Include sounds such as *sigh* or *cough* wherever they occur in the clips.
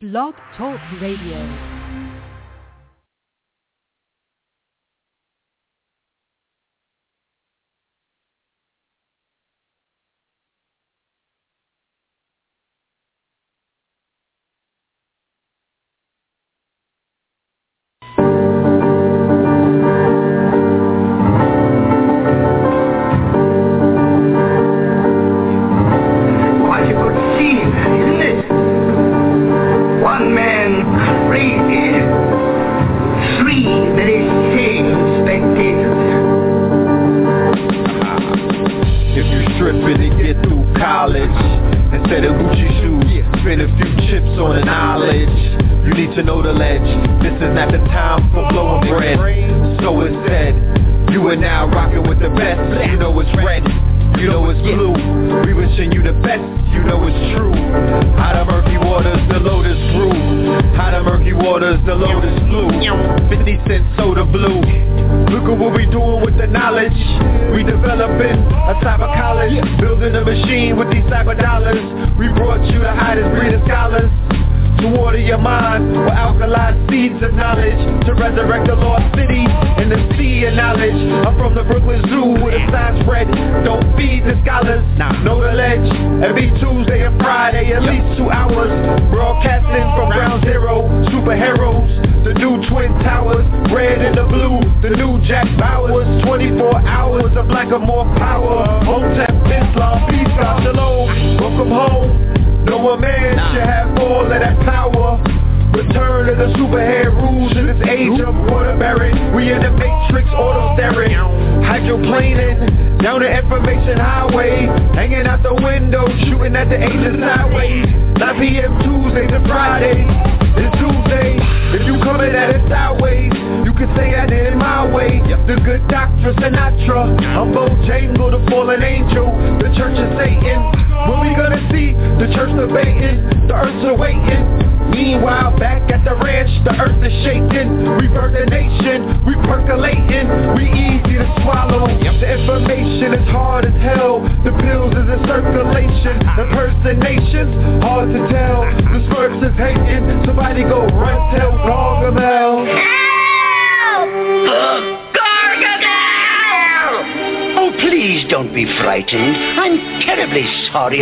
Blog Talk Radio.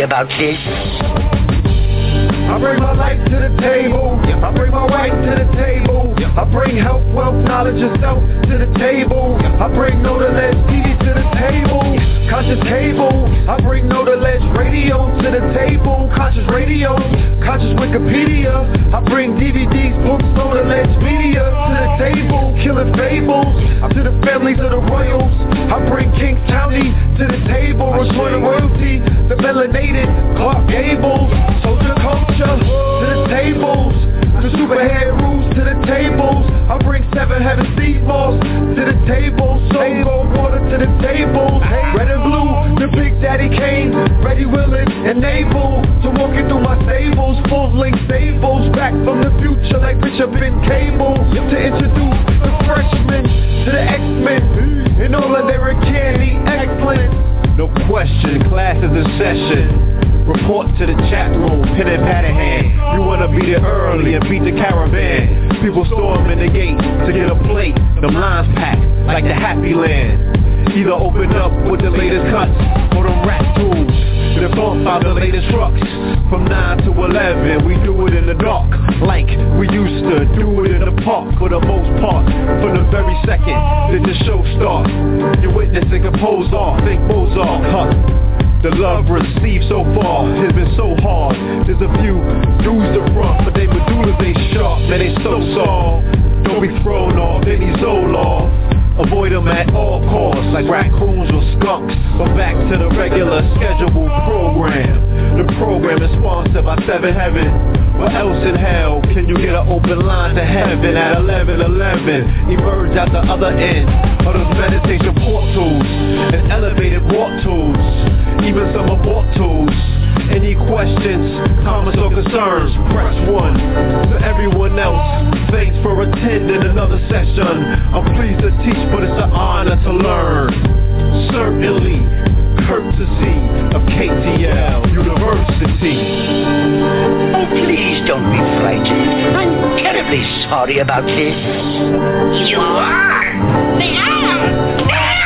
about this? 11 Emerge at the other end of those meditation portals and elevated walk tools, even some abort tools. Any questions, comments, or concerns, press one. To everyone else, thanks for attending another session. I'm pleased to teach, but it's an honor to learn. Certainly, courtesy of KTL University. Oh, please don't be frightened sorry about this? You are? Damn! Peace,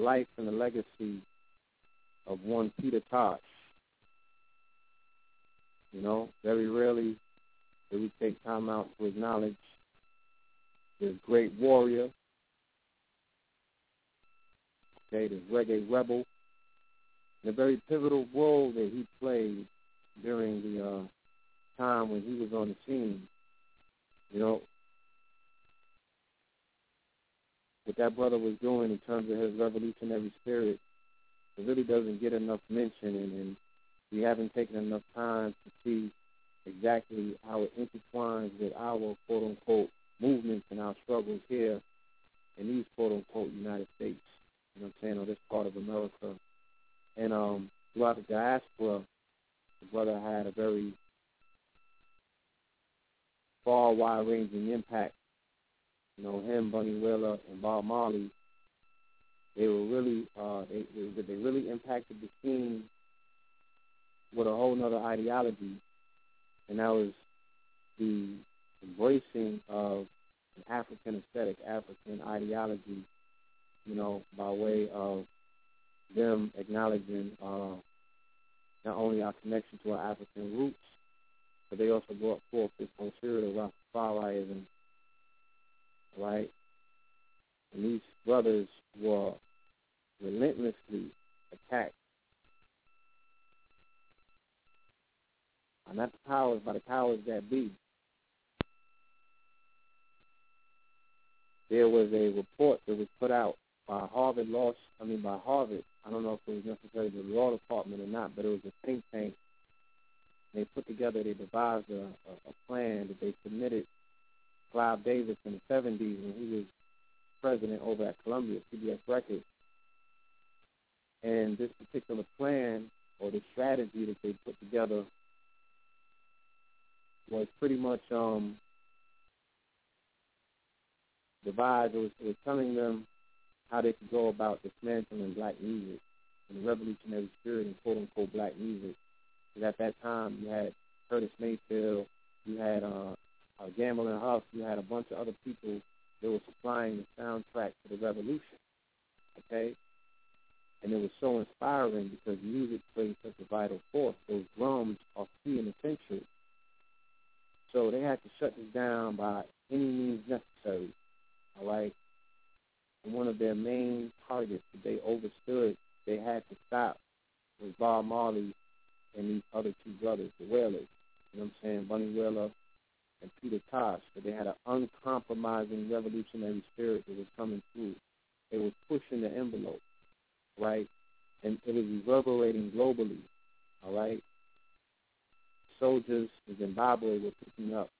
life and the legacy of one Peter Tosh. You know, very rarely do we take time out to acknowledge this great warrior, okay, this reggae rebel, a very pivotal role that he played during the uh, time when he was on the scene. You know, what that brother was doing in terms of his revolutionary spirit, it really doesn't get enough mention, and, and we haven't taken enough time to see exactly how it intertwines with our quote unquote movements and our struggles here in these quote unquote United States. You know what I'm saying, or this part of America. And um throughout the diaspora, the brother had a very far wide ranging impact. You know, him, Bunny Wailer and Bob Marley, they were really uh they they, they really impacted the scene with a whole nother ideology. And that was the embracing of an African aesthetic, African ideology, you know, by way of them acknowledging uh, not only our connection to our African roots, but they also brought forth this whole spirit of Rastafarianism, right? And these brothers were relentlessly attacked not the powers, but the powers that be. There was a report that was put out by Harvard Law, I mean by Harvard. I don't know if it was necessarily the law department or not, but it was a think tank. They put together, they devised a, a, a plan that they submitted Clive Davis in the 70s when he was president over at Columbia, CBS Records. And this particular plan or the strategy that they put together was pretty much um, devised. It was, it was telling them how they could go about dismantling black music and the revolutionary spirit in quote unquote black music. Because at that time you had Curtis Mayfield, you had uh, uh, Gamble and Huff, you had a bunch of other people that were supplying the soundtrack to the revolution. Okay? And it was so inspiring because music plays such a vital force. Those drums are key and essential so they had to shut this down by any means necessary. All right. And one of their main targets that they overstood they had to stop was Bob Marley and these other two brothers, the Wailers. You know what I'm saying? Bunny Wailer and Peter Tosh. But they had an uncompromising revolutionary spirit that was coming through. They were pushing the envelope, right? And it was reverberating globally, all right? Soldiers in Zimbabwe were picking up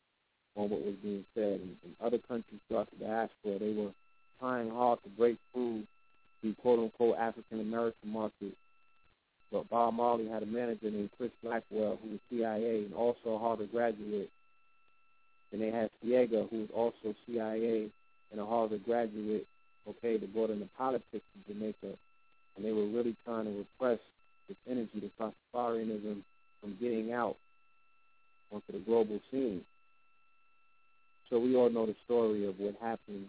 on what was being said. And other countries throughout the diaspora, they were trying hard to break through the quote-unquote African-American market. But Bob Marley had a manager named Chris Blackwell, who was CIA and also a Harvard graduate. And they had Seaga, who was also CIA and a Harvard graduate, okay, that brought into politics in Jamaica. And they were really trying to repress this energy, the Rastafarianism, from getting out onto the global scene. So we all know the story of what happened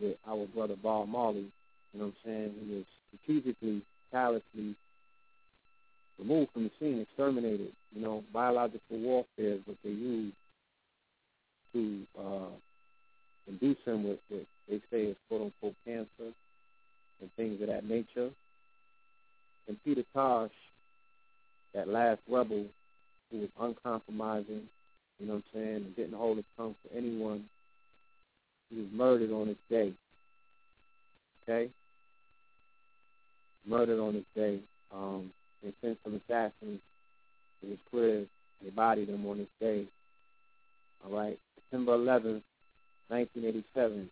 with our brother Bob Marley. You know what I'm saying? He was strategically, callously removed from the scene, exterminated. You know, biological warfare is what they use to uh, induce him with what they say is quote unquote cancer and things of that nature. And Peter Tosh, that last rebel who was uncompromising, you know what I'm saying, and didn't hold his tongue for anyone. He was murdered on his day. Okay? Murdered on his day. Um, and since some assassins, it was clear they bodied him on his day. All right? September 11th, 1987.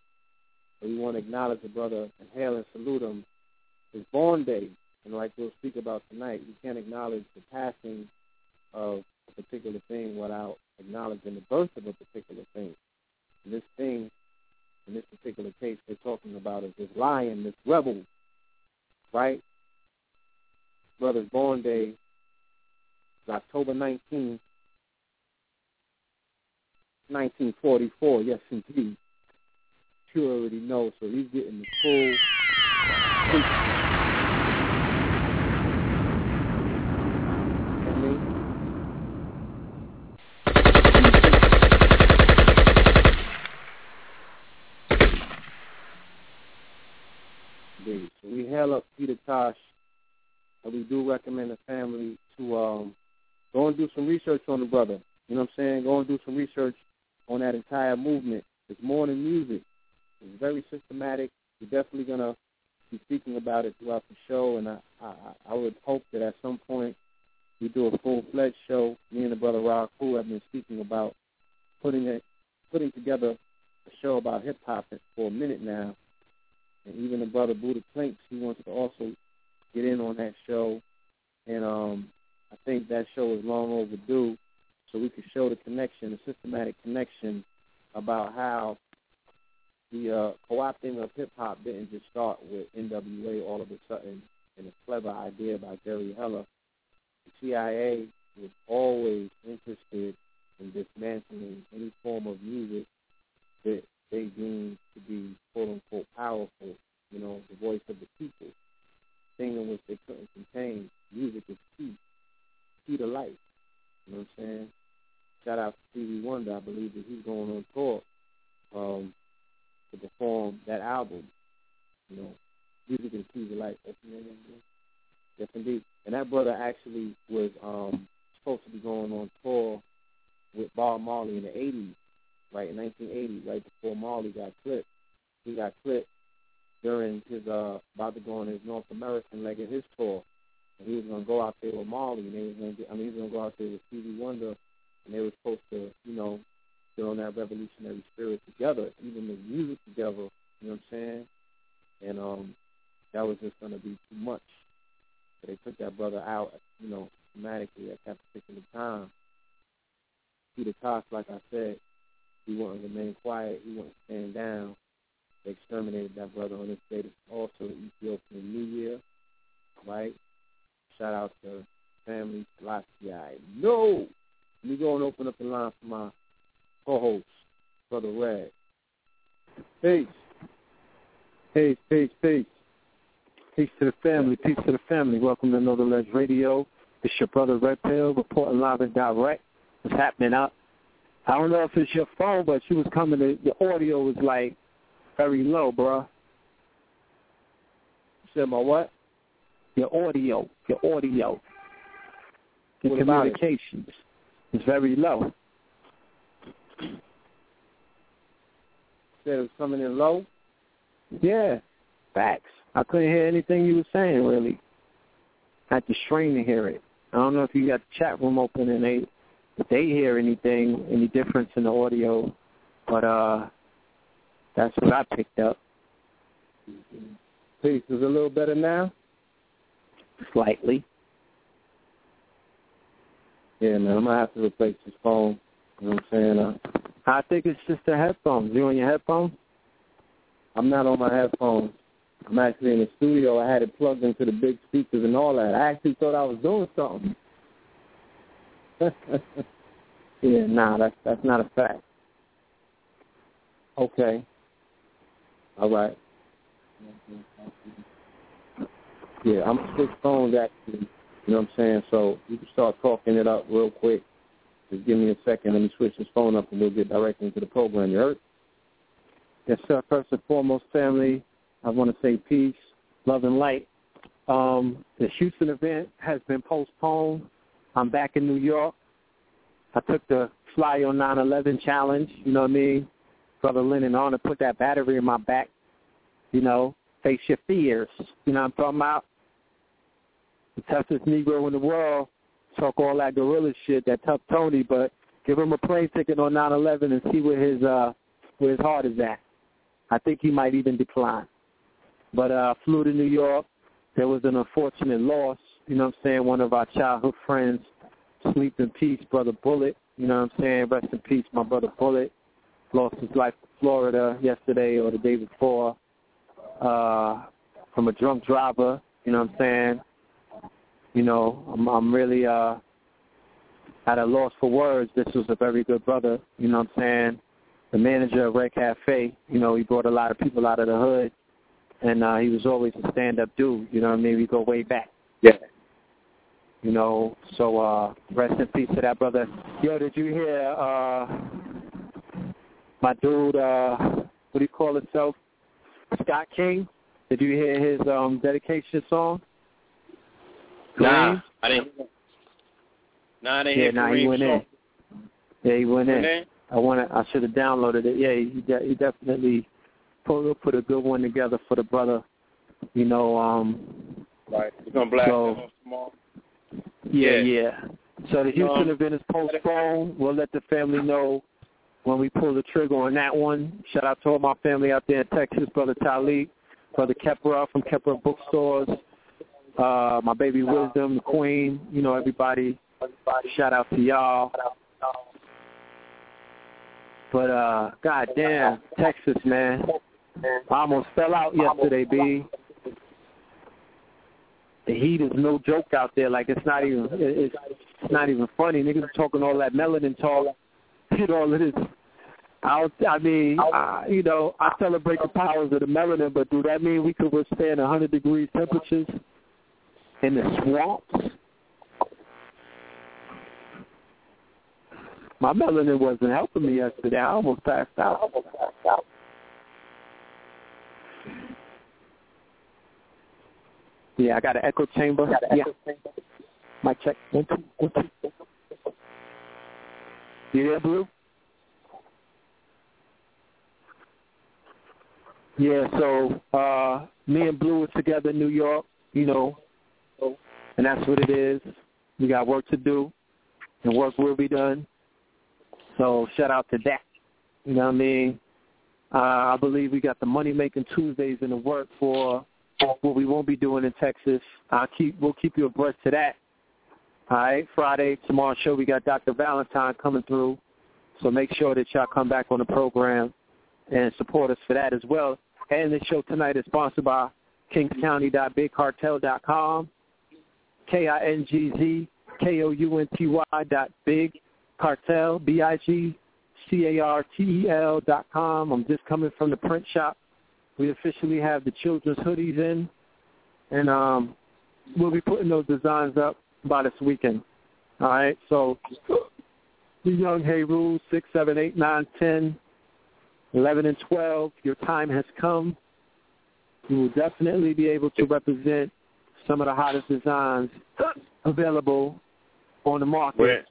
We want to acknowledge the brother and hail and salute him. His born day, and like we'll speak about tonight, we can't acknowledge the passing of a particular thing without acknowledging the birth of a particular thing. And this thing, in this particular case, we're talking about is this lion, this rebel, right? Brother's born day is October 19th, 1944. Yes, indeed. You already know, so he's getting the full. So we hail up Peter Tosh, and we do recommend the family to um, go and do some research on the brother. You know what I'm saying? Go and do some research on that entire movement. It's more than music. It's very systematic. We're definitely gonna be speaking about it throughout the show, and I, I, I would hope that at some point we do a full fledged show. Me and the brother Rock, who have been speaking about putting it, putting together a show about hip hop for a minute now, and even the brother Buddha Clinks, he wants to also get in on that show. And um, I think that show is long overdue, so we can show the connection, the systematic connection about how the uh, co-opting of hip hop didn't just start with NWA all of a sudden and a clever idea by Jerry Heller. The CIA was always interested in dismantling any form of music that they deemed to be quote unquote powerful, you know, the voice of the people, thing in which they couldn't contain. Music is key, key to life. You know what I'm saying? Shout out to Stevie Wonder. I believe that he's going on tour um, to perform that album. You know, music key to life. That's Yes, indeed. And that brother actually was um, supposed to be going on tour with Bob Marley in the 80s right, in 1980, right before Marley got clipped. He got clipped during his uh about to go on his North American leg of his tour. And he was gonna go out there with Marley and they was gonna get I mean he was gonna go out there with Stevie Wonder and they were supposed to, you know, get on that revolutionary spirit together, even the music together, you know what I'm saying? And um that was just gonna be too much. So they took that brother out, you know, systematically at that particular time. Peter Tosh, like I said, he wouldn't remain quiet. He wouldn't stand down. They exterminated that brother on this day. Also, Ethiopian New Year, right? Shout out to family Selassie. No! Let me go and open up the line for my co-host, Brother Red. Peace. Peace, peace, peace. Peace to the family. Peace to the family. Welcome to Another the Ledge Radio. It's your brother Red Pill reporting live and direct. What's happening out I don't know if it's your phone, but she was coming. To, the audio was like very low, bro. Said my what? Your audio, your audio, your about it? communications is very low. Said it was coming in low. Yeah, facts. I couldn't hear anything you were saying really. I had to strain to hear it. I don't know if you got the chat room open and they if they hear anything, any difference in the audio, but uh that's what I picked up Peace. Is it a little better now? Slightly. Yeah, man. I'm gonna have to replace this phone. You know what I'm saying? Uh, I think it's just the headphones. You on your headphones? I'm not on my headphones. I'm actually in the studio. I had it plugged into the big speakers and all that. I actually thought I was doing something. *laughs* Yeah, nah, that's that's not a fact. okay. All right. Yeah, I'm switch phones actually. You know what I'm saying? So you can start talking it up real quick. Just give me a second. Let me switch this phone up and we'll get directly into the program. You heard? Yes, sir. First and foremost, family, I want to say peace, love, and light. Um, the Houston event has been postponed. I'm back in New York. I took the Fly on 9/11 challenge. You know what I mean, brother Lennon? on to put that battery in my back. You know, face your fears. You know what I'm talking about? The toughest Negro in the world. Talk all that gorilla shit, that tough Tony, but give him a plane ticket on 9/11 and see where his uh where his heart is at. I think he might even decline. But uh flew to New York. There was an unfortunate loss. You know what I'm saying? One of our childhood friends. Sleep in peace, brother Bullet. You know what I'm saying? Rest in peace, my brother Bullet. Lost his life in Florida yesterday or the day before. Uh from a drunk driver, you know what I'm saying? You know, I'm I'm really uh at a loss for words. This was a very good brother, you know what I'm saying? The manager of Red Cafe, you know, he brought a lot of people out of the hood and uh he was always a stand up dude, you know what I mean? We go way back. Yeah. You know, so uh rest in peace to that brother. Yo, did you hear uh my dude uh what do you call himself? Scott King? Did you hear his um dedication song? Nah, Kareem? I didn't. Nah, I didn't Yeah, hear nah, he went song. in. Yeah, he went in. Went in? I want to. I should have downloaded it. Yeah, he, de- he definitely put put a good one together for the brother. You know, um, Right. We're gonna blast So- on tomorrow. yeah, Yeah. yeah. So the Houston Um, event is postponed. We'll let the family know when we pull the trigger on that one. Shout out to all my family out there in Texas, brother Talib, brother Kepra from Kepra Bookstores, uh, my baby Wisdom, the Queen. You know everybody. Shout out to y'all. But uh, goddamn, Texas, man. I almost fell out yesterday, B. The heat is no joke out there. Like it's not even it's not even funny. Niggas are talking all that melanin talk. Know, all of this. I I mean, I, you know, I celebrate the powers of the melanin, but do that mean we could withstand 100 degrees temperatures in the swamps? My melanin wasn't helping me yesterday. I almost passed out. Almost passed out. Yeah, I got an echo chamber. Yeah. Mic check. One, two, one, two. You there, Blue? Yeah, so uh me and Blue are together in New York, you know, and that's what it is. We got work to do, and work will be done. So shout out to that. You know what I mean? Uh, I believe we got the money making Tuesdays in the work for what we won't be doing in Texas. I'll keep we'll keep you abreast to that. All right, Friday, tomorrow's show we got Dr. Valentine coming through. So make sure that y'all come back on the program and support us for that as well. And the show tonight is sponsored by kingzkounty.bigcartel.com, K-I-N-G-Z-K-O-U-N-T-Y dot big cartel, B-I-G-C-A-R-T-E-L dot com. I'm just coming from the print shop. We officially have the children's hoodies in, and um, we'll be putting those designs up by this weekend. All right, so the young Hey Rules, 6, 7, 8, 9, 10, 11, and 12, your time has come. you will definitely be able to represent some of the hottest designs available on the market. Where?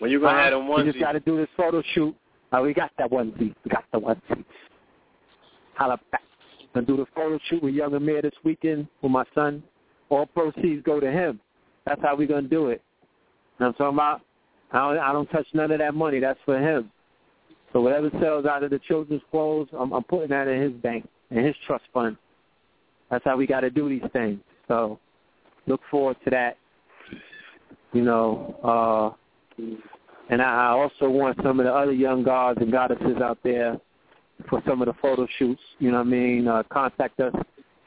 When you gonna Uh, have them We just got to do this photo shoot. Uh, we got that onesie. We got the onesie. Holla back. Gonna do the photo shoot with Young Amir this weekend with my son. All proceeds go to him. That's how we gonna do it. You know what I'm talking about? I don't, I don't touch none of that money. That's for him. So whatever sells out of the children's clothes, I'm, I'm putting that in his bank, in his trust fund. That's how we got to do these things. So look forward to that. You know, uh, and I I also want some of the other young gods and goddesses out there for some of the photo shoots. You know what I mean? Uh, contact us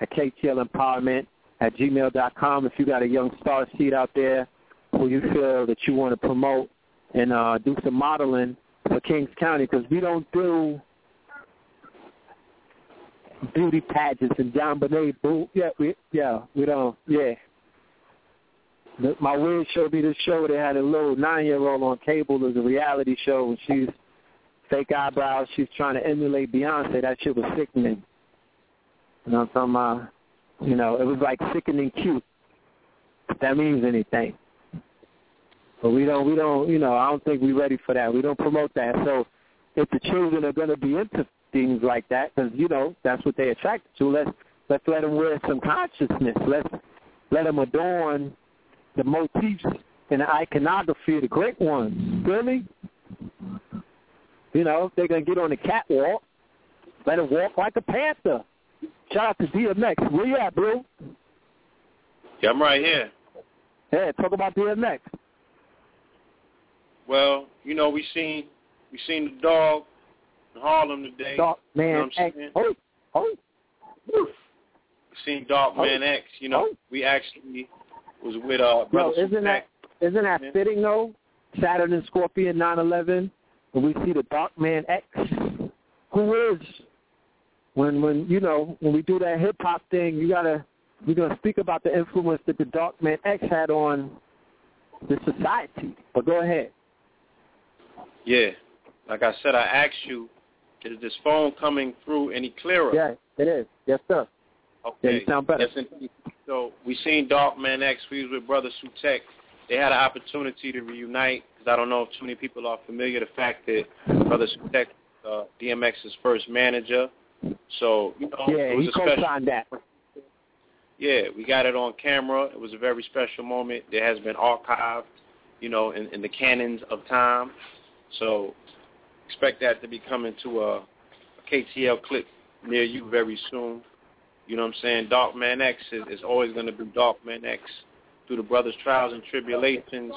at KTL Empowerment at gmail.com if you got a young star seed out there who you feel that you want to promote and uh, do some modeling for Kings County because we don't do beauty pageants and JonBenét boo. Yeah, we yeah we don't. Yeah. My wig showed me this show. They had a little nine-year-old on cable. It was a reality show, and she's fake eyebrows. She's trying to emulate Beyonce. That shit was sickening. You know what I'm talking? You know, it was like sickening cute. If that means anything. But we don't, we don't, you know, I don't think we're ready for that. We don't promote that. So if the children are going to be into things like that, because you know that's what they attracted to, let's let's let them wear some consciousness. Let's let them adorn the motifs and the iconography of the great ones. Me? You know, if they're gonna get on the catwalk, let them walk like a panther. Shout out to DMX. Where you at, bro? Yeah, I'm right here. Yeah, talk about DMX. Well, you know, we seen we seen the dog in Harlem today. Dog You know man, what I'm X. Oh, oh, We seen Dark Oh. Man X. You know, Oh. we actually was with uh yo, brother isn't that isn't that Yeah. fitting though? Saturn and Scorpion 9/11, and we see the Dark Man X. Who is when when you know when we do that hip hop thing? You gotta we're gonna speak about the influence that the Dark Man X had on the society. But go ahead. Yeah. Like I said, I asked you, is this phone coming through any clearer? Yeah, it is. Yes, sir. Okay. Yeah, you sound better. Yes, indeed. So we seen Dark Man X. We was with Brother Sutek. They had an opportunity to reunite because I don't know if too many people are familiar the fact that Brother Sutek, uh, DMX's first manager. So you know, Yeah, it was he a special. co-signed that. Yeah, we got it on camera. It was a very special moment. It has been archived, you know, in, in the canons of time. So expect that to be coming to a, a KTL clip near you very soon. You know what I'm saying? Dark Man X is, is always going to be Dark Man X through the brother's trials and tribulations.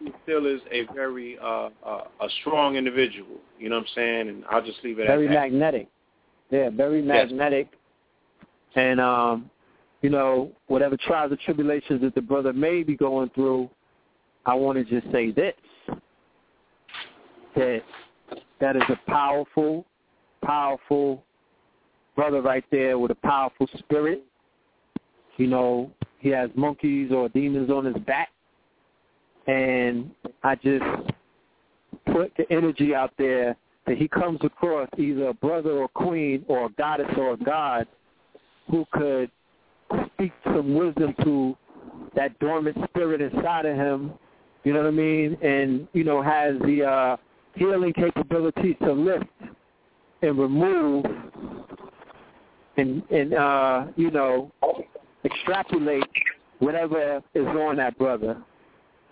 He still is a very uh, uh, a strong individual. You know what I'm saying? And I'll just leave it very at that. Very magnetic. Yeah, very Yes. magnetic. And um, you know, whatever trials or tribulations that the brother may be going through, I want to just say this: that that is a powerful, powerful brother right there with a powerful spirit. You know, he has monkeys or demons on his back, and I just put the energy out there that he comes across either a brother or queen or a goddess or a god who could speak some wisdom to that dormant spirit inside of him, you know what I mean, and, you know, has the uh, healing capabilities to lift and remove and, and uh, you know, extrapolate whatever is on that brother.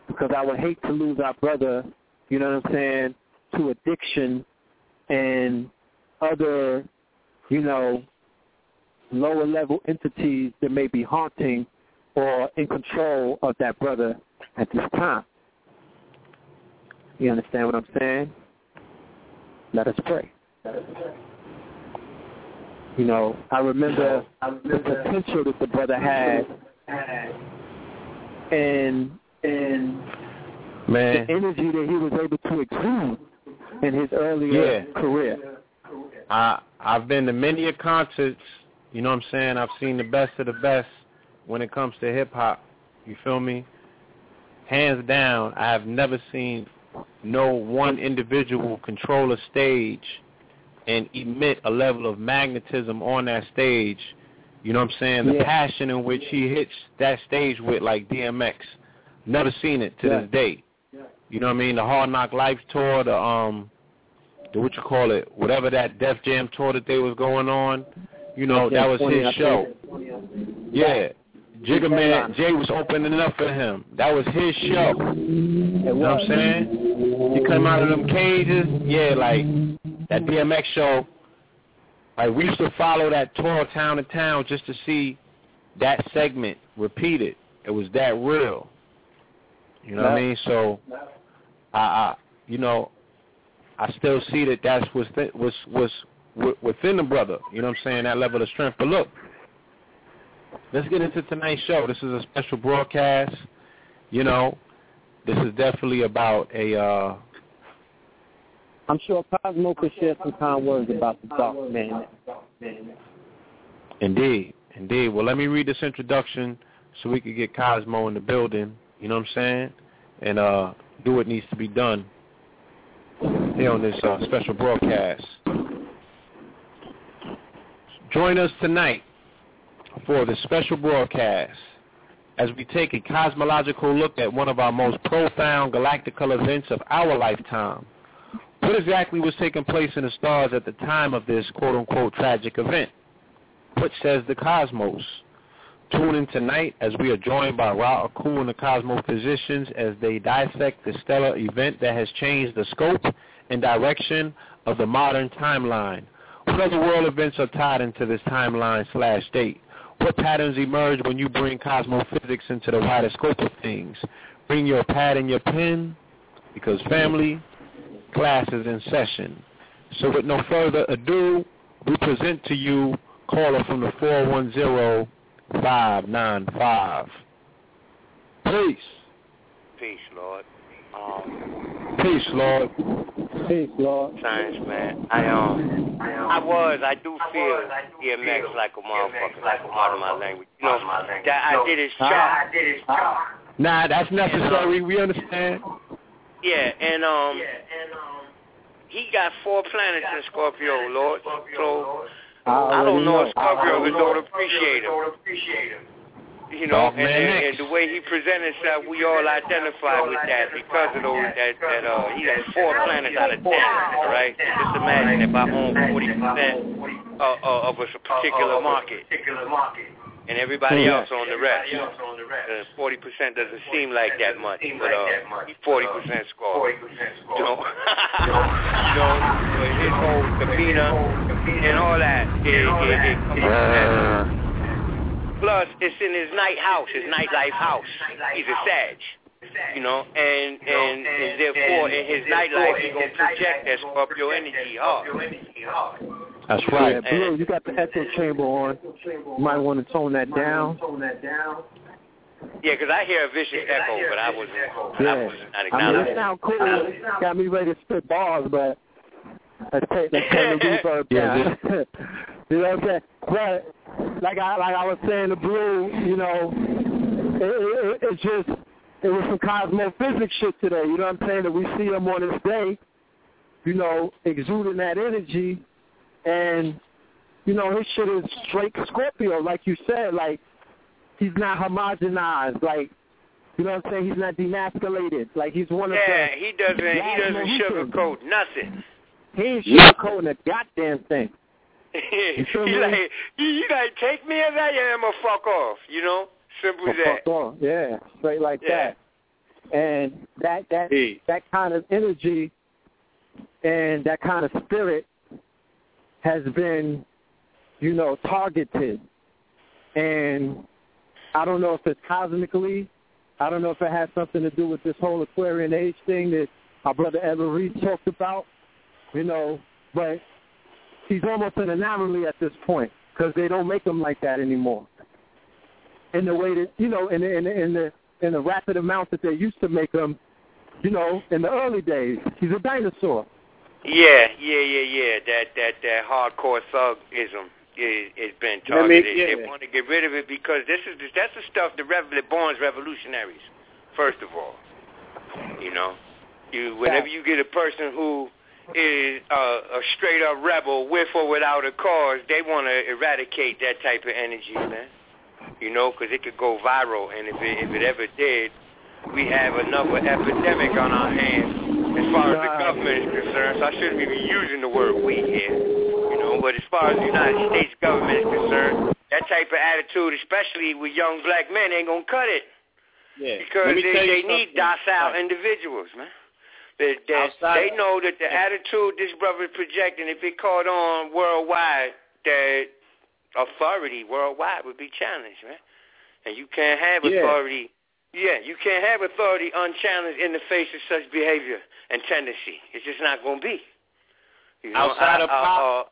Because I would hate to lose our brother, you know what I'm saying, to addiction and other, you know, lower level entities that may be haunting or in control of that brother at this time. You understand what I'm saying? Let us pray. You know, I remember the potential that the brother had and and Man. the energy that he was able to exude in his earlier Yeah. career. I I've been to many a concerts. You know what I'm saying? I've seen the best of the best when it comes to hip hop. You feel me? Hands down, I have never seen no one individual control a stage and emit a level of magnetism on that stage. You know what I'm saying? The Yeah. passion in which he hits that stage with, like DMX. Never seen it to Yeah. this day. You know what I mean? The Hard Knock Life tour, the um, the what you call it, whatever that Def Jam tour that they was going on. You know, that was his show. Yeah. Jigga Man. Jay was opening up for him. That was his show. You know what. I'm saying? You come out of them cages, yeah, like that DMX show. Like we used to follow that tour town to town just to see that segment repeated. It was that real. You know what I mean? So, I, I, you know, I still see that that's what's th- was was within the brother. You know what I'm saying? That level of strength. But look, let's get into tonight's show. This is a special broadcast. You know, this is definitely about a uh I'm sure Cosmo could share some kind words about the dark man. Indeed, indeed. Well, let me read this introduction so we could get Cosmo in the building. You know what I'm saying? And uh, do what needs to be done here on this uh, special broadcast. Join us tonight for the special broadcast as we take a cosmological look at one of our most profound galactical events of our lifetime. What exactly was taking place in the stars at the time of this quote-unquote tragic event? What says the cosmos? Tune in tonight as we are joined by Ra Akhu and the cosmophysicians as they dissect the stellar event that has changed the scope and direction of the modern timeline. What other world events are tied into this timeline slash date? What patterns emerge when you bring cosmophysics into the wider scope of things? Bring your pad and your pen because family, class is in session. So with no further ado, we present to you caller from the 410-595. Peace. Peace, Lord. Um, Peace, Lord. Peace, Lord. science, man. I um, I was, I do feel DMX like a motherfucker, like a part of my language. You know, that I did his job. Nah, that's necessary. We understand. Yeah, and um, he got four planets in Scorpio, Lord. So I don't know if Scorpio is don't appreciate him. You know, and, and, and the way he presented himself, we all identify with that because of those that that uh he has four planets out of ten, all right? Just imagine if I own forty percent of, of a particular market, and everybody else on the rest. And forty percent doesn't seem like that much, but uh, forty percent score. You know, *laughs* you know, his whole demeanor and all that, it, it, it comes from that. Plus, it's in his night house, his nightlife house. He's a Sag, you know, and and, and therefore in his nightlife he's gonna project that Scorpio energy hard. That's Yeah, right. Blue, you got the echo chamber on. You might want to tone that down. Yeah, 'cause I hear a vicious echo, but I wasn't, but I Yeah. was not I mean, acknowledging. it it. sound cool. Got me ready to spit bars, but let's take let's turn the reverb *laughs* Yeah, down. *laughs* you know what I'm saying? But like I like I was saying to Blue, you know, it, it, it, it's just it was some cosmophysics shit today. You know what I'm saying? That we see him on this day, you know, exuding that energy, and you know his shit is straight Scorpio, like you said. Like he's not homogenized. Like you know what I'm saying? He's not demasculated. Like he's one of Yeah, the he doesn't. He doesn't sugarcoat nothing. he ain't sugarcoating a goddamn thing. *laughs* me? like you, like take me as I am or fuck off. You know, simple as that. fuck off. Yeah, straight like Yeah. that. And that that Hey. that kind of energy and that kind of spirit has been, you know, targeted. And I don't know if it's cosmically. I don't know if it has something to do with this whole Aquarian age thing that our brother Evan Reed talked about. You know, but he's almost an anomaly at this point because they don't make him like that anymore. In the way that you know, in the in the in the, in the rapid amount that they used to make him, you know, in the early days. He's a dinosaur. Yeah, yeah, yeah, yeah. That that that hardcore thugism is is been Let me- targeted. yeah. They want to get rid of it because this is the, that's the stuff that rev- that borns revolutionaries. First of all, you know, you whenever you get a person who is uh, a straight up rebel with or without a cause, they want to eradicate that type of energy, man. You know, because it could go viral, and if it, if it ever did, we have another epidemic on our hands as far as the government is concerned. So I shouldn't be using the word we here, you know. But as far as the United States government is concerned, that type of attitude, especially with young black men, ain't gonna cut it. Yeah. Because they, they need docile individuals, man. That, that they know that the attitude this brother is projecting, if it caught on worldwide, that authority worldwide would be challenged, man. And you can't have authority. Yeah, you can't have authority unchallenged in the face of such behavior and tendency. It's just not going to be. You know, Outside I- of pop, uh,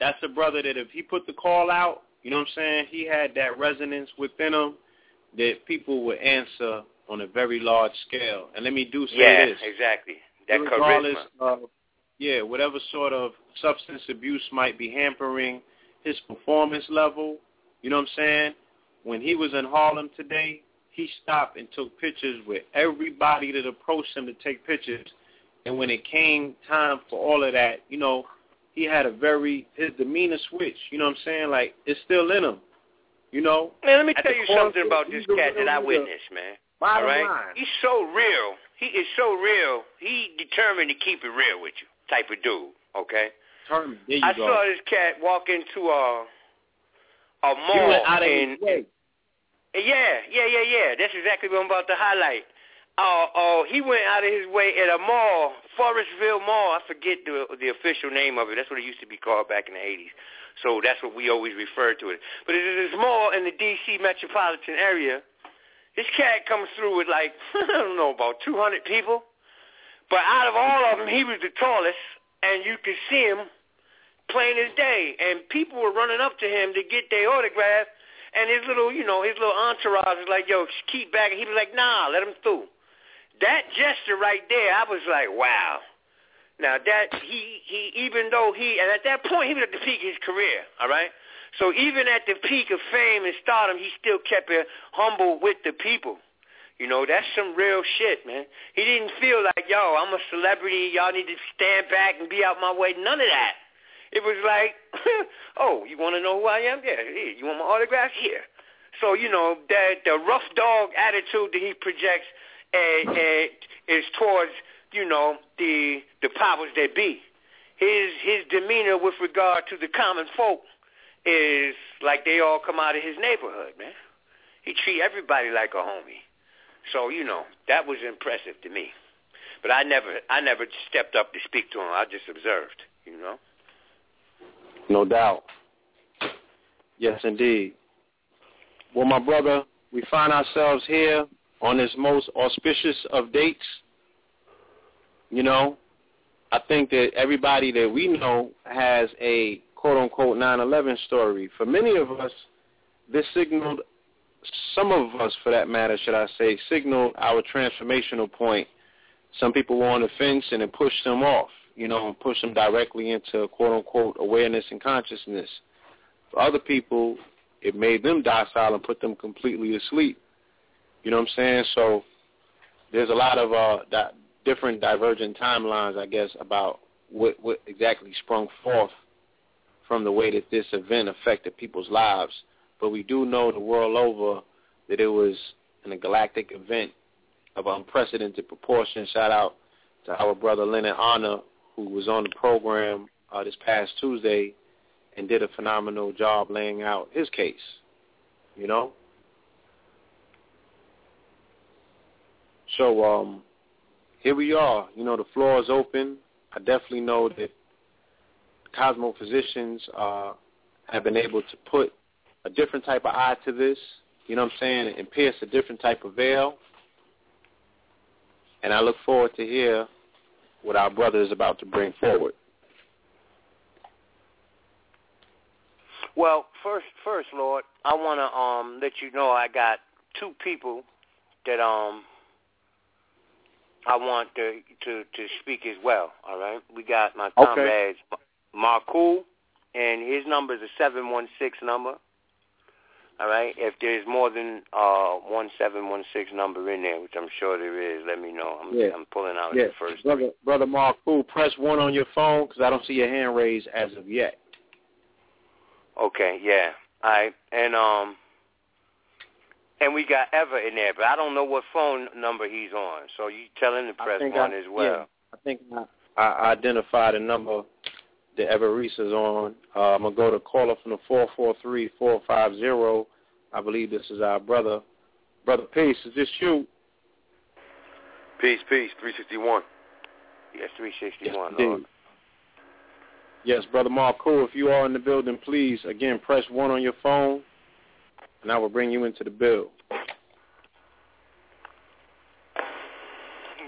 that's a brother that if he put the call out, you know what I'm saying, he had that resonance within him that people would answer on a very large scale. And let me do say yeah, this. exactly. That regardless charisma. of yeah, whatever sort of substance abuse might be hampering his performance level, you know what I'm saying? When he was in Harlem today, he stopped and took pictures with everybody that approached him to take pictures. And when it came time for all of that, you know, he had a very his demeanor switch. You know what I'm saying? Like it's still in him. You know. Man, let me tell you something about this cat that I witnessed, man. Bottom All right? line. He's so real. He is so real. He determined to keep it real with you, type of dude. Okay. Determined. There you I go. saw this cat walk into a a mall went out of his way. yeah, yeah, yeah, yeah. That's exactly what I'm about to highlight. Uh, uh, he went out of his way at a mall, Forestville Mall. I forget the the official name of it. That's what it used to be called back in the 80s. So that's what we always refer to it. But it is this mall in the D.C. metropolitan area. This cat comes through with like, *laughs* I don't know, about 200 people. But out of all of them, he was the tallest, and you could see him plain as day. And people were running up to him to get their autograph. And his little, you know, his little entourage was like, yo, keep back. And he was like, nah, let him through. That gesture right there, I was like, wow. Now that he he even though he and at that point he was at the peak of his career, all right. So even at the peak of fame and stardom, he still kept it humble with the people. You know, that's some real shit, man. He didn't feel like, yo, I'm a celebrity. Y'all need to stand back and be out my way. None of that. It was like, *laughs* oh, you want to know who I am? Yeah, here. You want my autograph? Here. So, you know, that the rough dog attitude that he projects uh, uh, is towards, you know, the the powers that be. His his demeanor with regard to the common folk is like they all come out of his neighborhood, man. He treat everybody like a homie. So, you know, that was impressive to me. But I never I never stepped up to speak to him. I just observed, you know. No doubt. Yes, indeed. Well, my brother, we find ourselves here on this most auspicious of dates. You know, I think that everybody that we know has a quote-unquote 9/11 story. For many of us, this signaled, some of us for that matter, should I say, signaled our transformational point. Some people were on the fence and it pushed them off, you know, and pushed them directly into quote-unquote awareness and consciousness. For other people, it made them docile and put them completely asleep. You know what I'm saying? So there's a lot of uh, di- different divergent timelines, I guess, about what, what exactly sprung forth from the way that this event affected people's lives. But we do know the world over that it was an galactic event of unprecedented proportion. Shout out to our brother Leonard Honor, who was on the program uh, this past Tuesday and did a phenomenal job laying out his case. You know? So um, here we are. You know, the floor is open. I definitely know that Cosmophysicians uh, have been able to put a different type of eye to this, you know what I'm saying, and pierce a different type of veil. And I look forward to hear what our brother is about to bring forward. Well, first, first, Lord, I want to um let you know I got two people that um I want to to to speak as well. All right, we got my Okay. comrades Marcool, and his number is a seven one six number. All right. If there's more than uh one seven one six number in there, which I'm sure there is, let me know. I'm Yeah. I'm pulling out Yeah, the first. brother, brother Mark, cool. Press one on your phone because I don't see your hand raised as of yet. Okay. Yeah. All right. And um. And we got Ever in there, but I don't know what phone number he's on. So you tell him to press one I- as well. yeah, I think I, I identified a number that Everest is on. Uh, I'm gonna go to caller from the four four three four five zero. I believe this is our brother. Brother Peace, is this you? Peace, peace. 361. Yes, 361. Indeed. Lord. Yes, brother Mark. Cool. If you are in the building, please again press one on your phone, and I will bring you into the bill.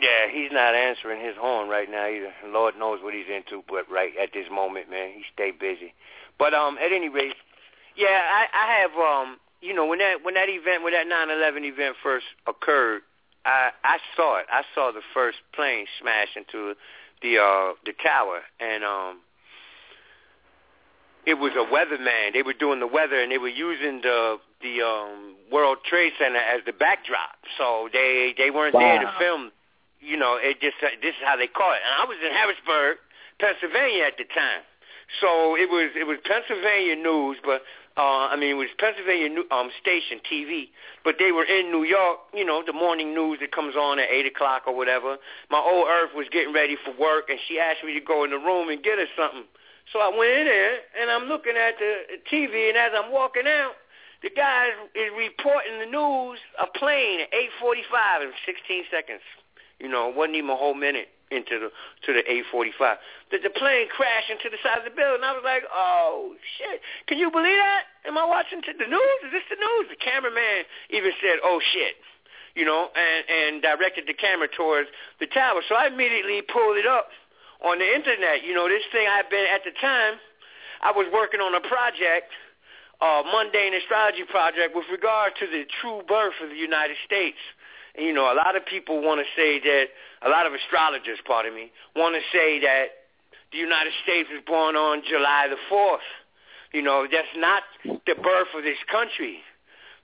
Yeah, he's not answering his horn right now either. Lord knows what he's into, but right at this moment, man, he stay busy. But um, at any rate, yeah, I, I have um, you know, when that when that event, when that 9/11 event first occurred, I I saw it. I saw the first plane smash into the uh the tower, and um, it was a weatherman. They were doing the weather, and they were using the the um World Trade Center as the backdrop. So they they weren't there to film. You know, it just this is how they caught it. And I was in Harrisburg, Pennsylvania at the time. So it was it was Pennsylvania news, but uh, I mean it was Pennsylvania new, um, station TV, but they were in New York. You know the morning news that comes on at eight o'clock or whatever. My old Earth was getting ready for work, and she asked me to go in the room and get her something. So I went in there, and I'm looking at the TV, and as I'm walking out, the guy is reporting the news. A plane at 8:45 in 16 seconds. You know, it wasn't even a whole minute into the to the 8:45. That the plane crashed into the side of the building. I was like, oh shit! Can you believe that? Am I watching t- the news? Is this the news? The cameraman even said, oh shit. You know, and and directed the camera towards the tower. So I immediately pulled it up on the internet. You know, this thing I've been at the time. I was working on a project, uh, mundane astrology project, with regard to the true birth of the United States. And, you know, a lot of people want to say that, a lot of astrologers, pardon me, want to say that the United States was born on July the 4th. You know, that's not the birth of this country.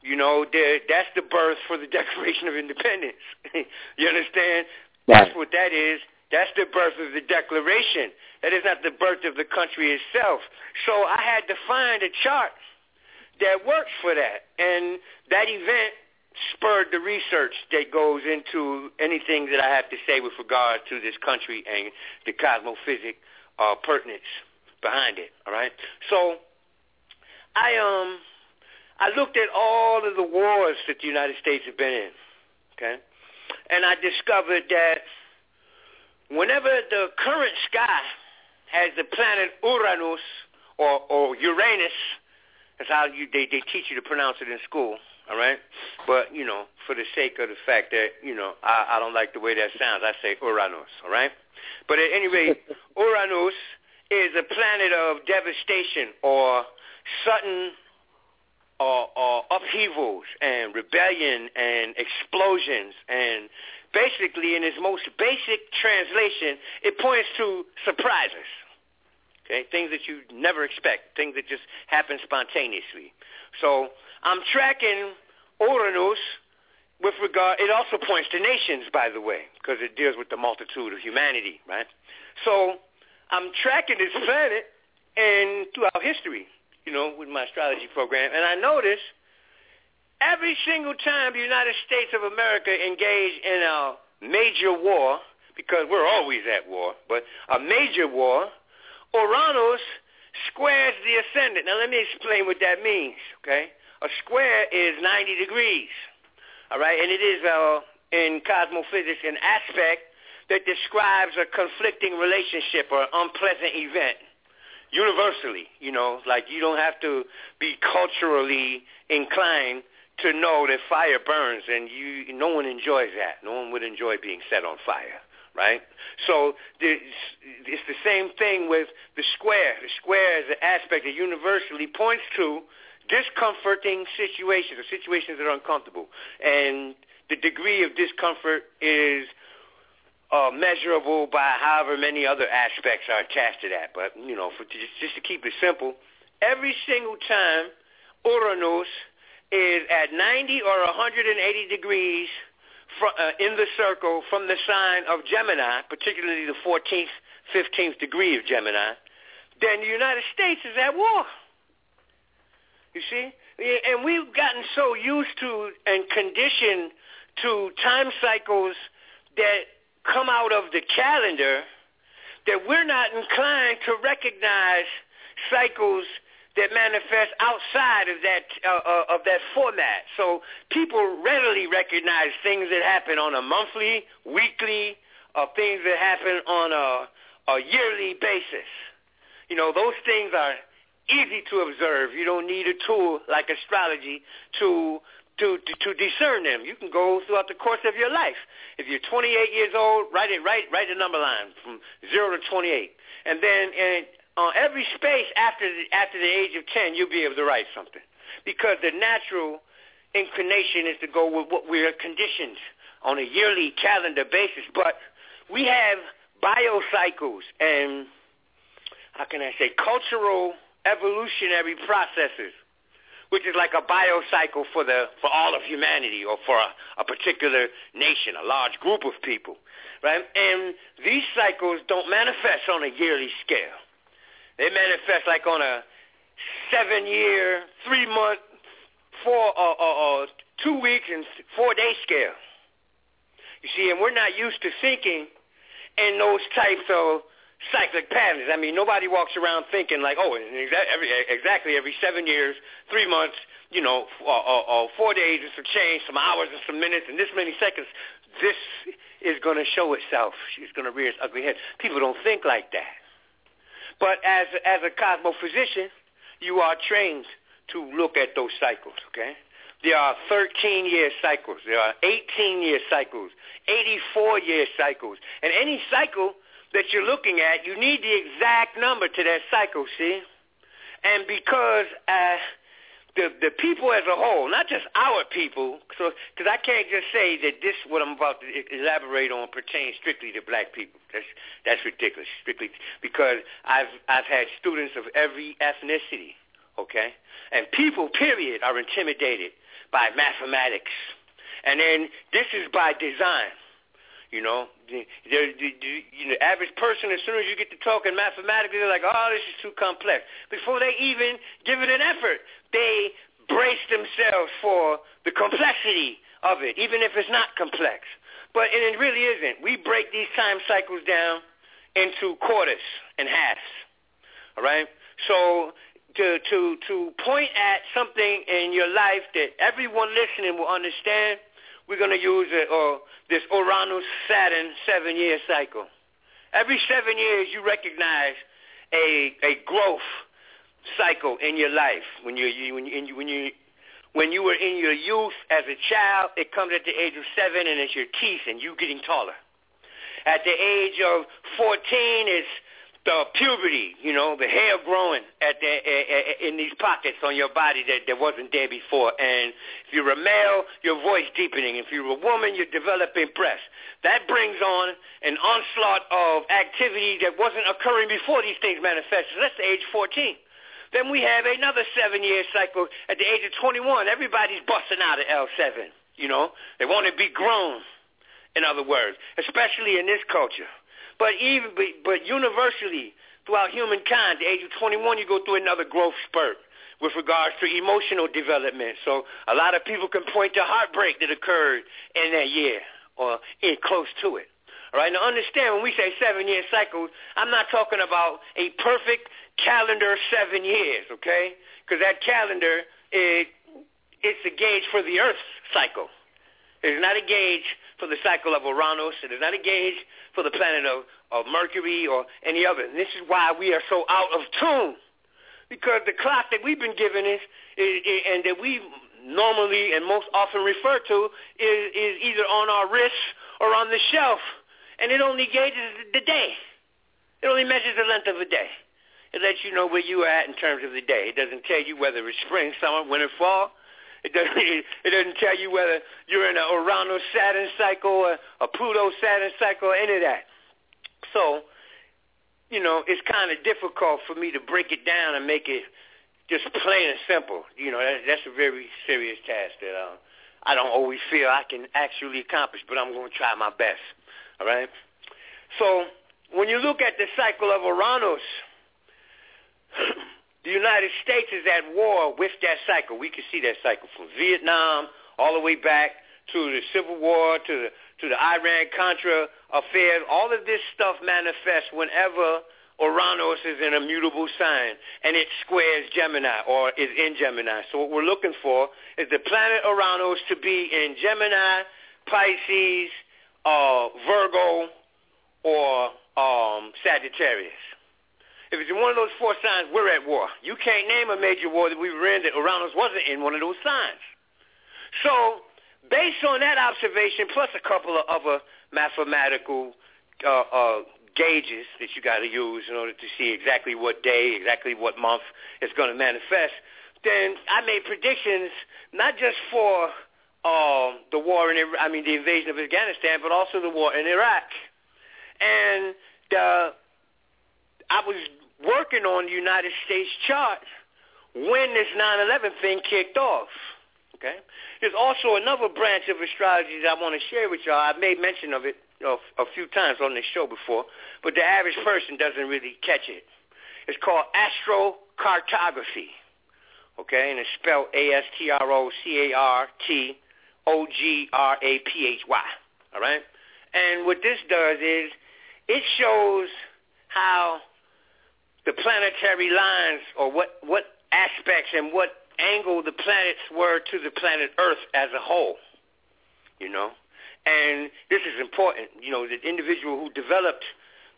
You know, the, that's the birth for the *laughs* Declaration of Independence. *laughs* you understand? That's what that is. That's the birth of the Declaration. That is not the birth of the country itself. So I had to find a chart that works for that. And that event spurred the research that goes into anything that I have to say with regard to this country and the cosmophysic uh, pertinence behind it. All right. So I um I looked at all of the wars that the United States have been in. Okay, and I discovered that whenever the current sky has the planet Uranus or, or Uranus, that's how you they, they teach you to pronounce it in school. All right, but you know, for the sake of the fact that you know I, I don't like the way that sounds, I say Uranus. All right, but at any rate, *laughs* Uranus is a planet of devastation or sudden or, or upheavals and rebellion and explosions and basically in its most basic translation, it points to surprises. Okay, things that you never expect, things that just happen spontaneously. So I'm tracking Uranus with regard. It also points to nations, by the way, because it deals with the multitude of humanity, right? So I'm tracking this planet and throughout history, you know, with my astrology program, and I notice every single time the United States of America engaged in a major war, because we're always at war, but a major war, Uranus squares the ascendant. Now let me explain what that means, okay? A square is 90 degrees, all right? And it is, uh, in cosmophysics, an aspect that describes a conflicting relationship or an unpleasant event universally, you know, like you don't have to be culturally inclined to know that fire burns and you no one enjoys that. No one would enjoy being set on fire, right? So it's the same thing with the square. The square is an aspect that universally points to discomforting situations or situations that are uncomfortable. And the degree of discomfort is uh, measurable by however many other aspects are attached to that. But, you know, for just, just to keep it simple, every single time Uranus is at 90 or 180 degrees fr- uh, in the circle from the sign of Gemini, particularly the 14th, 15th degree of Gemini, then the United States is at war. You see? And we've gotten so used to and conditioned to time cycles that come out of the calendar that we're not inclined to recognize cycles that manifest outside of that uh, uh, of that format. So people readily recognize things that happen on a monthly, weekly, or things that happen on a, a yearly basis. You know, those things are easy to observe. You don't need a tool like astrology to to, to to discern them. You can go throughout the course of your life. If you're 28 years old, write it write write the number line from zero to 28, and then and on uh, every space after the, after the age of 10, you'll be able to write something because the natural inclination is to go with what we're conditioned on a yearly calendar basis. But we have biocycles and how can I say cultural evolutionary processes which is like a biocycle for the for all of humanity or for a, a particular nation, a large group of people, right? And these cycles don't manifest on a yearly scale. They manifest like on a seven-year, three-month, four or, or, or two weeks and four-day scale. You see, and we're not used to thinking in those types of cyclic patterns. I mean, nobody walks around thinking like, oh, every, exactly every seven years, three months, you know, or, or, or four days and some change, some hours and some minutes, and this many seconds, this is going to show itself. She's going to rear its ugly head. People don't think like that. But as as a cosmophysician, you are trained to look at those cycles. Okay, there are 13 year cycles. There are 18 year cycles, 84 year cycles, and any cycle that you're looking at, you need the exact number to that cycle. See, and because uh, the the people as a whole, not just our people. So, because I can't just say that this what I'm about to elaborate on pertains strictly to black people. That's that's ridiculous. Strictly because I've I've had students of every ethnicity. Okay, and people, period, are intimidated by mathematics, and then this is by design. You know, the, the, the, you know, average person, as soon as you get to talking mathematically, they're like, oh, this is too complex. Before they even give it an effort, they brace themselves for the complexity of it, even if it's not complex. But it really isn't. We break these time cycles down into quarters and halves. All right? So to to to point at something in your life that everyone listening will understand, we're going to use it, or this Uranus Saturn seven year cycle. Every seven years, you recognize a a growth cycle in your life. When you, you when you when you when you were in your youth as a child, it comes at the age of seven, and it's your teeth and you getting taller. At the age of 14, it's the puberty, you know, the hair growing at the, uh, in these pockets on your body that, that wasn't there before. And if you're a male, your voice deepening. If you're a woman, you're developing breasts. That brings on an onslaught of activity that wasn't occurring before these things manifested. That's the age 14. Then we have another seven-year cycle. At the age of 21, everybody's busting out of L7. You know, they want to be grown. In other words, especially in this culture. But even but universally throughout humankind, the age of 21, you go through another growth spurt with regards to emotional development. So a lot of people can point to heartbreak that occurred in that year or in close to it. All right, now understand when we say seven-year cycles, I'm not talking about a perfect calendar seven years, okay? Because that calendar, it, it's a gauge for the Earth's cycle. It is not a gauge for the cycle of Uranus. It is not a gauge for the planet of, of Mercury or any other. And this is why we are so out of tune. Because the clock that we've been given is, is, is and that we normally and most often refer to is, is either on our wrists or on the shelf. And it only gauges the day. It only measures the length of a day. It lets you know where you are at in terms of the day. It doesn't tell you whether it's spring, summer, winter, fall. It doesn't, it doesn't tell you whether you're in a Uranus Saturn cycle or a Pluto Saturn cycle or any of that. So, you know, it's kind of difficult for me to break it down and make it just plain and simple. You know, that, that's a very serious task that uh, I don't always feel I can actually accomplish, but I'm going to try my best. All right. So when you look at the cycle of Uranus, the United States is at war with that cycle. We can see that cycle from Vietnam all the way back to the Civil War, to the to the Iran Contra affair. All of this stuff manifests whenever Uranus is in a mutable sign and it squares Gemini or is in Gemini. So what we're looking for is the planet Uranus to be in Gemini, Pisces, uh, Virgo, or um, Sagittarius. If it's one of those four signs, we're at war. You can't name a major war that we were in that Uranus wasn't in one of those signs. So based on that observation, plus a couple of other mathematical uh, uh, gauges that you got to use in order to see exactly what day, exactly what month it's going to manifest, then I made predictions not just for uh, the war in, I mean, the invasion of Afghanistan, but also the war in Iraq. And uh, I was working on the United States chart when this 9/11 thing kicked off. Okay. There's also another branch of astrology that I want to share with y'all. I made mention of it a, a few times on this show before, but the average person doesn't really catch it. It's called astrocartography. Okay, and it's spelled A-S-T-R-O-C-A-R-T-O-G-R-A-P-H-Y. All right? And what this does is it shows how the planetary lines or what, what aspects and what angle the planets were to the planet Earth as a whole, you know. And this is important, you know, the individual who developed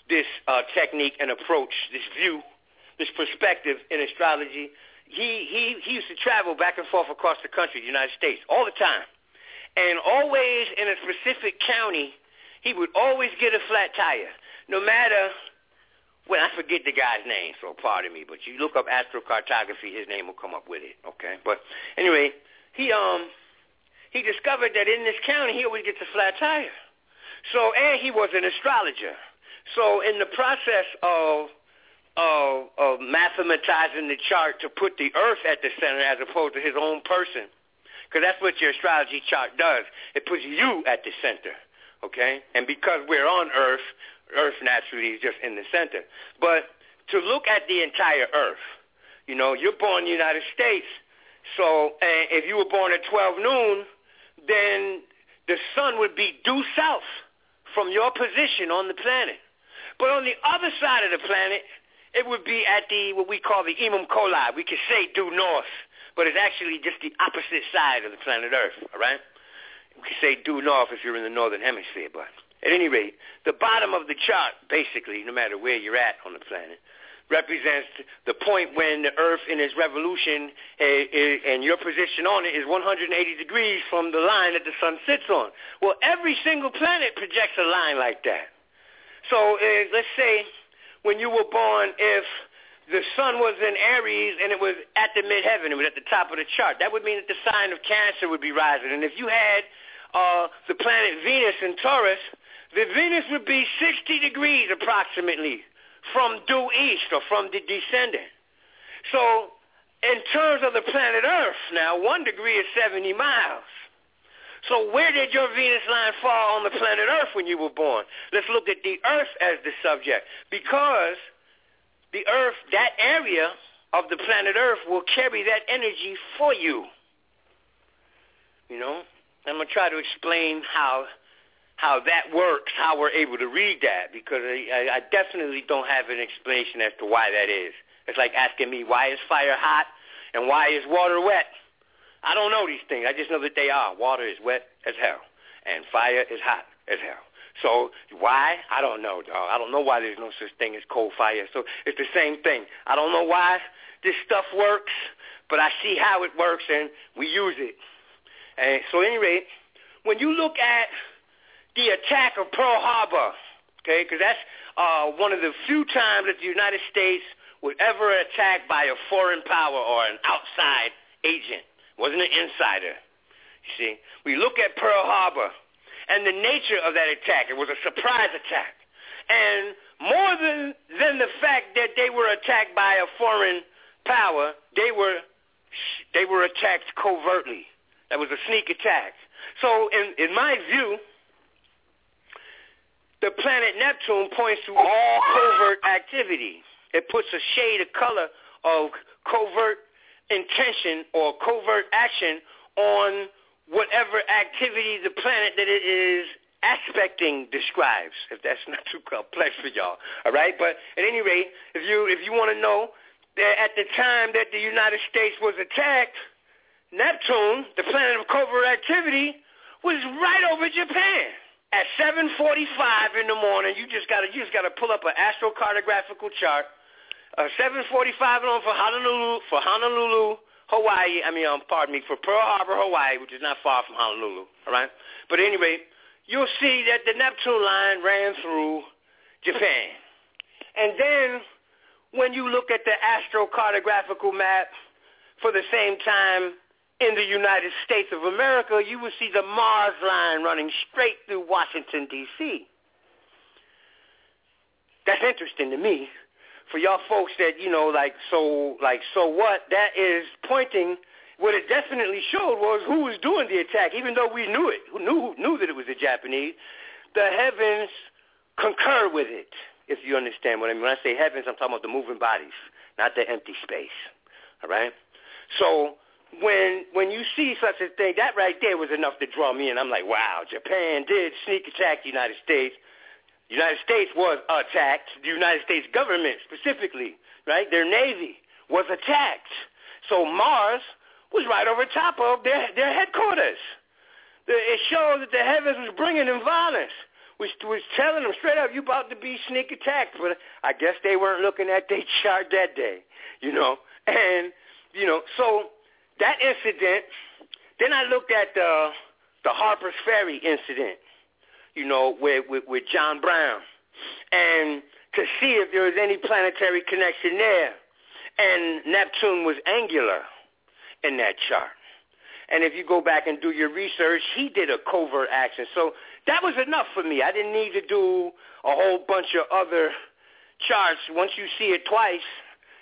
this uh, technique and approach, this view, this perspective in astrology, he, he, he used to travel back and forth across the country, the United States, all the time. And always in a specific county, he would always get a flat tire, no matter well, I forget the guy's name, so pardon me. But you look up astrocartography, his name will come up with it. Okay. But anyway, he um he discovered that in this county he always gets a flat tire. So and he was an astrologer. So in the process of of, of mathematizing the chart to put the Earth at the center as opposed to his own person, because that's what your astrology chart does. It puts you at the center. Okay. And because we're on Earth, Earth naturally is just in the center. But to look at the entire Earth, you know, you're born in the United States, so uh, if you were born at 12 noon, then the sun would be due south from your position on the planet. But on the other side of the planet, it would be at the what we call the Imum Coeli. We could say due north, but it's actually just the opposite side of the planet Earth. All right, we could say due north if you're in the northern hemisphere, but at any rate, the bottom of the chart, basically, no matter where you're at on the planet, represents the point when the Earth in its revolution uh, and your position on it is 180 degrees from the line that the sun sits on. Well, every single planet projects a line like that. So uh, let's say when you were born, if the sun was in Aries and it was at the midheaven, it was at the top of the chart, that would mean that the sign of Cancer would be rising. And if you had uh, the planet Venus in Taurus, the Venus would be 60 degrees approximately from due east or from the descendant. So in terms of the planet Earth, now one degree is 70 miles. So where did your Venus line fall on the planet Earth when you were born? Let's look at the Earth as the subject because the Earth, that area of the planet Earth will carry that energy for you. You know, I'm going to try to explain how how that works, how we're able to read that, because I, I definitely don't have an explanation as to why that is. It's like asking me, why is fire hot and why is water wet? I don't know these things. I just know that they are. Water is wet as hell, and fire is hot as hell. So why? I don't know, dog. I don't know why there's no such thing as cold fire. So it's the same thing. I don't know why this stuff works, but I see how it works, and we use it. And so, at any rate, when you look at the attack of Pearl Harbor, okay, because that's uh, one of the few times that the United States was ever attacked by a foreign power or an outside agent. It wasn't an insider. You see, we look at Pearl Harbor and the nature of that attack. It was a surprise attack. And more than, than the fact that they were attacked by a foreign power, they were they were attacked covertly. That was a sneak attack. So in in my view, the planet Neptune points to all covert activity. It puts a shade of color of covert intention or covert action on whatever activity the planet that it is aspecting describes, if that's *laughs* not too complex for y'all. All right? But at any rate, if you if you want to know that at the time that the United States was attacked, Neptune, the planet of covert activity, was right over Japan. At 7:45 in the morning, you just gotta you just gotta pull up an astrocartographical chart. Uh, 7:45 on for Honolulu for Honolulu, Hawaii. I mean, um, pardon me, for Pearl Harbor, Hawaii, which is not far from Honolulu. All right, but anyway, you'll see that the Neptune line ran through Japan, and then when you look at the astrocartographical map for the same time in the United States of America, you will see the Mars line running straight through Washington, D.C. That's interesting to me. For y'all folks that, you know, like, so, like, so what, that is pointing, what it definitely showed was who was doing the attack, even though we knew it, who knew, knew that it was the Japanese. The heavens concur with it, if you understand what I mean. When I say heavens, I'm talking about the moving bodies, not the empty space. All right? So when when you see such a thing, that right there was enough to draw me in. I'm like, wow, Japan did sneak attack the United States. The United States was attacked. The United States government specifically, right? Their navy was attacked. So Mars was right over top of their their headquarters. It shows that the heavens was bringing them violence. Was was telling them straight up, you about to be sneak attacked. But I guess they weren't looking at their *laughs* chart that day, you know. And you know, so that incident. Then I looked at the the Harper's Ferry incident, you know, with, with with John Brown, and to see if there was any planetary connection there. And Neptune was angular in that chart. And if you go back and do your research, he did a covert action. So that was enough for me. I didn't need to do a whole bunch of other charts. Once you see it twice,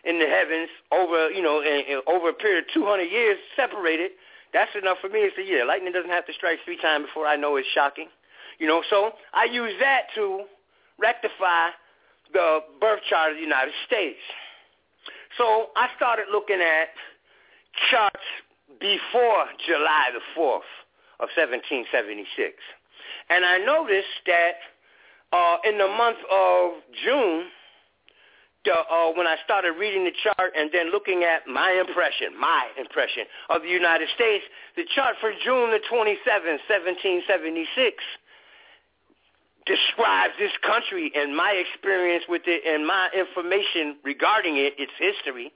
in the heavens over, you know, in, in, over a period of 200 years separated, that's enough for me to say, yeah, lightning doesn't have to strike three times before I know it's shocking. You know, so I use that to rectify the birth chart of the United States. So I started looking at charts before July the 4th of 1776. And I noticed that uh, in the month of June, uh, when I started reading the chart and then looking at my impression, my impression of the United States, the chart for June the 27th, 1776, describes this country and my experience with it and my information regarding it, its history,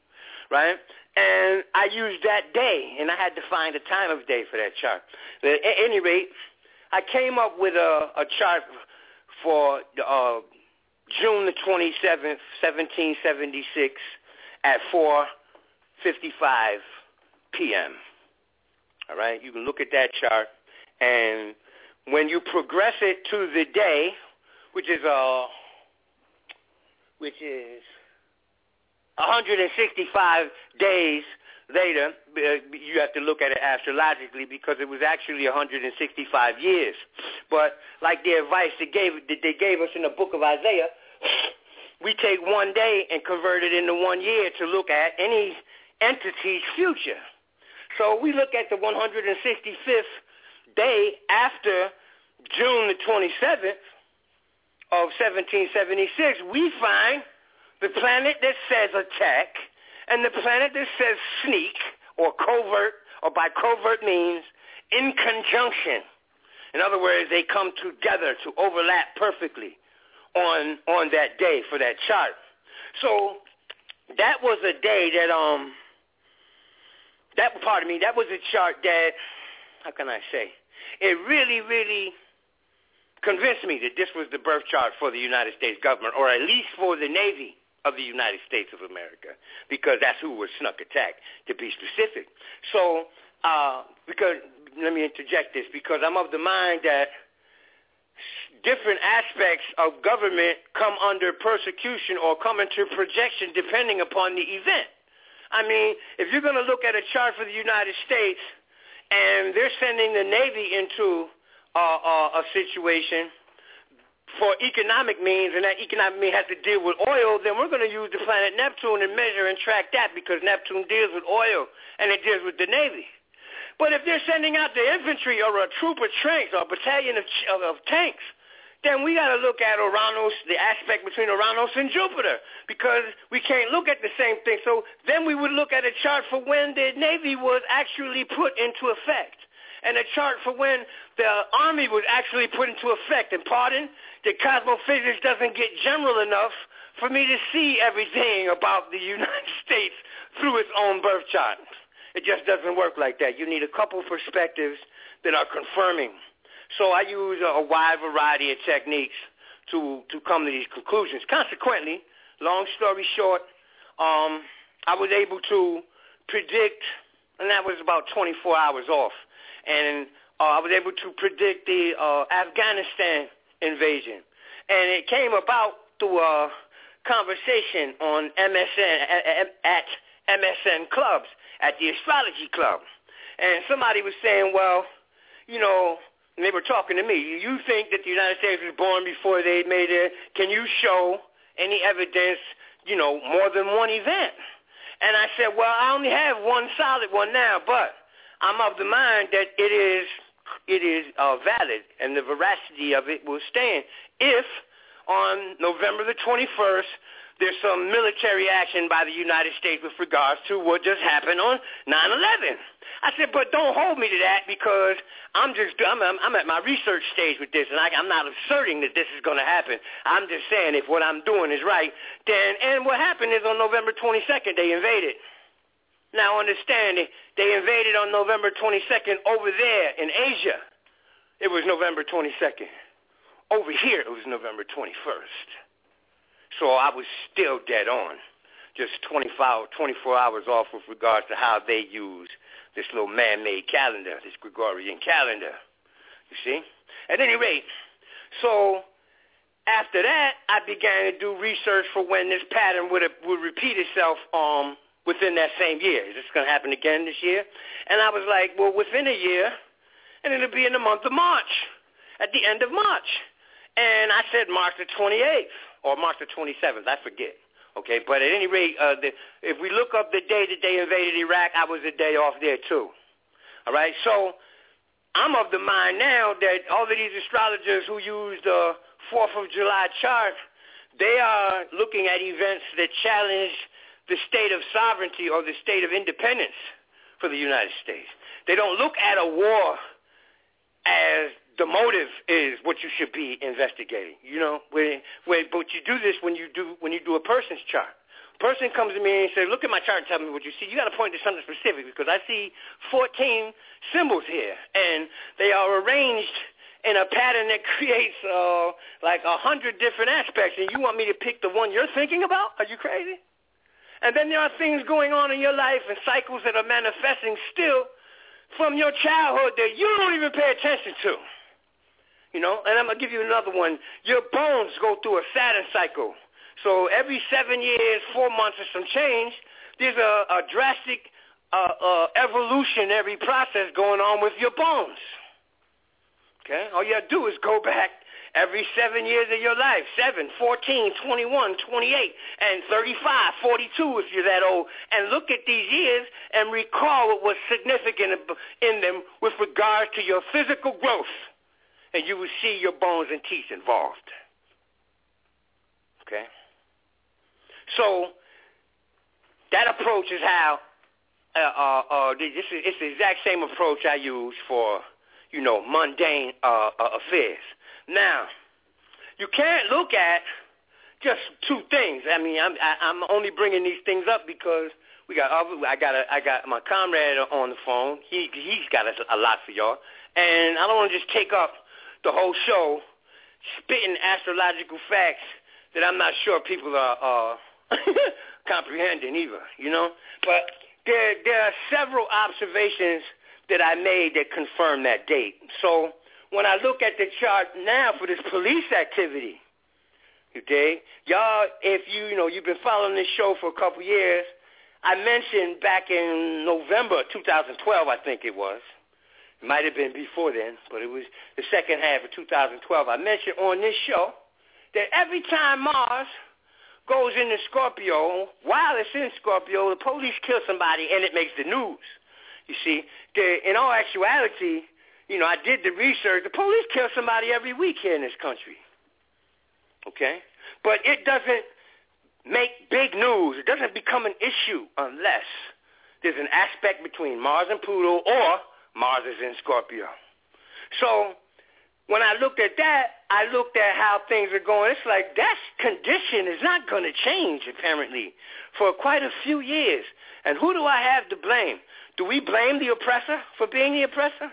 right? And I used that day, and I had to find a time of day for that chart. But at any rate, I came up with a, a chart for the uh, June the 27th, 1776 at 4.55 p.m. All right, you can look at that chart, and when you progress it to the day, which is uh, which is 165 days later, uh, you have to look at it astrologically because it was actually 165 years. But like the advice they gave that they gave us in the book of Isaiah, we take one day and convert it into one year to look at any entity's future. So we look at the 165th day after June the 27th of 1776, we find the planet that says attack and the planet that says sneak or covert or by covert means in conjunction. In other words, they come together to overlap perfectly on on that day for that chart. So that was a day that um that part of me that was a chart that how can I say it really really convinced me that this was the birth chart for the United States government or at least for the Navy of the United States of America because that's who was snuck attacked, to be specific. So uh, because let me interject this because I'm of the mind that different aspects of government come under persecution or come into projection depending upon the event. I mean, if you're going to look at a chart for the United States and they're sending the Navy into uh, uh, a situation for economic means, and that economic means has to deal with oil, then we're going to use the planet Neptune and measure and track that because Neptune deals with oil and it deals with the Navy. But if they're sending out the infantry or a troop of tanks or a battalion of, of, of tanks, then we got to look at Uranus, the aspect between Uranus and Jupiter, because we can't look at the same thing. So then we would look at a chart for when the Navy was actually put into effect, and a chart for when the Army was actually put into effect. And pardon, the cosmophysics doesn't get general enough for me to see everything about the United *laughs* States through its own birth chart. It just doesn't work like that. You need a couple perspectives that are confirming so I use a, wide variety of techniques to, to come to these conclusions. Consequently, long story short, um, I was able to predict, and that was about 24 hours off, and uh, I was able to predict the uh, Afghanistan invasion. And it came about through a conversation on MSN, at, at MSN clubs, at the astrology club. And somebody was saying, well, you know, and they were talking to me. You think that the United States was born before they made it? Can you show any evidence, you know, more than one event? And I said, well, I only have one solid one now, but I'm of the mind that it is it is uh, valid and the veracity of it will stand if on November the 21st there's some military action by the United States with regards to what just happened on 9/11. I said, but don't hold me to that because I'm just I'm, I'm at my research stage with this, and I, I'm not asserting that this is going to happen. I'm just saying if what I'm doing is right, then and what happened is on November 22nd they invaded. Now understand they invaded on November 22nd over there in Asia. It was November 22nd. Over here it was November 21st. So I was still dead on, just 24, 24 hours off with regards to how they use this little man-made calendar, this Gregorian calendar. You see? At any rate, so after that, I began to do research for when this pattern would would repeat itself um, within that same year. Is this going to happen again this year? And I was like, well, within a year, and it'll be in the month of March, at the end of March. And I said March the 28th or March the 27th. I forget. Okay, but at any rate, uh, the, if we look up the day that they invaded Iraq, I was a day off there too. All right, so I'm of the mind now that all of these astrologers who use the Fourth of July chart, they are looking at events that challenge the state of sovereignty or the state of independence for the United States. They don't look at a war as the motive is what you should be investigating. You know, when, when, but you do this when you do when you do a person's chart. Person comes to me and says, "Look at my chart and tell me what you see." You got to point to something specific because I see 14 symbols here, and they are arranged in a pattern that *laughs* creates uh, like a hundred different aspects. And you want me to pick the one you're thinking about? Are you crazy? And then there are things going on in your life and cycles that are manifesting still from your childhood that you don't even pay attention to. You know, and I'm gonna give you another one. Your bones go through a Saturn cycle. So every seven years, four months, or some change, there's a, a drastic uh, uh, evolutionary process going on with your bones. Okay, all you have to do is go *laughs* back every seven years of your life, 7, 14, 21, 28, and 35, 42 if you're that old, and look at these years and recall what was significant in them with regard to your physical growth and you will see your bones and teeth involved. Okay? So that approach is how uh, uh, uh, this is, it's the exact same approach I use for, you know, mundane uh, uh, affairs. Now, you can't look at just two things. I mean, I'm I, I'm only bringing these things up because we got. I got a, I got my comrade on the phone. He he's got a, a lot for y'all, and I don't want to just take up the whole show spitting astrological facts that I'm not sure people are uh, *coughs* comprehending either, you know. But there, there are several observations that I made that confirm that date. So when I look at the chart now for this police activity, you dig? Y'all, if you, you know, you've been following this show for a couple years, I mentioned back in November 2012, I think it was. It might have been before then, but it was the second half of 2012. I mentioned on this show that every time Mars goes into Scorpio, while it's in Scorpio, the police kill somebody and it makes the news. You see, in all actuality, you know, I did the research. The police kill somebody every week here in this country. Okay? But it doesn't make big news. It doesn't become an issue unless there's an aspect between Mars and Pluto or Mars is in Scorpio. So when I looked at that, I looked at how things are going. It's like that condition is not going to change, apparently, for quite a few years. And who do I have to blame? Do we blame the oppressor for being the oppressor?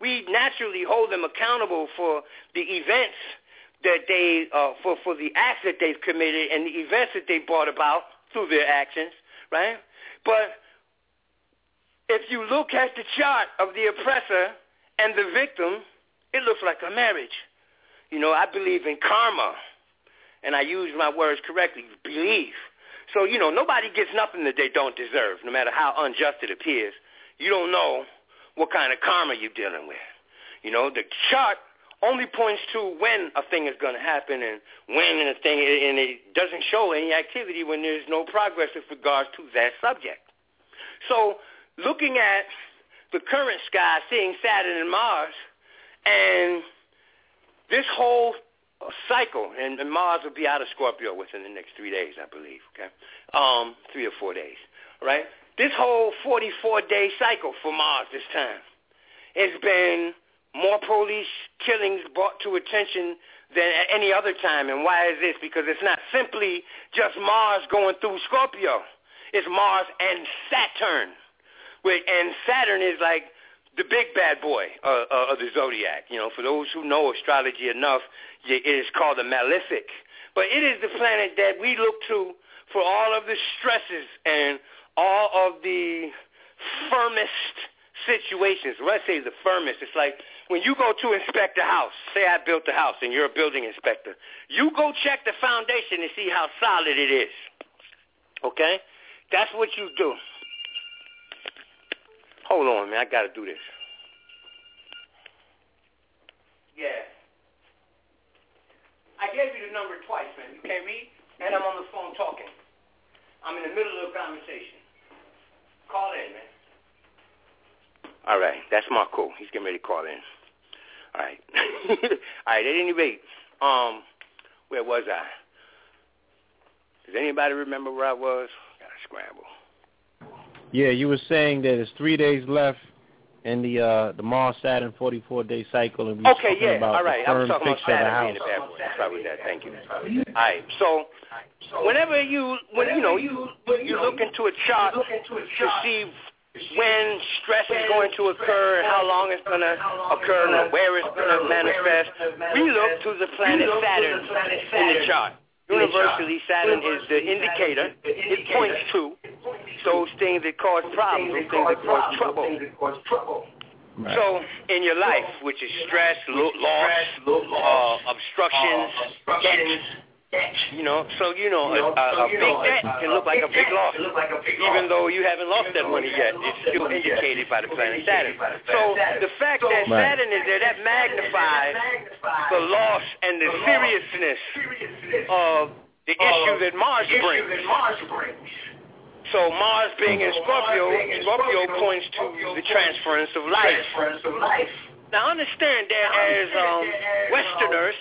We naturally hold them accountable for the events that they, uh, for, for the acts that they've committed and the events that they brought about through their actions, right? But if you look at the chart of the oppressor and the victim, it looks like a marriage. You know, I believe in karma, and I use my words correctly, believe. So, you know, nobody gets nothing that they don't deserve, no matter how unjust it appears. You don't know what kind of karma you're dealing with. You know, the chart only points to when a thing is going to happen and when a thing, and it doesn't show any activity when there's no progress with regards to that subject. So looking at the current sky, seeing Saturn and Mars, and this whole cycle, and, Mars will be out of Scorpio within the next three days, I believe, okay? Um, three or four days, right? This whole 44-day cycle for Mars this time has been more police killings brought to attention than at any other time. And why is this? Because it's not simply just Mars going through Scorpio. It's Mars and Saturn. And Saturn is like the big bad boy uh, uh, of the zodiac. You know, for those who know astrology enough, it is called a malefic. But it is the planet that we look to for all of the stresses and all of the firmest situations. When I say the firmest, it's like when you go to inspect a house, say I built a house and you're a building inspector, you go check the foundation and see how solid it is. Okay? That's what you do. Hold on, man. I got to do this. Yeah. I gave you the number twice, man. You can't read? And I'm on the phone talking. I'm in the middle of a conversation. Call in, man. All right. That's Marco. He's getting ready to call in. All right. *laughs* All right. At any rate, um, where was I? Does anybody remember where I was? Got to scramble. Yeah, you were saying that it's three days left in the uh the Mars Saturn 44 day cycle, and we okay, talking yeah, about all right. the firm talking about of the house. being the bad boy. Sorry with that. Thank you. All right. So whenever you when you know you you look into a chart to see when stress is going to occur, and how long it's going to occur, and where it's going to manifest, we look to the planet Saturn in the chart. Universally, Saturn is the indicator. It points to those things that cause problems, those things that cause trouble. Right. So, in your life, which is stress, lo- loss, uh, obstructions, debt, you know, so you know, a, a, a big debt can look like a big loss, even though you haven't lost that money yet. It's still indicated by the planet Saturn. So the fact that Saturn is there, that magnifies the loss and the seriousness of the issue that Mars brings. So Mars being in Scorpio, Scorpio points to the transference of life. Now understand that as um, Westerners,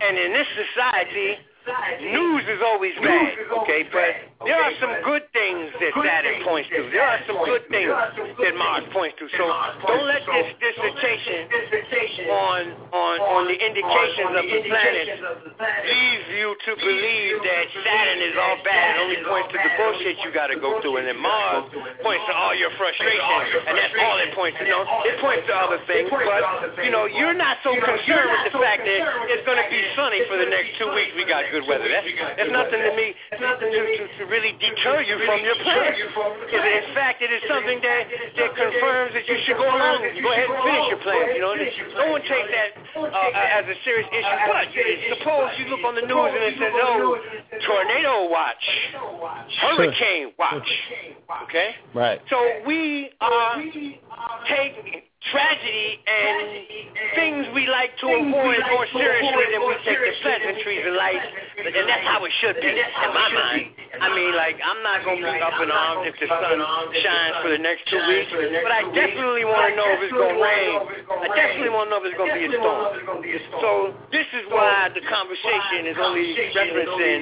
and in this society, news is always bad, okay? But there are some good things that Saturn points to. There are some good things that Mars points to. So don't let this dissertation on on on the indications of the planet leave you to believe that Saturn is all bad. It only points to the bullshit you got to go through, and then Mars points to all your frustrations, and that's all it points to. No, it points to other things, but you know you're not so concerned with the fact that it's going to be sunny for the next two weeks. We got good weather. That's that's nothing to me to, to, to really deter you from your plan. In fact, it is something that, that confirms that you should go along. You go ahead and finish your plan. You know, no one takes that uh, as a serious issue. But suppose you look on the news and it says, "Oh, tornado watch, hurricane watch." Okay. Right. So we uh, take tragedy and things we like to avoid more seriously than we take the pleasantries in life. And that's how it should be, in my mind. I mean, like, I'm not going to be up in arms if the sun shines for the next two weeks, but I definitely want to know if it's going to rain. I definitely want to know if it's going to be a storm. So this is why the conversation is only referencing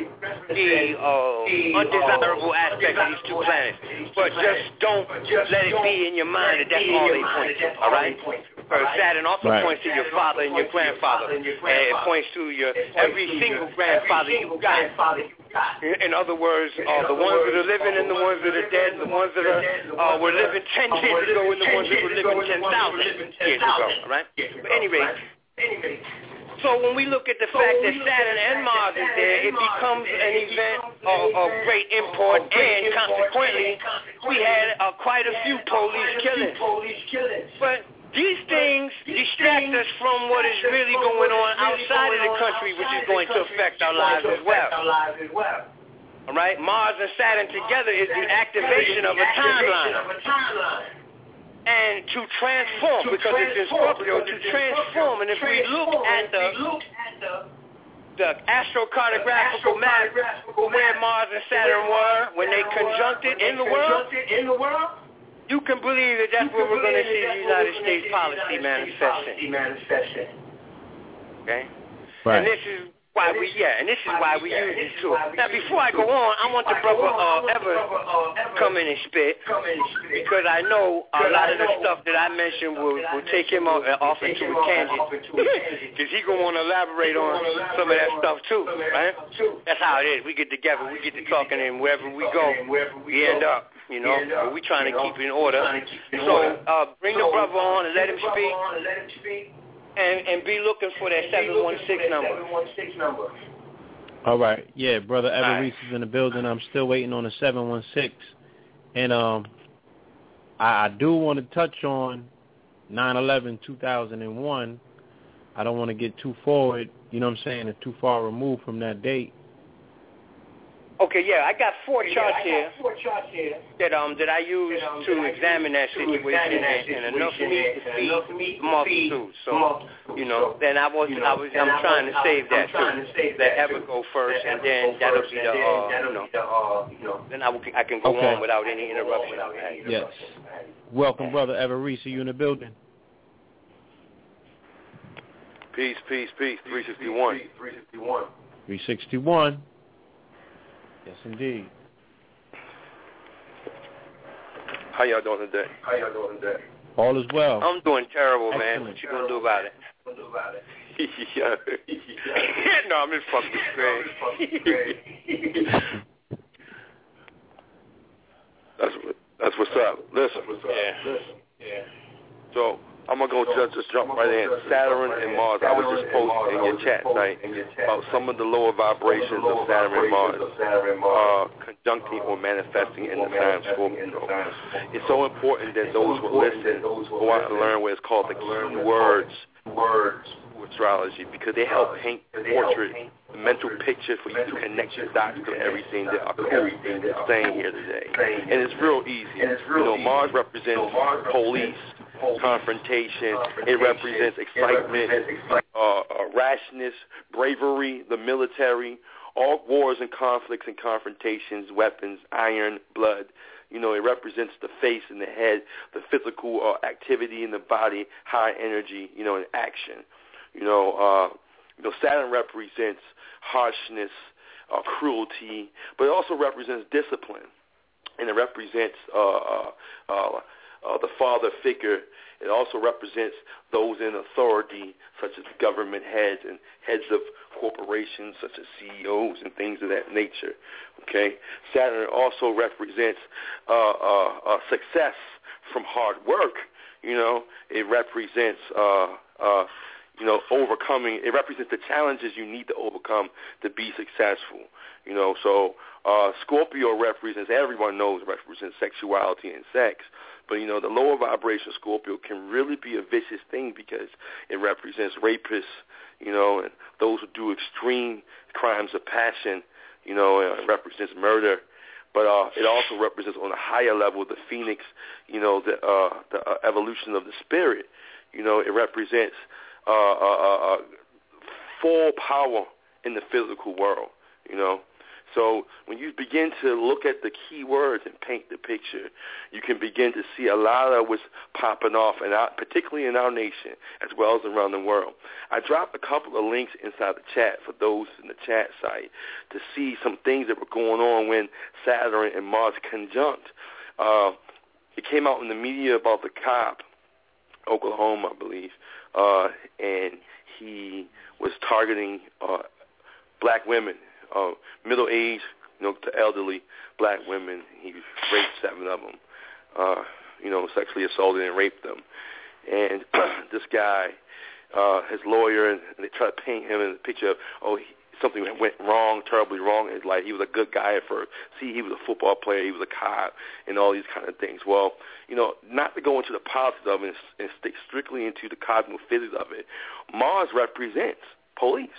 the uh, undesirable aspects of these two planets. But just don't let it be in your mind that that's all they point to, all right? Because Saturn also Right. points to your father and your grandfather. And it points to your every single grandfather you got. In in other words, uh, the ones that are living and the ones that are dead, the ones that are uh, were living 10 years ago and the ones that were living 10,000 years ago, all right? But anyway, so when we look at the fact that Saturn and Mars is there, it becomes an event of, of great import, and consequently, we had uh, quite a few police killings. But these things distract us from what is really going on outside of the country, which is going to affect our lives as well. All right, Mars and Saturn together is the activation of a timeline and to transform because it's in Scorpio to transform. And if we look at the the astrocartographical map where Mars and Saturn were when they conjuncted in the world, you can believe that that's where we're going to see the United States policy manifesting. Okay. Right. And this is why we yeah, and this is why we use this tool. Now before I go on, I want the brother uh, ever come in and spit. because I know a lot of the stuff that I mentioned will, will take him off, off into a tangent. *laughs* Because he gonna want to elaborate on some of that stuff too, right? That's how it is. We get together, we get to talking, and wherever we go, we end up. You know, but we trying to keep it in order. So uh, bring the brother on and let him speak and, and be looking for that 716 number. All right. Yeah, brother Ever right. Is in the building. I'm still waiting on the 716. And um, I, I do want to touch on 9/11 2001. I don't want to get too forward. You know what I'm saying? Or too far removed from that date. Okay, yeah, I got four charts here four that um that I use to examine that situation and, and enough meat to feed the multitude. So you know, then I was I was I'm trying to save that too. Let Ever go first, and then that'll be the uh, you know, then I will, I can go Okay. on without any interruption. Yes. Welcome, brother Ever Reese. Are you in the building? Peace, peace, peace. 361. 361. Yes, indeed. How y'all doing today? How y'all doing today? All is well. I'm doing terrible, man. What you gonna do about it? yeah. *laughs* no, I'm just fucking with Greg. That's what, that's what's up. Listen. Yeah. So I'm gonna go just just jump right in. Saturn and Mars. I was just posting in your chat tonight about some of the lower vibrations of Saturn and Mars, uh, conjuncting or manifesting in the sign Scorpio. It's so important that those who listen go out and learn what is called the key words astrology because they help paint the portrait, the mental picture for you to connect the dots to everything that Ra Akhu is saying here today. And it's real easy. You know, Mars represents police, confrontation. It represents excitement, uh, uh, rashness, bravery, the military, all wars and conflicts and confrontations, weapons, iron, blood. You know, it represents the face and the head, the physical uh, activity in the body, high energy, you know, and action. You know, uh, you know, Saturn represents harshness, uh, cruelty, but it also represents discipline, and it represents uh, uh, uh, uh, the father figure. It also represents those in authority, such as government heads and heads of corporations, such as CEOs and things of that nature. Okay, Saturn also represents uh, uh, uh, success from hard work. You know, it represents uh, uh, you know, overcoming. It represents the challenges you need to overcome to be successful. You know, so uh, Scorpio represents everyone knows represents sexuality and sex, but you know the lower vibration Scorpio can really be a vicious thing because it represents rapists, you know, and those who do extreme crimes of passion. You know, it represents murder but uh, it also represents on a higher level the phoenix, you know, the uh, the uh, evolution of the spirit. You know, it represents uh, uh, uh, uh, full power in the physical world. You know, so when you begin to look at the key words and paint the picture, you can begin to see a lot of what's popping off, and particularly in our nation as well as around the world. I dropped a couple of links inside the chat for those in the chat site to see some things that were going on when Saturn and Mars conjunct. Uh, it came out in the media about the cop, Oklahoma, I believe, uh, and he was targeting uh, black women uh, middle aged, you know, to elderly black women. He raped seven of them, uh, you know, sexually assaulted and raped them. And *clears throat* this guy, uh, his lawyer, and they try to paint him in the picture of, oh, he, something went wrong, terribly wrong in his life. He was a good guy at first. See, he was a football player, he was a cop, and all these kind of things. Well, you know, not to go into the politics of it and, stick strictly into the cosmic physics of it, Mars represents police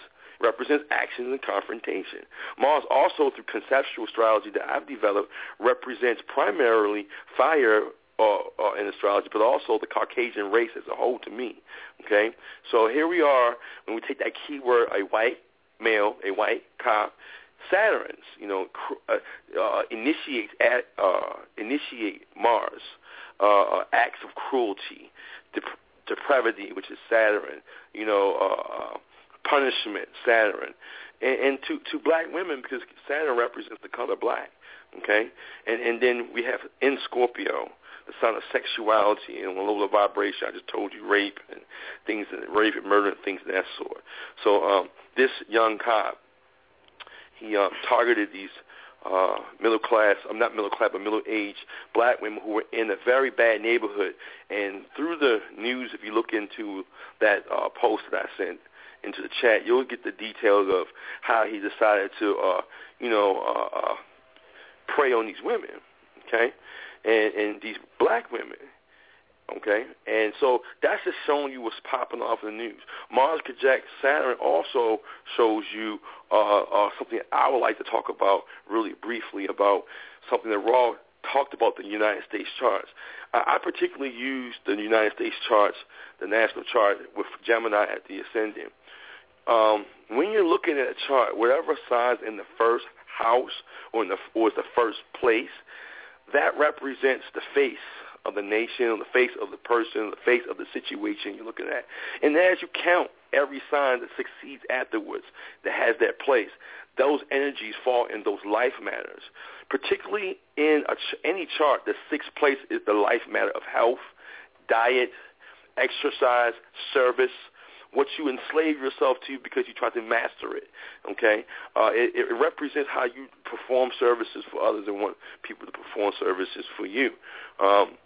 represents action and confrontation. Mars also, through conceptual astrology that I've developed, represents primarily fire uh, uh, in astrology, but also the Caucasian race as a whole to me. Okay, so here we are when we take that keyword, a white male, a white cop, Saturn's, you know, uh, uh, initiate at, uh, initiate Mars, uh, uh, acts of cruelty, dep- depravity, which is Saturn, you know, uh, uh, punishment, Saturn, and, and to to black women because Saturn represents the color black. Okay, and and then we have in Scorpio the sign of sexuality and low vibration. I just told you rape and things and rape and murder and things of that sort. So um, this young cop, he um, targeted these uh, middle class, I'm not middle class, but middle aged black women who were in a very bad neighborhood. And through the news, if you look into that uh, post that I sent, into the chat, you'll get the details of how he decided to, uh, you know, uh, uh, prey on these women, okay, and and these black women, okay, and so that's just showing you what's popping off in the news. Mars conjunct Saturn also shows you uh, uh, something I would like to talk about really briefly about something that Ra talked about the United States charts. I, I particularly use the United States charts, the national chart with Gemini at the ascendant um, when you're looking at a chart, whatever size in the first house or in the or is the first place, that represents the face of the nation, the face of the person, the face of the situation you're looking at. And as you count every sign that succeeds afterwards that has that place, those energies fall in those life matters. Particularly in a any chart, the sixth place is the life matter of health, diet, exercise, service, what you enslave yourself to because you try to master it. Okay, uh, it, it represents how you perform services for others and want people to perform services for you. Um,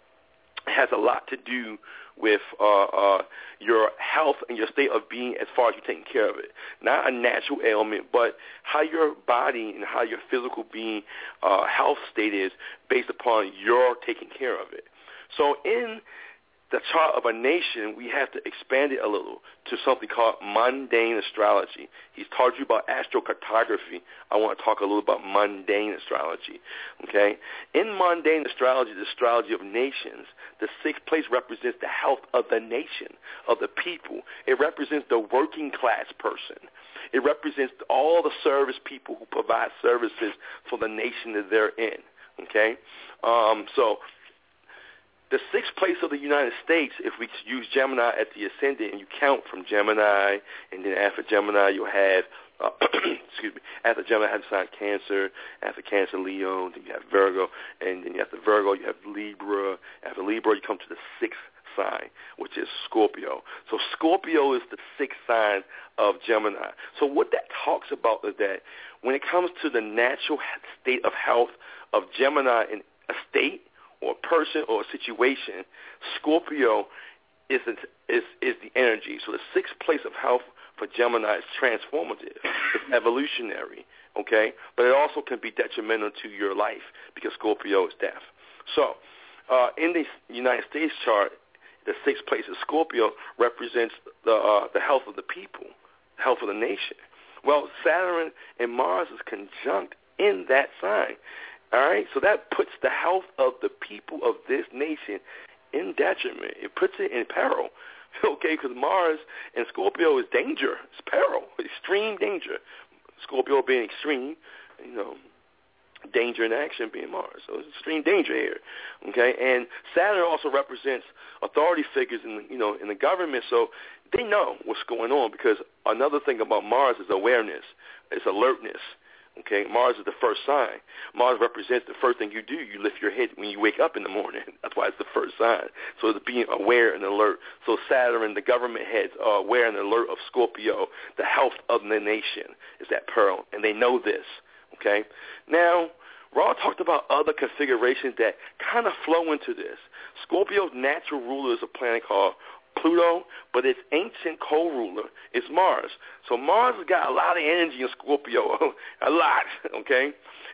it has a lot to do with uh, uh, your health and your state of being as far as you're taking care of it. Not a natural ailment, but how your body and how your physical being uh, health state is based upon your taking care of it. So in the chart of a nation, we have to expand it a little to something called mundane astrology. He's taught you about astrocartography. I want to talk a little about mundane astrology. Okay? In mundane astrology, the astrology of nations, the sixth place represents the health of the nation, of the people. It represents the working class person. It represents all the service people who provide services for the nation that they're in. Okay? Um, so the sixth place of the United States, if we use Gemini at the ascendant and you count from Gemini, and then after Gemini you'll have, uh, *clears throat* excuse me, after Gemini have sign Cancer, after Cancer Leo, then you have Virgo, and then after Virgo you have Libra. After Libra you come to the sixth sign, which is Scorpio. So Scorpio is the sixth sign of Gemini. So what that talks about is that when it comes to the natural state of health of Gemini in a state, or a person or a situation, Scorpio is, is, is the energy. So the sixth place of health for Gemini is transformative. It's *laughs* evolutionary, okay? But it also can be detrimental to your life because Scorpio is death. So uh, in the United States chart, the sixth place of Scorpio represents the, uh, the health of the people, the health of the nation. Well, Saturn and Mars is conjunct in that sign. All right, so that puts the health of the people of this nation in detriment. It puts it in peril. *laughs* Okay, because Mars and Scorpio is danger. It's peril, *laughs* extreme danger. Scorpio being extreme, you know, danger in action being Mars. So it's extreme danger here. Okay, and Saturn also represents authority figures in you know in the government, so they know what's going on because another thing about Mars is awareness, it's alertness. Okay, Mars is the first sign. Mars represents the first thing you do. You lift your head when you wake up in the morning. *laughs* That's why it's the first sign. So it's being aware and alert. So Saturn, the government heads, are aware and alert of Scorpio. The health of the nation is at peril, and they know this. Okay. Now, Ra talked about other configurations that kind of flow into this. Scorpio's natural ruler is a planet called Pluto, but its ancient co-ruler is Mars. So Mars has got a lot of energy in Scorpio, *laughs* a lot, okay?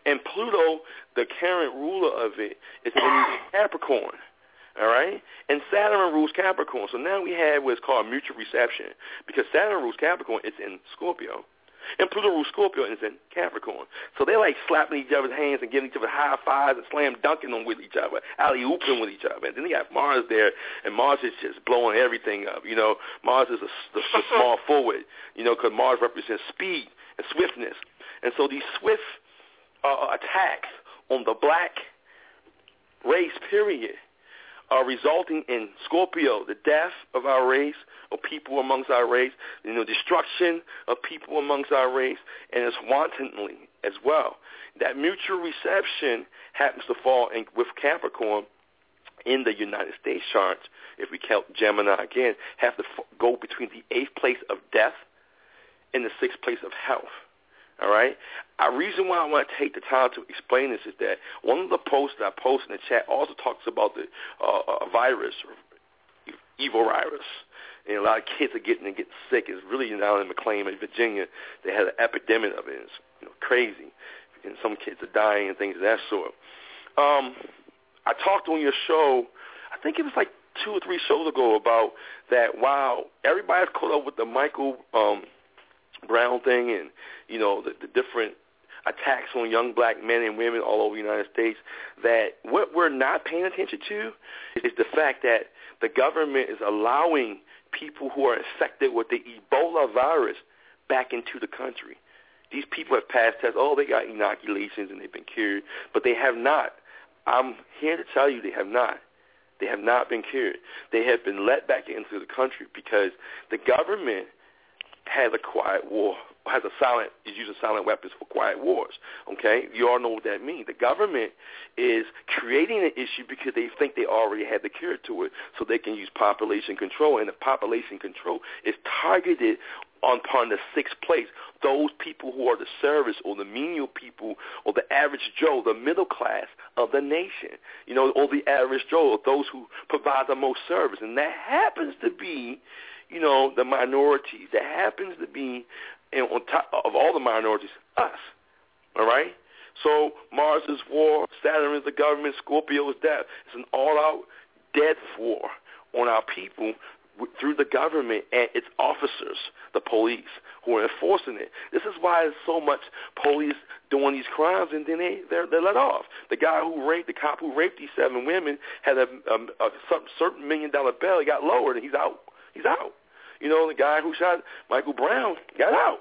And Pluto, the current ruler of it, is in *coughs* Capricorn, all right? And Saturn rules Capricorn. So now we have what's called mutual reception because Saturn rules Capricorn. It's in Scorpio. And Pluto rules Scorpio and it's in Capricorn. So they're like slapping each other's hands and giving each other high fives and slam dunking them with each other, alley ooping with each other. And then you got Mars there, and Mars is just blowing everything up. You know, Mars is a, the, the small *laughs* forward, you know, because Mars represents speed and swiftness. And so these swift uh, attacks on the black race, period, are resulting in Scorpio, the death of our race, of people amongst our race, you know, destruction of people amongst our race, and it's wantonly as well. That mutual reception happens to fall in, with Capricorn in the United States charts, if we count Gemini again, have to f- go between the eighth place of death and the sixth place of health. All right. A reason why I want to take the time to explain this is that one of the posts that I post in the chat also talks about the uh, virus, evil virus, and a lot of kids are getting and getting sick. It's really down in McLean, Virginia. They had an epidemic of it. It's you know, crazy, and some kids are dying and things of that sort. Um, I talked on your show. I think it was like two or three shows ago about that. Wow, everybody's caught up with the Michael um, Brown thing, and you know the, the different attacks on young black men and women all over the United States. That what we're not paying attention to is the fact that the government is allowing people who are infected with the Ebola virus back into the country. These people have passed tests. Oh, they got inoculations and they've been cured, but they have not. I'm here to tell you they have not. They have not been cured. They have been let back into the country because the government has a quiet war, has a silent, is using silent weapons for quiet wars. Okay, you all know what that means. The government is creating an issue because they think they already have the cure to it, so they can use population control. And the population control is targeted upon the sixth place, those people who are the service or the menial people or the average Joe, the middle class of the nation, you know, or the average Joe, or those who provide the most service. And that happens to be you know, the minorities. That happens to be, and on top of all the minorities, us. All right? So Mars is war, Saturn is the government, Scorpio is death. It's an all-out death war on our people through the government and its officers, the police, who are enforcing it. This is why there's so much police doing these crimes, and then they they're, they're let off. The guy who raped the cop who raped these seven women had a, a, a certain million dollar bail. He got lowered, and he's out. He's out. You know, the guy who shot Michael Brown got out.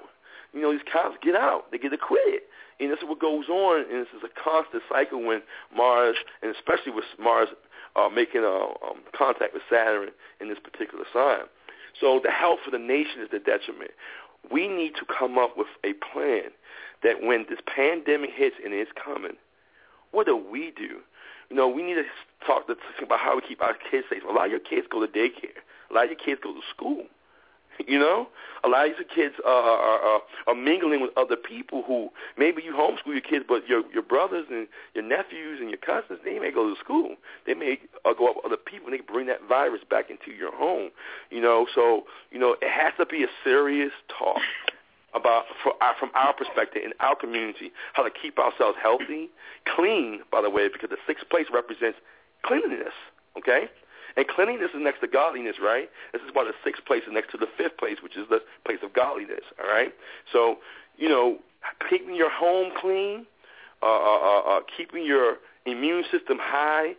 You know, these cops get out. They get acquitted. And this is what goes on, and this is a constant cycle when Mars, and especially with Mars uh, making a, um, contact with Saturn in this particular sign. So the health of the nation is the detriment. We need to come up with a plan that when this pandemic hits and it's coming, what do we do? You know, we need to talk to about how we keep our kids safe. A lot of your kids go to daycare. A lot of your kids go to school. *laughs* You know, a lot of these kids are, are, are, are mingling with other people who maybe you homeschool your kids, but your your brothers and your nephews and your cousins they may go to school. They may uh, go up with other people and they bring that virus back into your home. You know, so you know it has to be a serious talk *laughs* about for our, from our perspective in our community how to keep ourselves healthy, clean. By the way, because the sixth place represents cleanliness. Okay, and cleanliness is next to godliness, right? This is why the sixth place next to the fifth place, which is the place of godliness. All right. So you know, keeping your home clean, uh, uh, uh, uh keeping your immune system high,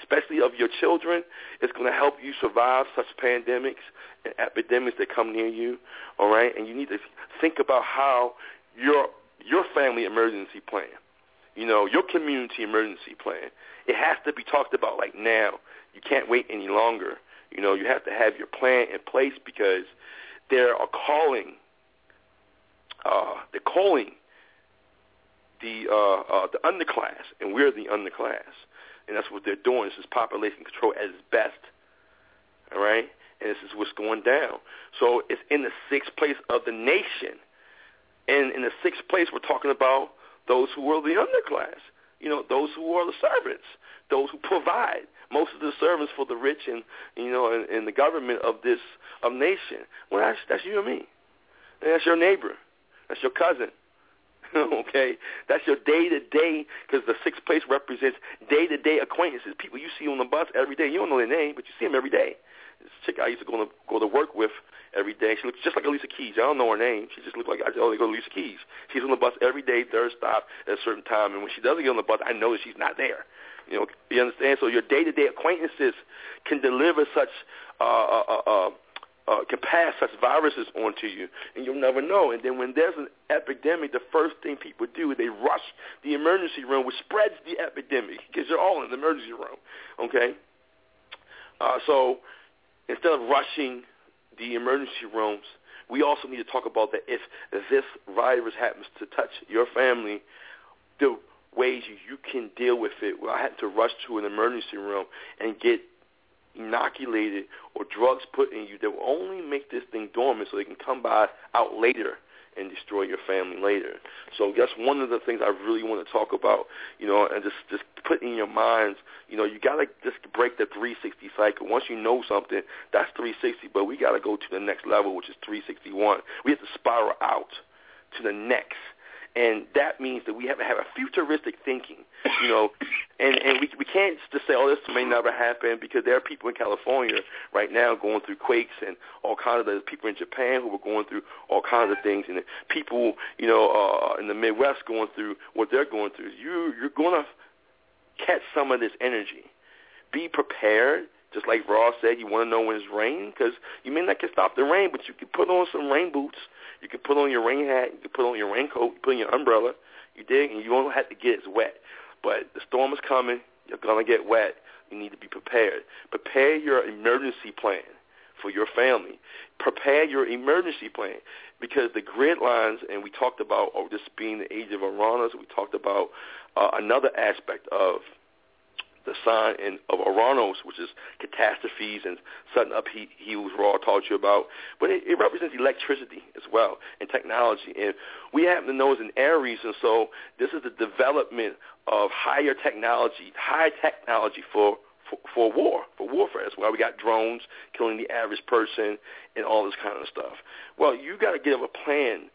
especially of your children, is going to help you survive such pandemics and epidemics that come near you. All right, and you need to think about how your your family emergency plan, you know, your community emergency plan, it has to be talked about like now. You can't wait any longer. You know, you have to have your plan in place because they are calling, uh, they're calling the uh, uh, the underclass, and we're the underclass, and that's what they're doing. This is population control at its best. All right, and this is what's going down. So it's in the sixth place of the nation, and in the sixth place, we're talking about those who are the underclass. You know, those who are the servants, those who provide. Most of the servants for the rich and you know, and, and the government of this of nation. Well, that's that's you and me. And that's your neighbor. That's your cousin. *laughs* okay, that's your day to day because the sixth place represents day to day acquaintances, people you see on the bus every day. You don't know their name, but you see them every day. This chick I used to go to go to work with every day. She looks just like Alicia Keys. I don't know her name. She just looks like I they go to Alicia Keys. She's on the bus every day, third stop at a certain time, and when she doesn't get on the bus, I know that she's not there. You know, you understand? So your day to day acquaintances can deliver such uh, uh, uh, uh uh, can pass such viruses onto you, and you'll never know. And then when there's an epidemic, the first thing people do is they rush the emergency room, which spreads the epidemic because they're all in the emergency room. Okay, uh, so instead of rushing the emergency rooms, we also need to talk about that if this virus happens to touch your family, the ways you can deal with it. Well, I had to rush to an emergency room and get inoculated or drugs put in you that will only make this thing dormant so they can come by out later and destroy your family later. So that's one of the things I really want to talk about, you know, and just just put in your minds, you know, you got to just break the 360 cycle. Once you know something, that's 360, but we got to go to the next level, which is 361. We have to spiral out to the next and that means that we have to have a futuristic thinking, you know, *coughs* and and we we can't just say, oh, this may never happen because there are people in California right now going through quakes and all kinds of there's people in Japan who are going through all kinds of things, and people, you know, uh, in the Midwest going through what they're going through. You you're going to catch some of this energy. Be prepared. Just like Ross said, you want to know when it's raining because you may not can stop the rain, but you can put on some rain boots you can put on your rain hat, you can put on your raincoat, put on your umbrella, you dig, and you won't have to get as wet. But the storm is coming, you're going to get wet. You need to be prepared. Prepare your emergency plan for your family. Prepare your emergency plan because the grid lines, and we talked about oh, this being the age of Uranus, we talked about uh, another aspect of the sign in, of Uranus, which is catastrophes and sudden upheavals Ra taught you about. But it, it represents electricity as well and technology. And we happen to know it's in Aries, and so this is the development of higher technology, high technology for for, for war, for warfare. That's why we got drones killing the average person and all this kind of stuff. Well, you got to give a plan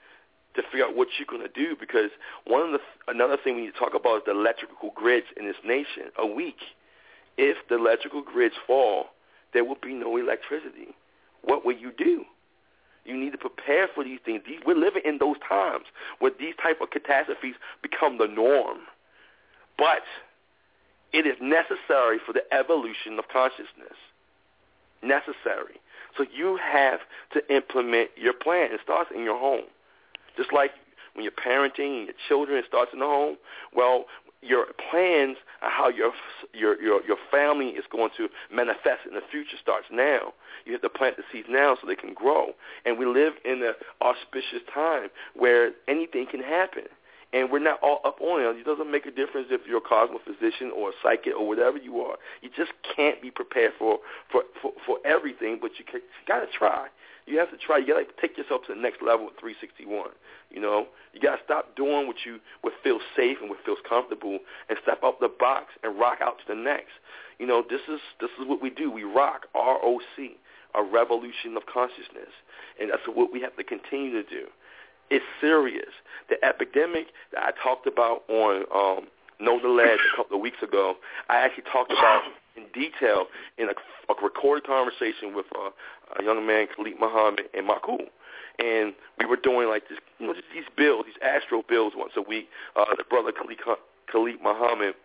to figure out what you're going to do because one of the another thing we need to talk about is the electrical grids in this nation. A week, if the electrical grids fall, there will be no electricity. What will you do? You need to prepare for these things. These, we're living in those times where these type of catastrophes become the norm. But it is necessary for the evolution of consciousness. Necessary. So you have to implement your plan. It starts in your home. Just like when you're parenting and your children, it starts in the home. Well, your plans on how your your your your family is going to manifest in the future starts now. You have to plant the seeds now so they can grow. And we live in an auspicious time where anything can happen. and we're not all up on it. It doesn't make a difference if you're a cosmophysician or a psychic or whatever you are. You just can't be prepared for for for, for everything, but you, you got to try. You have to try. You got to take yourself to the next level at 361. You know, you got to stop doing what you what feels safe and what feels comfortable, and step out the box and rock out to the next. You know, this is this is what we do. We rock R O C, a revolution of consciousness, and that's what we have to continue to do. It's serious. The epidemic that I talked about on um, Know the Ledge a couple of weeks ago, I actually talked about in detail in a, a recorded conversation with uh, a young man, Khalid Muhammad, and Makul. And we were doing like this, you know, just these bills, these astral bills once a week. Uh, the brother Khalid, Khalid Muhammad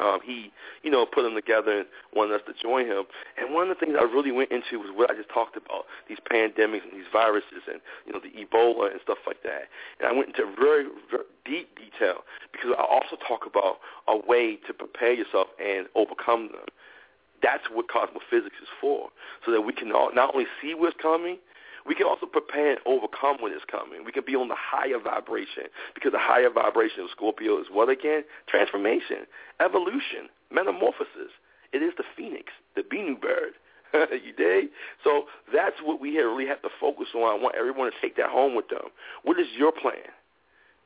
um, he, you know, put them together and wanted us to join him. And one of the things I really went into was what I just talked about, these pandemics and these viruses and, you know, the Ebola and stuff like that. And I went into very, very deep detail because I also talk about a way to prepare yourself and overcome them. That's what cosmophysics is for, so that we can not only see what's coming, we can also prepare and overcome what is coming. We can be on the higher vibration because the higher vibration of Scorpio is what again? Transformation, evolution, metamorphosis. It is the phoenix, the Bennu bird. *laughs* you dig? So that's what we really have to focus on. I want everyone to take that home with them. What is your plan?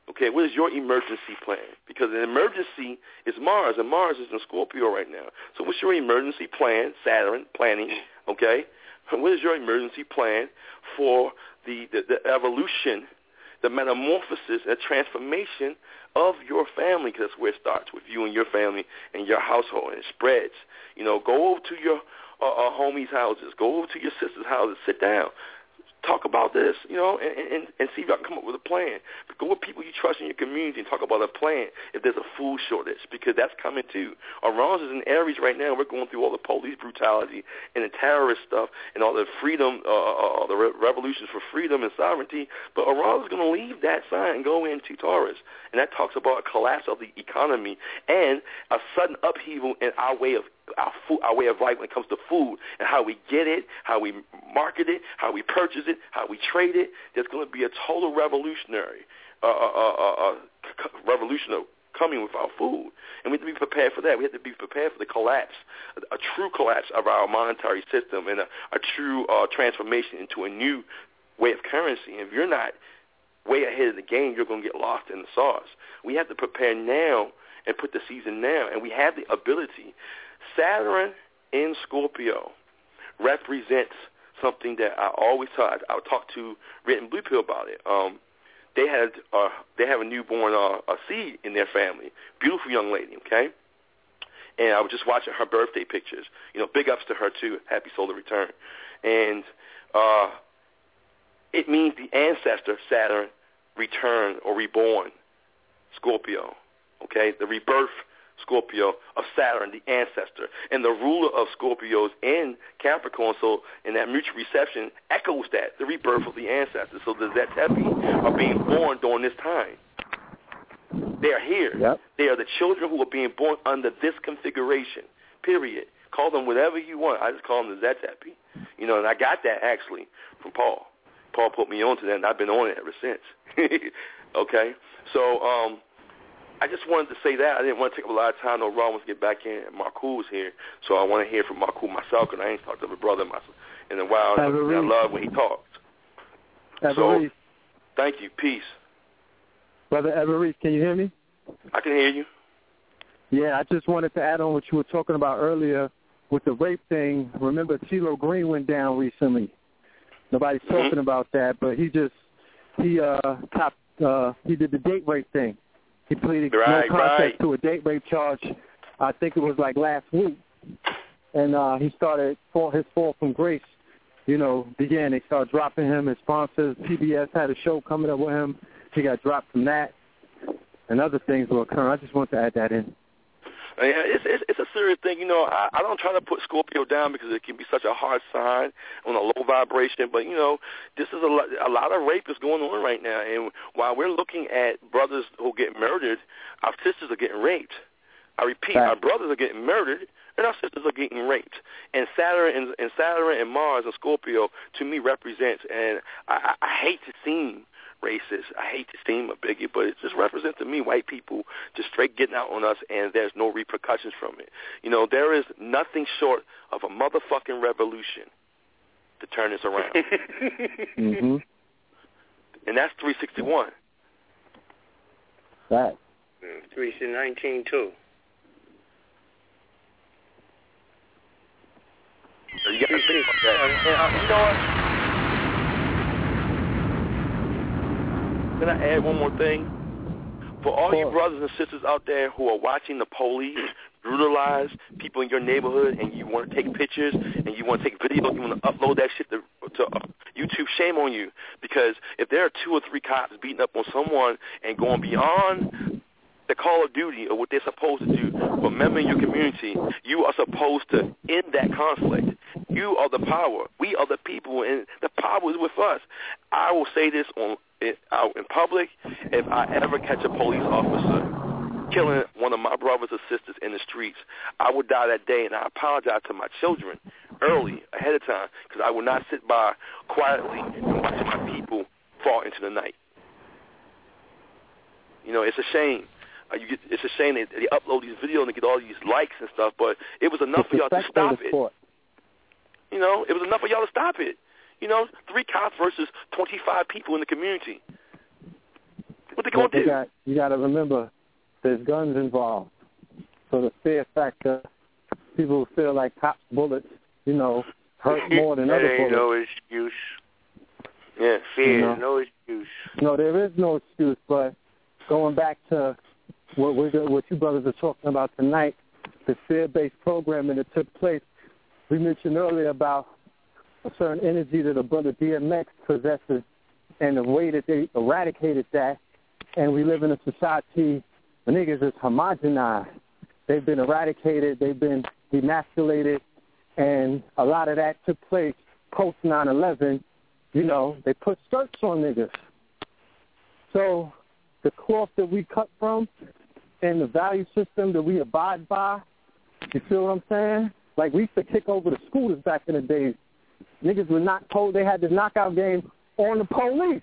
Okay, what is your emergency plan? Because an emergency is Mars, and Mars is in Scorpio right now. So what's your emergency plan? Saturn planning. Okay, what is your emergency plan for the, the, the evolution, the metamorphosis, and transformation of your family? Because that's where it starts with you and your family and your household, and it spreads. You know, go over to your uh, uh, homies' houses, go over to your sisters' houses, sit down, talk about this, you know, and, and, and see if y'all can come up with a plan. But go with people you trust in your community and talk about a plan if there's a food shortage, because that's coming too. Uranus is in Aries right now. We're going through all the police brutality and the terrorist stuff and all the freedom, uh, uh, uh the re- revolutions for freedom and sovereignty. But Uranus is going to leave that sign and go into Taurus. And that talks about a collapse of the economy and a sudden upheaval in our way of our food, our way of life when it comes to food and how we get it, how we market it, how we purchase it, how we trade it. There's going to be a total revolutionary, uh, uh, uh, uh, revolution coming with our food, and we have to be prepared for that. We have to be prepared for the collapse, a, a true collapse of our monetary system, and a, a true uh, transformation into a new way of currency. And if you're not way ahead of the game, you're going to get lost in the sauce. We have to prepare now and put the season now, and we have the ability Saturn in Scorpio represents something that I always talk. I would talk to Red Blue Pill about it. Um, they had uh, they have a newborn uh, a seed in their family. Beautiful young lady, okay. And I was just watching her birthday pictures. You know, big ups to her too. Happy solar return. And uh, it means the ancestor Saturn returned or reborn. Scorpio, okay, the rebirth Scorpio of Saturn, the ancestor. And the ruler of Scorpios in Capricorn, so in that mutual reception, echoes that, the rebirth of the ancestor. So the Zetepi are being born during this time. They are here. Yep. They are the children who are being born under this configuration, period. Call them whatever you want. I just call them the Zetepi. You know, and I got that actually from Paul. Paul put me onto that, and I've been on it ever since. *laughs* okay? So um, I just wanted to say that. I didn't want to take up a lot of time. No, Ron wants to get back in. Marcool is here, so I want to hear from Marcool myself, because I ain't talked to my brother in a while. And I love when he talks. So, thank you. Peace. Brother Everett, can you hear me? I can hear you. Yeah, I just wanted to add on what you were talking about earlier with the rape thing. Remember, CeeLo Green went down recently. Nobody's mm-hmm. talking about that, but he just he uh top uh he did the date rape thing. He pleaded right, no contest right. to a date rape charge. I think it was like last week, and uh, he started for his fall from grace. You know, began. They started dropping him. His sponsors, TBS, had a show coming up with him. He got dropped from that, and other things were occurring. I just want to add that in. Yeah, it's, it's it's a serious thing. You know, I, I don't try to put Scorpio down because it can be such a hard sign on a low vibration. But you know, this is a lot, a lot of rape is going on right now, and while we're looking at brothers who get murdered, our sisters are getting raped. I repeat, Right. our brothers are getting murdered, and our sisters are getting raped. And Saturn and, and Saturn and Mars and Scorpio to me represents, and I I hate to seem racist. I hate to seem a bigot, but it just represents to me white people just straight getting out on us, and there's no repercussions from it. You know, there is nothing short of a motherfucking revolution to turn this around, *laughs* hmm and that's 361. Right. Three to nineteen too. So you got to think about that. And, uh, you know what? Can I add one more thing? For all you brothers and sisters out there who are watching the police *clears throat* brutalize people in your neighborhood and you want to take pictures and you want to take video, you want to upload that shit to, to uh, YouTube, shame on you. Because if there are two or three cops beating up on someone and going beyond the call of duty or what they're supposed to do for a member in your community, you are supposed to end that conflict. You are the power. We are the people, and the power is with us. I will say this on out in public. If I ever catch a police officer killing one of my brothers or sisters in the streets, I would die that day, and I apologize to my children early, ahead of time, because I will not sit by quietly and watch my people fall into the night. You know, it's a shame. Uh, you get, it's a shame that they upload these videos and they get all these likes and stuff, but it was enough for y'all to stop it. You know, it was enough for y'all to stop it. You know, three cops versus 25 people in the community. What they going to do? got you got to remember, there's guns involved. So the fear factor, people feel like cops' bullets, you know, hurt *laughs* more than other ain't bullets. no excuse. Yeah, Fear You know. no excuse. No, there is no excuse. But going back to what we're, what you brothers are talking about tonight, the fear-based programming that took place. We mentioned earlier about a certain energy that a brother DMX possesses, and the way that they eradicated that. And we live in a society where niggas is homogenized. They've been eradicated. They've been emasculated, and a lot of that took place post 9/11. You know, they put skirts on niggas. So the cloth that we cut from and the value system that we abide by, you feel what I'm saying? Like we used to kick over the scooters back in the days. Niggas were not told they had this knockout game on the police.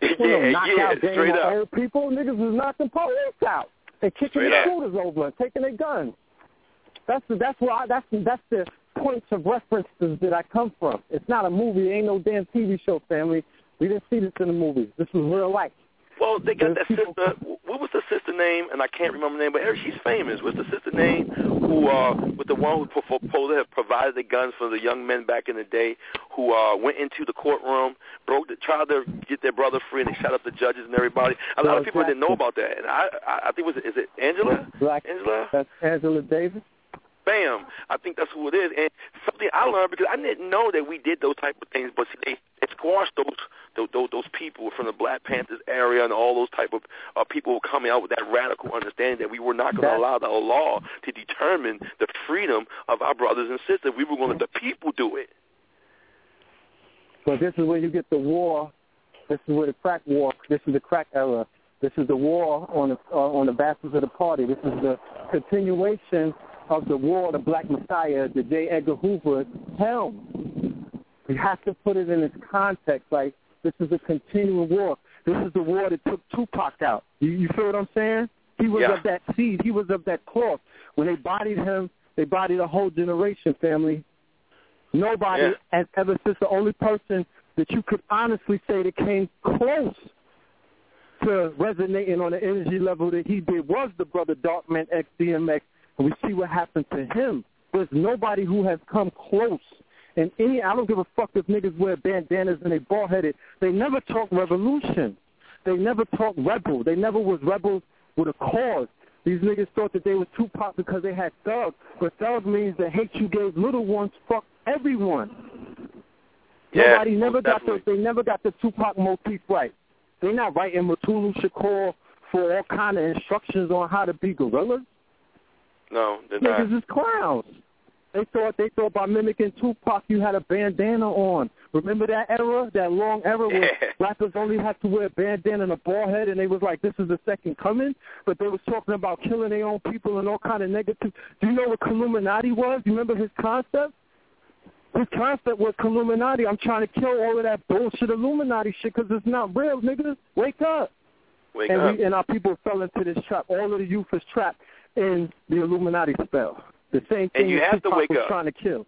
There was no Yeah, knockout yeah, straight on up. old people. Niggas was knocking police out and kicking Straight the up. scooters over and taking their guns. That's the, that's where I, that's that's the points of references that I come from. It's not a movie. It ain't no damn TV show, family. We didn't see this in the movies. This was real life. Well, they got that sister. What was the sister name? And I can't remember the name, but she's famous. What's the sister name? Who uh, was the one who pro- supposed to have provided the guns for the young men back in the day? Who uh, went into the courtroom, broke, the, tried to get their brother free, and they shot up the judges and everybody. A lot of people didn't know about that, and I, I, I think was is it Angela? Black. Angela? That's Angela Davis. Bam! I think that's who it is, and something I learned because I didn't know that we did those type of things, but see, they, they squashed those, those those those people from the Black Panthers area and all those type of uh, people coming out with that radical understanding that we were not going to allow the law to determine the freedom of our brothers and sisters. We were going to let the people do it. But this is where you get the war. This is where the crack war. This is the crack era. This is the war on the uh, on the bastards of the party. This is the continuation of the war of the Black Messiah, the J. Edgar Hoover helm. We have to put it in its context. Like this is a continuing war. This is the war that took Tupac out. You, you feel what I'm saying? He was Yeah. of that seed. He was of that cloth. When they bodied him, they bodied a whole generation, family. Nobody Yeah. has ever since the only person that you could honestly say that came close to resonating on the energy level that he did was the brother Darkman X DMX. And we see what happened to him. There's nobody who has come close. And any, I don't give a fuck if niggas wear bandanas and they bald headed. They never talk revolution. They never talk rebel. They never was rebels with a cause. These niggas thought that they were Tupac because they had thug, but thug means the hate you gave little ones fuck everyone. Yeah, Nobody never got the they never got the Tupac motif right. They're not writing Mutulu Shakur for all kind of instructions on how to be gorillas. No, they're not. Niggas is clowns. They thought they thought by mimicking Tupac you had a bandana on. Remember that era, that long era where *laughs* Yeah. rappers only had to wear a bandana and a bald head, and they was like, "This is the second coming." But they was talking about killing their own people and all kind of negative. Do you know what Illuminati was? You remember his concept? this concept with Illuminati. I'm trying to kill all of that bullshit Illuminati shit because it's not real, niggas. Wake up. Wake and up. We, and our people fell into this trap. All of the youth is trapped in the Illuminati spell. The same thing And you that have to wake was up. trying to kill.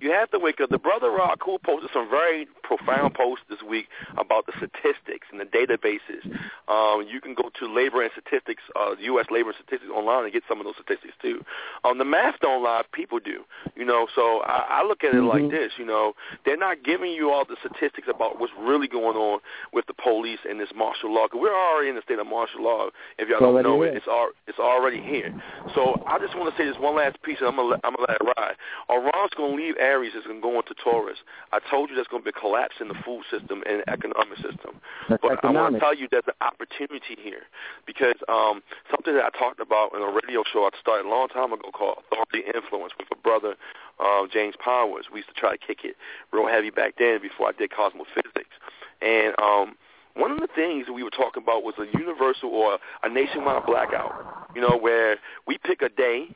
You have to wake up. The brother Rock who posted some very profound posts this week about the statistics and the databases. Um, you can go to Labor and Statistics, uh, U.S. Labor and Statistics online and get some of those statistics too. Um, the math don't lie, people do. You know, so I, I look at it like Mhm. this. You know, they're not giving you all the statistics about what's really going on with the police and this martial law. Cause we're already in the state of martial law. If y'all don't know it, it's al- it's already here. So I just want to say this one last piece, and I'm gonna let, I'm gonna let it ride. Uranus gonna leave Aries. It's gonna go into Taurus. I told you there's gonna be a collapse in the food system and economic system. That's But I want to tell you there's an opportunity here because um, something that I talked about in a radio show I started a long time ago called Authority Influence with a brother, um, James Powers. We used to try to kick it real heavy back then before I did cosmophysics. And um, one of the things we were talking about was a universal or a nationwide blackout, you know, where we pick a day,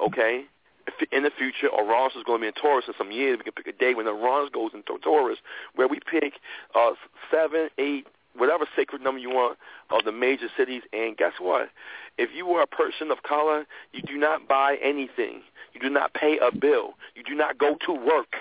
okay, in the future, Uranus is going to be in Taurus in some years. We can pick a day when Uranus goes into Taurus, where we pick uh, seven, eight, whatever sacred number you want of the major cities. And guess what? If you are a person of color, you do not buy anything. You do not pay a bill. You do not go to work.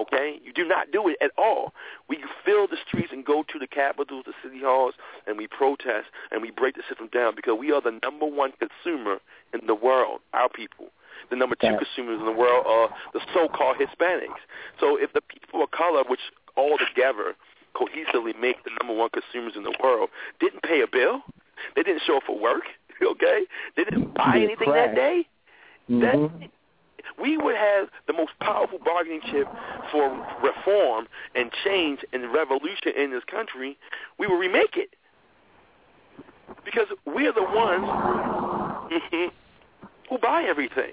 Okay, you do not do it at all. We fill the streets and go to the capitals, the city halls, and we protest and we break the system down because we are the number one consumer in the world. Our people. The number two consumers in the world are the so-called Hispanics. So if the people of color, which all together cohesively make the number one consumers in the world, didn't pay a bill, they didn't show up for work, *laughs* okay, they didn't buy anything that day, that Mhm. we would have the most powerful bargaining chip for reform and change and revolution in this country. We will remake it because we're the ones *laughs* who buy everything.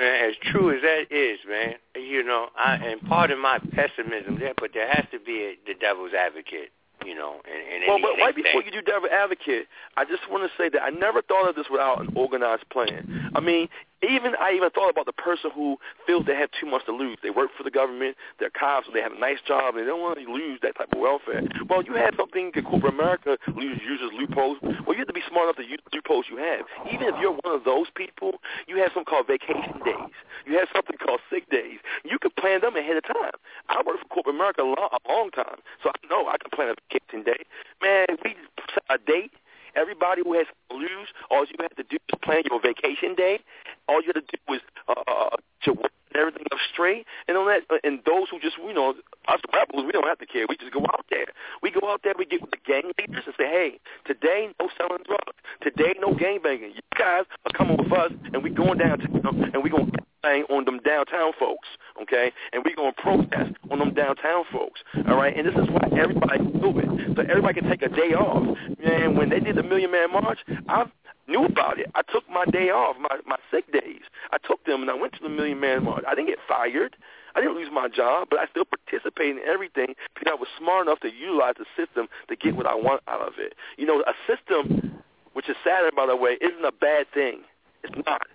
Man, as true as that is, man, you know, I, and part of my pessimism there, but there has to be a, the devil's advocate, you know, and, and Well, but right before you do devil advocate, I just want to say that I never thought of this without an organized plan. I mean, even I even thought about the person who feels they have too much to lose. They work for the government, they're cops, they have a nice job, and they don't want to lose that type of welfare. Well, you have something that corporate America uses loopholes. Well, you have to be smart enough to use the loopholes you have. Even if you're one of those people, you have something called vacation days. You have something called sick days. You can plan them ahead of time. I worked for corporate America a long, a long time, so I know I can plan a vacation day. Man, we set a date. Everybody who has lose, all you have to do is plan your vacation day. All you have to do is uh, uh, to work everything up straight, and on that, and those who just you know us rebels, we don't have to care. We just go out there. We go out there. We get with the gang leaders and say, hey, today no selling drugs. Today no gang banging. You guys are coming with us, and we going downtown, and we gonna bang on them downtown folks, okay? And we gonna protest on them downtown folks, all right? And this is why everybody do it, so everybody can take a day off. And when they did the Million Man March, I knew about it. I took my day off, my my sick days. I took them and I went to the Million Man March. I didn't get fired. I didn't lose my job, but I still participated in everything because I was smart enough to utilize the system to get what I want out of it. You know, a system, which is Saturn, by the way, isn't a bad thing. It's not.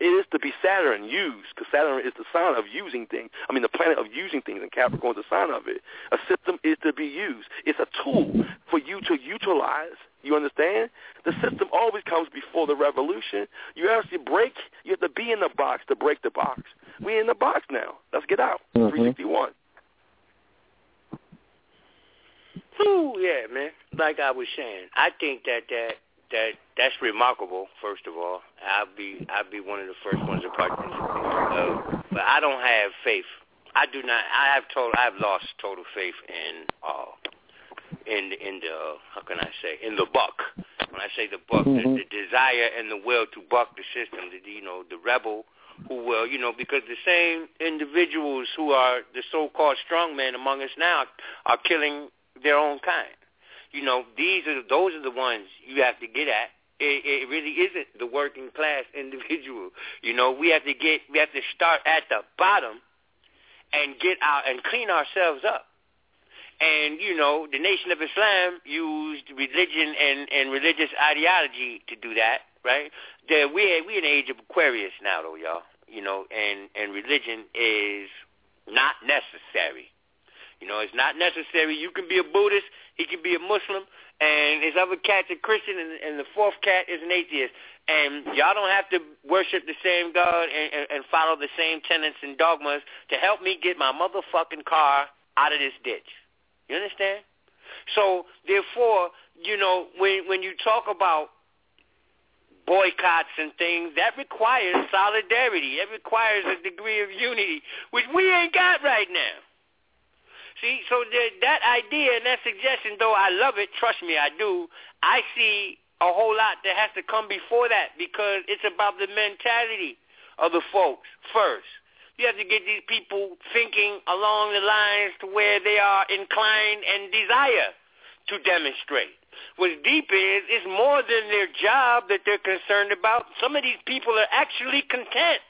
It is to be Saturn used, because Saturn is the sign of using things. I mean, the planet of using things, and Capricorn is the sign of it. A system is to be used. It's a tool for you to utilize. You understand? The system always comes before the revolution. You have to break. You have to be in the box to break the box. We're in the box now. Let's get out. Mhm. 361. Whew, yeah, man. Like I was saying, I think that that that that's remarkable. First of all, I'll be I'll be one of the first ones to participate. Uh, but I don't have faith. I do not. I have total. I've lost total faith in uh in in the how can I say in the buck. When I say the buck, Mhm. the, the desire and the will to buck the system. The you know the rebel who will you know because the same individuals who are the so-called strongmen among us now are killing their own kind. You know, these are those are the ones you have to get at. It, it really isn't the working class *laughs* individual. You know, we have to get we have to start at the bottom and get out and clean ourselves up. And you know, the Nation of Islam used religion and, and religious ideology to do that, right? That we we in the age of Aquarius now, though, y'all. You know, and and religion is not necessary. You know, it's not necessary. You can be a Buddhist, he can be a Muslim, and his other cat's a Christian, and, and the fourth cat is an atheist. And y'all don't have to worship the same God and, and, and follow the same tenets and dogmas to help me get my motherfucking car out of this ditch. You understand? So therefore, you know, when when you talk about boycotts and things, that requires solidarity. It requires a degree of unity, which we ain't got right now. See, so the, that idea and that suggestion, though I love it, trust me, I do. I see a whole lot that has to come before that because it's about the mentality of the folks first. You have to get these people thinking along the lines to where they are inclined and desire to demonstrate. What's deep is, it's more than their job that they're concerned about. Some of these people are actually content.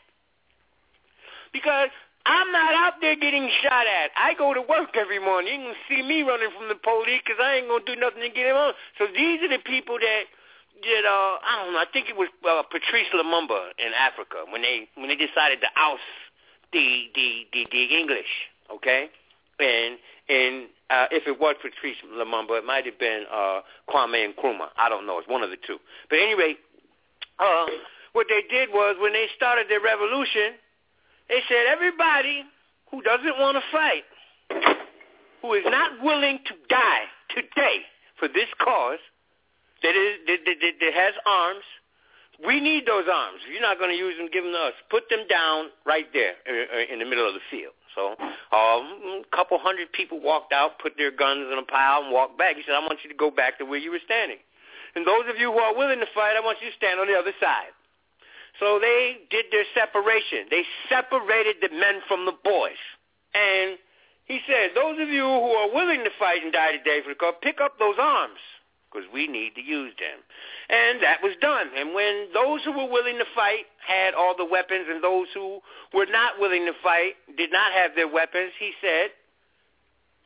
Because I'm not out there getting shot at. I go to work every morning. You can see me running from the police because I ain't going to do nothing to get him on. So these are the people that that uh I don't know. I think it was uh, Patrice Lumumba in Africa when they when they decided to oust the the the, the English, okay? And and uh, if it was Patrice Lumumba, it might have been uh, Kwame Nkrumah. I don't know. It's one of the two. But anyway, uh, what they did was when they started their revolution, they said everybody who doesn't want to fight, who is not willing to die today for this cause, that, is, that, that, that, that has arms, we need those arms. If you're not going to use them, give them to us. Put them down right there in the middle of the field. So um, a couple hundred people walked out, put their guns in a pile, and walked back. He said, I want you to go back to where you were standing. And those of you who are willing to fight, I want you to stand on the other side. So they did their separation. They separated the men from the boys. And he said, those of you who are willing to fight and die today for the cause, pick up those arms because we need to use them. And that was done. And when those who were willing to fight had all the weapons and those who were not willing to fight did not have their weapons, he said,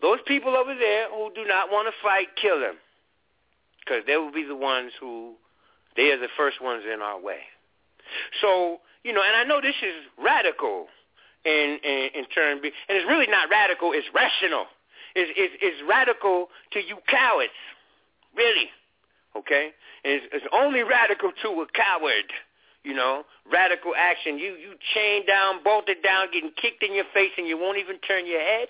those people over there who do not want to fight, kill them. Because they will be the ones who, they are the first ones in our way. So, you know, and I know this is radical in, in, in terms, and it's really not radical, it's rational. It's, it's, it's radical to you cowards Really. Okay? It's, it's only radical to a coward. You know, radical action. You you chained down, bolted down, getting kicked in your face, and you won't even turn your head.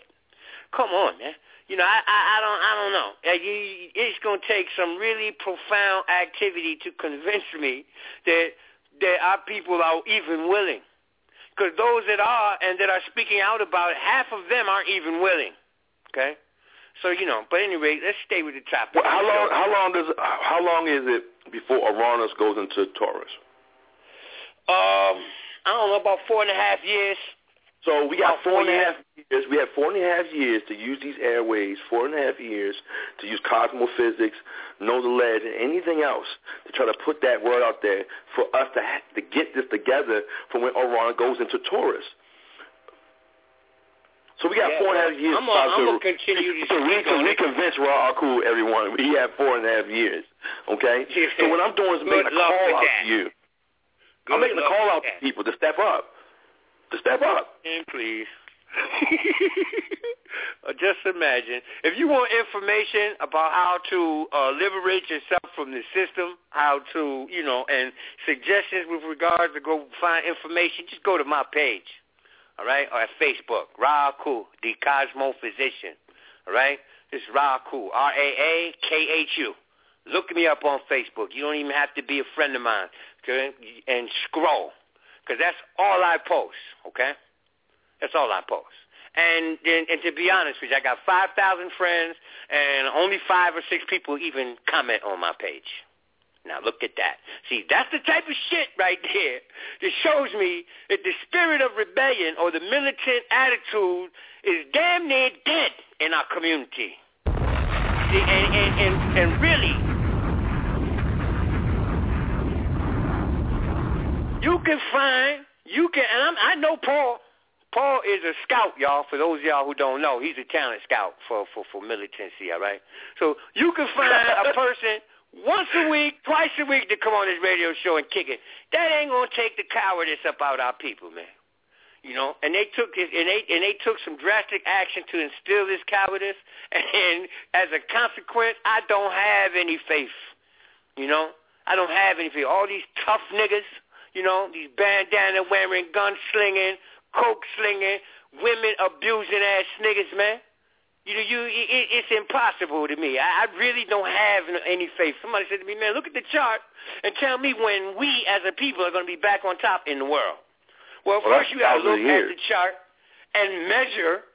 Come on, man. You know, I I, I don't I don't know. It's to take some really profound activity to convince me that that our people are even willing. Because those that are and that are speaking out about it, half of them aren't even willing. Okay. So you know, but anyway, let's stay with the topic. Well, how long? How long does? How long is it before Uranus goes into Taurus? Um, I don't know, about four and a half years. So we got four and a half years. We have four and a half years to use these airways. Four and a half years to use cosmophysics, know the lead, and anything else to try to put that word out there for us to ha- to get this together for when Uranus goes into Taurus. So we got yeah, four and a half years I'm going to continue to, to, re- to reconvince Ra Akhu, everyone. He had four and a half years. Okay? *laughs* so what I'm doing is making a call out to you. Good I'm making a call out to people to step up. To step up. And please. *laughs* Just imagine if you want information about how to uh, liberate yourself from the system, how to, you know, and suggestions with regards to go find information, just go to my page all right, or at Facebook, Ra Akhu, the Cosmophysician, all right? This is Ra Akhu, R-A-A-K-H-U. Look me up on Facebook. You don't even have to be a friend of mine, okay? And scroll, because that's all I post, okay? That's all I post. And, and and to be honest with you, I got 5,000 friends, and only five or six people even comment on my page. Now look at that. See, that's the type of shit right there that shows me that the spirit of rebellion or the militant attitude is damn near dead in our community. See, and, and, and, and really, you can find, you can, and I'm, I know Paul. Paul is a scout, y'all. For those of y'all who don't know, he's a talent scout for, for, for militancy, all right? So you can find a *laughs* person once a week, twice a week to come on this radio show and kick it. That ain't to take the cowardice up out our people, man. You know, and they took it, and they and they took some drastic action to instill this cowardice, *laughs* and as a consequence, I don't have any faith. You know, I don't have any faith. All these tough niggas, you know, these bandana wearing, gun slinging, coke slinging, women abusing ass niggas, man. You know, you it, it's impossible to me. I, I really don't have any faith. Somebody said to me, "Man, look at the chart and tell me when we as a people are going to be back on top in the world." Well, Well, first you got to look of at the chart and measure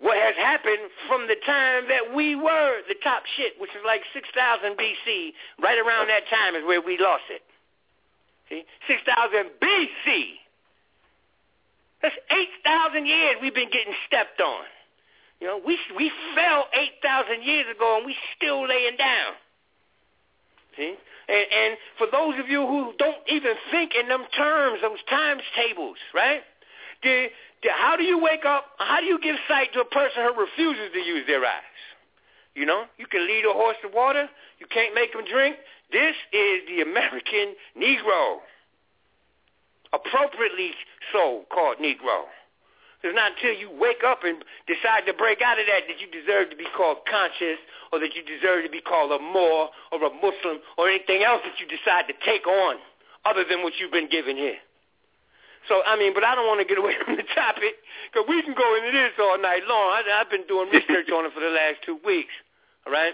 what has happened from the time that we were the top shit, which is like 6000 BC. Right around that time is where we lost it. See, 6000 BC. That's 8,000 years we've been getting stepped on. You know, we we fell 8,000 years ago and we still laying down. See? And, and for those of you who don't even think in them terms, those times tables, right? The, the, how do you wake up? How do you give sight to a person who refuses to use their eyes? You know, you can lead a horse to water. You can't make him drink. This is the American Negro, appropriately so called Negro. It's not until you wake up and decide to break out of that that you deserve to be called conscious or that you deserve to be called a Moor or a Muslim or anything else that you decide to take on other than what you've been given here. So, I mean, but I don't want to get away *laughs* from the topic because we can go into this all night long. I, I've been doing *laughs* research on it for the last two weeks, all right?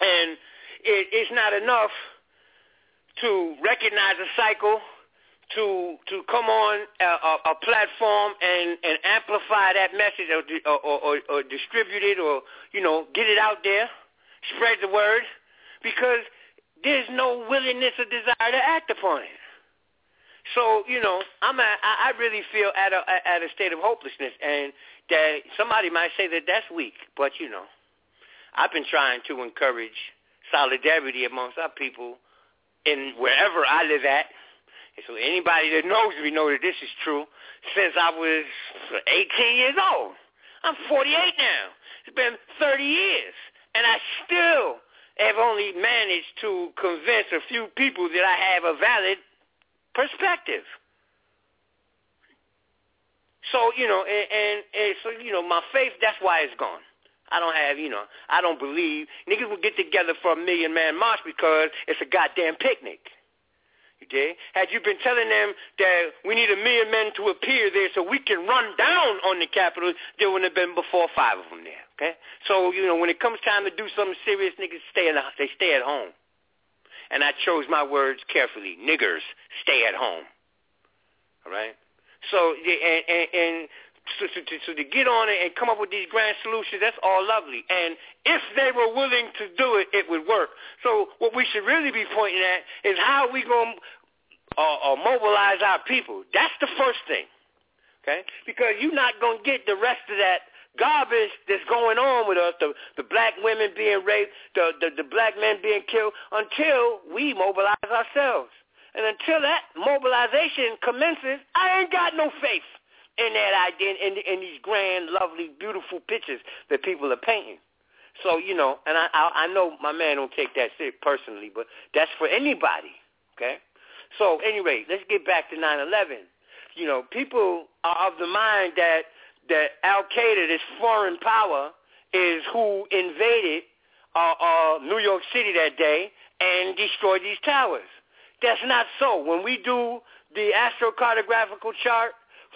And it, it's not enough to recognize a cycle to to come on a, a, a platform and, and amplify that message or, or, or, or distribute it or you know get it out there, spread the word, because there's no willingness or desire to act upon it. So you know I'm a, I I really feel at a at a state of hopelessness, and that somebody might say that that's weak, but you know I've been trying to encourage solidarity amongst our people in wherever I live at and so anybody that knows me know that this is true since I was 18 years old. I'm 48 now. It's been 30 years. And I still have only managed to convince a few people that I have a valid perspective. So, you know, and, and, and so, you know, my faith, that's why it's gone. I don't have, you know, I don't believe niggas will get together for a million man march because it's a goddamn picnic. You dig? Had you been telling them that we need a million men to appear there so we can run down on the Capitol, there wouldn't have been before five of them there. Okay? So, you know, when it comes time to do something serious, niggas stay in the, they stay at home. And I chose my words carefully. Niggers, stay at home. All right? So, and, and, and so, so, to, so to get on it and come up with these grand solutions, that's all lovely. And if they were willing to do it, it would work. So what we should really be pointing at is how we going to uh, uh, mobilize our people. That's the first thing, okay? Because you're not going to get the rest of that garbage that's going on with us, the, the black women being raped, the, the, the black men being killed, until we mobilize ourselves. And until that mobilization commences, I ain't got no faith in that idea, in, in these grand, lovely, beautiful pictures that people are painting. So you know, and I I, I know my man don't take that serious personally, but that's for anybody. Okay. So anyway, let's get back to 9/11. You know, people are of the mind that that Al Qaeda, this foreign power, is who invaded uh, uh, New York City that day and destroyed these towers. That's not so. When we do the astrocartographical chart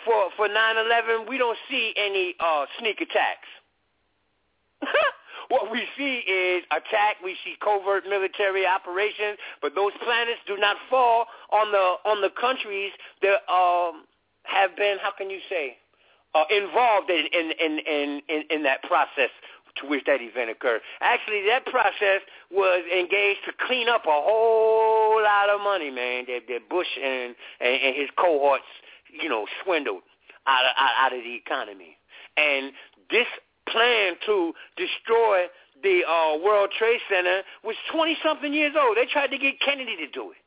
for for 9/11, we don't see any uh, sneak attacks. *laughs* what we see is attack. We see covert military operations, but those planets do not fall on the on the countries that um, have been. How can you say? Uh, involved in in, in in in in that process to which that event occurred. Actually, that process was engaged to clean up a whole lot of money, man. That, that Bush and, and and his cohorts, you know, swindled out of, out of the economy. And this plan to destroy the uh, World Trade Center was 20-something years old. They tried to get Kennedy to do it,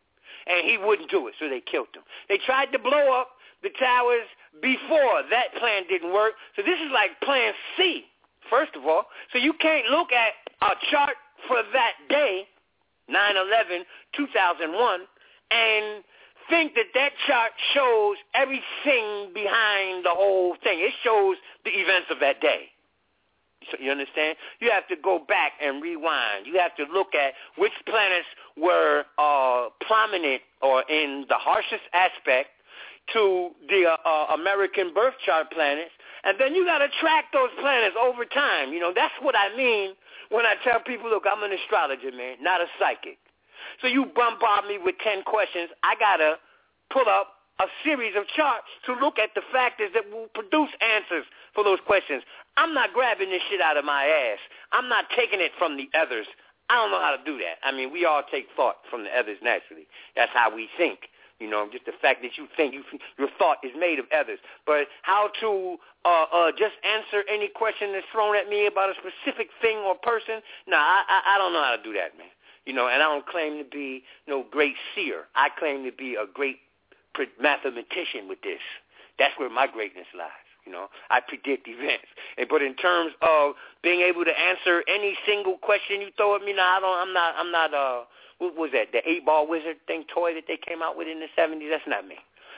and he wouldn't do it, so they killed him. They tried to blow up the towers before. That plan didn't work. So this is like plan C, first of all. So you can't look at a chart for that day, 9-11, 2001, and think that that chart shows everything behind the whole thing. It shows the events of that day. So you understand? You have to go back and rewind. You have to look at which planets were uh, prominent or in the harshest aspect to the uh, uh, American birth chart planets, and then you got to track those planets over time. You know, that's what I mean when I tell people, look, I'm an astrologer, man, not a psychic. So you bombard me with 10 questions. I got to pull up a series of charts to look at the factors that will produce answers for those questions. I'm not grabbing this shit out of my ass. I'm not taking it from the others. I don't know how to do that. I mean, we all take thought from the others naturally. That's how we think. You know, just the fact that you think you, your thought is made of others. But how to uh, uh, just answer any question that's thrown at me about a specific thing or person? No, I, I, I don't know how to do that, man. You know, and I don't claim to be no great seer. I claim to be a great mathematician with this. That's where my greatness lies. You know, I predict events. But in terms of being able to answer any single question you throw at me, now I don't. I'm not. I'm not. Uh, what was that? The eight ball wizard thing toy that they came out with in the '70s. That's not me.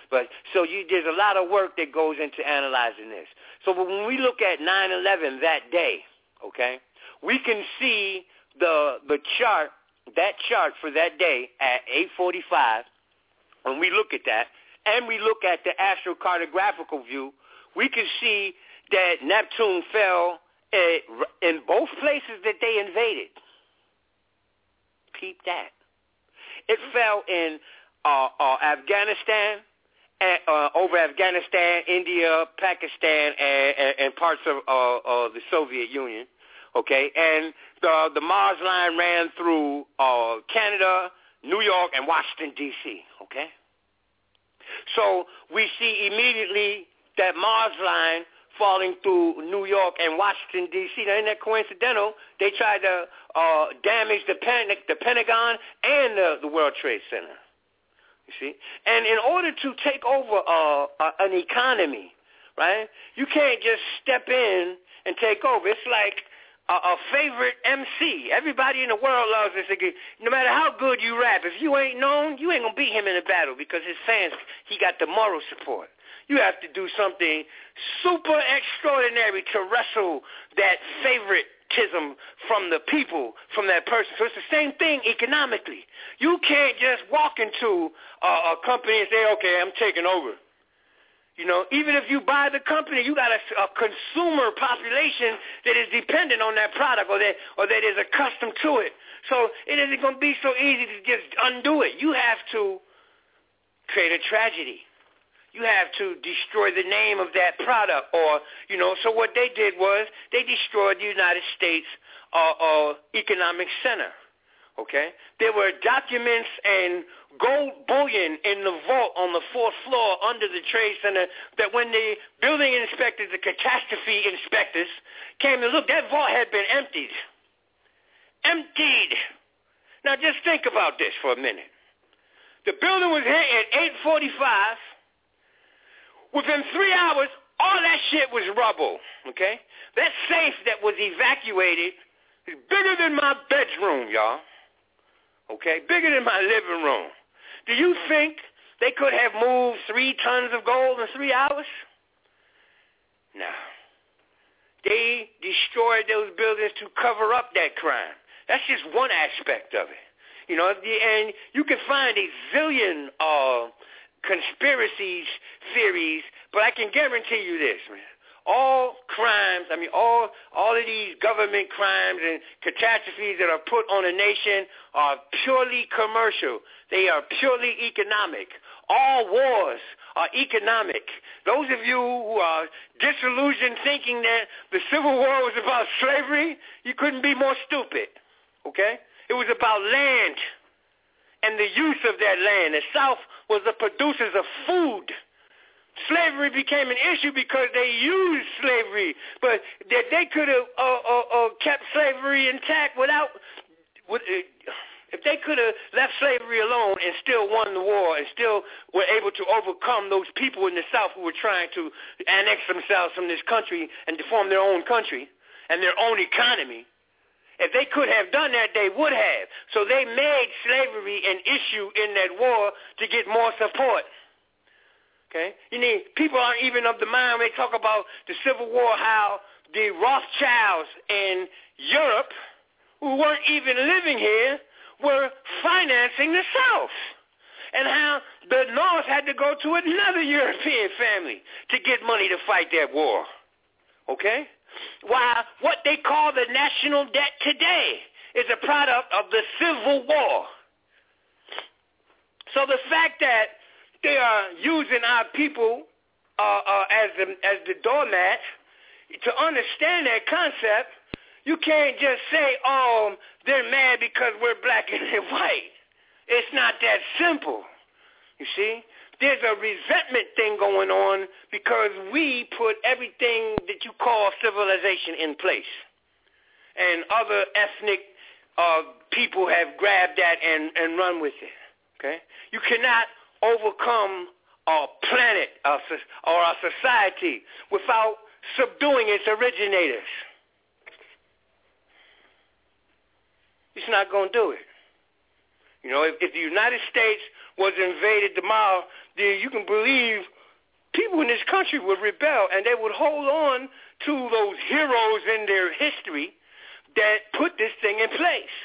But so you, there's a lot of work that goes into analyzing this. So when we look at 9/11 that day, okay, we can see the the chart, that chart for that day at 8:45. When we look at that, and we look at the astrocartographical view, we can see that Neptune fell in both places that they invaded. Peep that. It fell in uh, uh, Afghanistan, uh, over Afghanistan, India, Pakistan, and, and, and parts of uh, the Soviet Union. Okay, and the the Mars line ran through uh, Canada, New York, and Washington D.C. Okay, so we see immediately that Mars line falling through New York and Washington D.C. Now, isn't that coincidental? They tried to uh, damage the, Pen- the Pentagon and the, the World Trade Center. You see, and in order to take over uh, uh, an economy, right? You can't just step in and take over. It's like a, a favorite MC. Everybody in the world loves this nigga. No matter how good you rap, if you ain't known, you ain't gonna beat him in a battle because his fans, he got the moral support. You have to do something super extraordinary to wrestle that favoritism from the people, from that person. So it's the same thing economically. You can't just walk into a, a company and say, okay, I'm taking over. You know, even if you buy the company, you got a, a consumer population that is dependent on that product or that or that is accustomed to it. So it isn't going to be so easy to just undo it. You have to create a tragedy you have to destroy the name of that product or you know so what they did was they destroyed the united states uh, uh, economic center okay? There were documents and gold bullion in the vault on the fourth floor under the trade center that when the building inspectors the catastrophe inspectors came to look that vault had been emptied. Emptied. Now just think about this for a minute. The building was hit at 845 Within three hours, all that shit was rubble, okay? That safe that was evacuated is bigger than my bedroom, y'all. Okay? Bigger than my living room. Do you think they could have moved three tons of gold in three hours? No. They destroyed those buildings to cover up that crime. That's just one aspect of it. You know, and you can find a zillion uh, conspiracies, theories, but I can guarantee you this, man. All crimes, I mean, all all of these government crimes and catastrophes that are put on a nation are purely commercial. They are purely economic. All wars are economic. Those of you who are disillusioned thinking that the Civil War was about slavery, you couldn't be more stupid. Okay? It was about land and the use of that land. The South was the producers of food. Slavery became an issue because they used slavery, but that they could have uh, uh, uh, kept slavery intact without. With, uh, if they could have left slavery alone and still won the war and still were able to overcome those people in the South who were trying to annex themselves from this country and to form their own country and their own economy, If they could have done that, they would have. So they made slavery an issue in that war to get more support. Okay? You need people aren't even of the mind when they talk about the Civil War, how the Rothschilds in Europe, who weren't even living here, were financing the South. And how the North had to go to another *laughs* European family to get money to fight that war. Okay? While what they call the national debt today is a product of the Civil War. So the fact that they are using our people uh, uh, as the, as the doormat to understand that concept, you can't just say, "Oh, they're mad because we're black *laughs* and they're white." It's not that simple. You see, there's a resentment thing going on because we put everything that you call civilization in place, and other ethnic uh, people have grabbed that and and run with it. Okay, you cannot overcome our planet or our society without subduing its originators. It's not going to do it. You know, if, if the United States was invaded tomorrow, then you can believe people in this country would rebel and they would hold on to those heroes in their history that put this thing in place.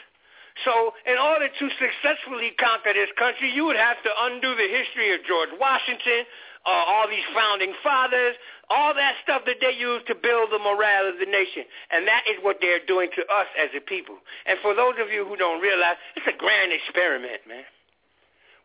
So in order to successfully conquer this country, you would have to undo the history of George Washington, uh, all these founding fathers, all that stuff that they used to build the morale of the nation. And that is what they're doing to us as a people. And for those of you who don't realize, it's a grand experiment, man.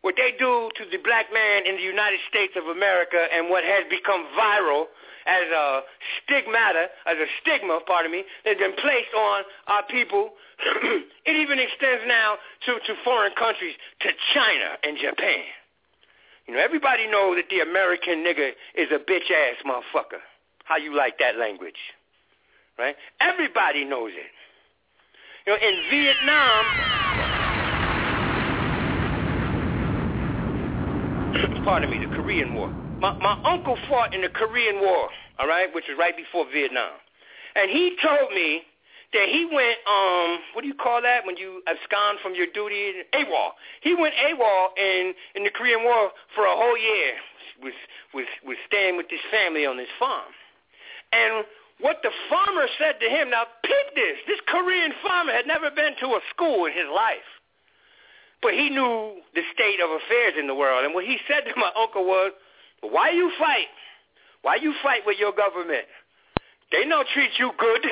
What they do to the black man in the United States of America and what has become viral as a stigmata, as a stigma, pardon me, that's been placed on our people. *clears throat* it even extends now to, to foreign countries, to China and Japan. You know, everybody knows that the American nigger is a bitch ass motherfucker. How you like that language? Right? Everybody knows it. You know, in Vietnam, pardon me, the Korean War. My, my uncle fought in the Korean War, all right, which was right before Vietnam. And he told me that he went, um, what do you call that when you abscond from your duty? AWOL. He went AWOL in, in the Korean War for a whole year, was, was, was staying with his family on his farm. And what the farmer said to him, now peep this, this Korean farmer had never been to a school in his life. But he knew the state of affairs in the world. And what he said to my uncle was, why you fight? Why you fight with your government? They don't treat you good.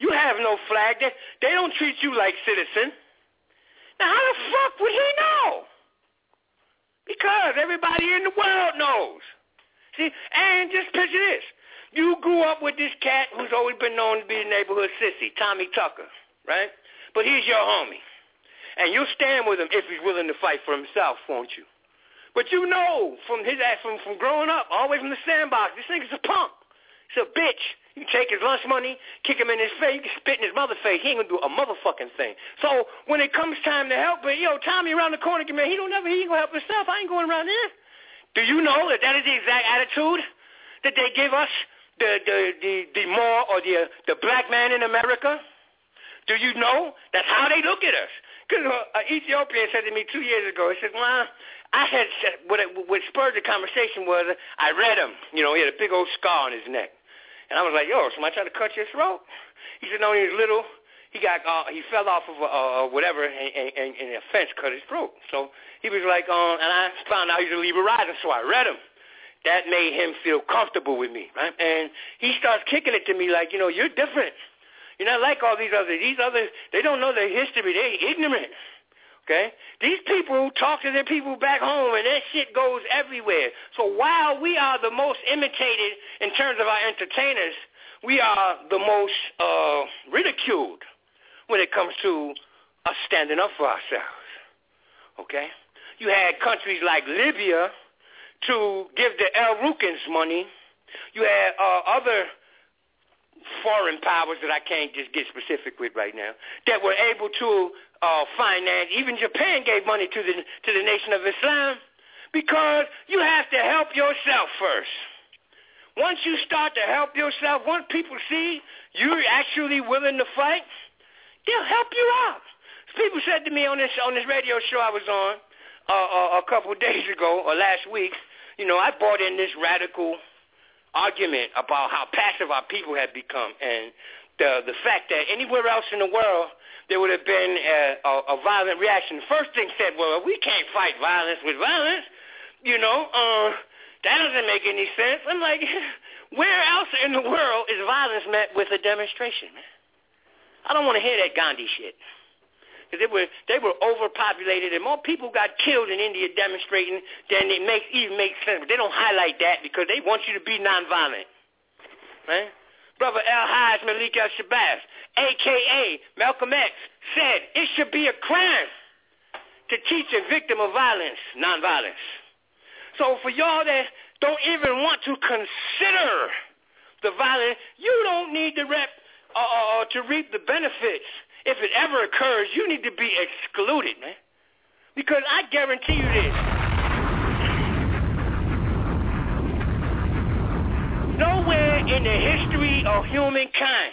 You have no flag. They, they don't treat you like citizen. Now, how the fuck would he know? Because everybody in the world knows. See, and just picture this. You grew up with this cat who's always been known to be a neighborhood sissy, Tommy Tucker, right? But he's your homie. And you'll stand with him if he's willing to fight for himself, won't you? But you know from his ass from, from growing up, all the from the sandbox, this nigga's a punk. He's a bitch. You take his lunch money, kick him in his face, you can spit in his mother face. He ain't gonna do a motherfucking thing. So when it comes time to help, but yo, Tommy around the corner, man, he don't ever, he ain't gonna help himself. I ain't going around there. Do you know that that is the exact attitude that they give us, the the the, the more or the the black man in America? Do you know that's how they look at us? Because uh, an Ethiopian said to me two years ago, he said, well, I had what what spurred the conversation was I read him. You know, he had a big old scar on his neck, and I was like, "Yo, somebody trying to cut your throat?" He said, "No, he was little. He got uh, he fell off of uh, uh, whatever, and, and, and a fence cut his throat. So he was like, um, and I found out he's a Libra rider, so I read him. That made him feel comfortable with me, right? And he starts kicking it to me like, you know, you're different. You're not like all these others. These others, they don't know their history. They're ignorant. Okay? These people talk to their people back home and that shit goes everywhere. So while we are the most imitated in terms of our entertainers, we are the most uh, ridiculed when it comes to us standing up for ourselves. Okay? You had countries like Libya to give the El Rukns money. You had uh, other foreign powers that I can't just get specific with right now that were able to uh, finance. Even Japan gave money to the to the Nation of Islam because you have to help yourself first. Once you start to help yourself, once people see you're actually willing to fight, They'll help you out. People said to me on this on this radio show I was on uh, uh, a couple of days ago or last week, you know, I brought in this radical argument about how passive our people have become and the the fact that anywhere else in the world there would have been a, a, a violent reaction. The first thing said, well, we can't fight violence with violence. You know, uh, that doesn't make any sense. I'm like, *laughs* where else in the world is violence met with a demonstration? I don't want to hear that Gandhi shit. Because they were, they were overpopulated and more people got killed in India demonstrating than it makes, even makes sense. But they don't highlight that because they want you to be nonviolent. Right? Brother El-Haj Malik El-Shabazz, a.k.a. Malcolm X, said it should be a crime to teach a victim of violence nonviolence. So for y'all that don't even want to consider the violence, you don't need to rep uh, uh, uh, to reap the benefits. If it ever occurs, you need to be excluded, man. Because I guarantee you this. Nowhere in the history of humankind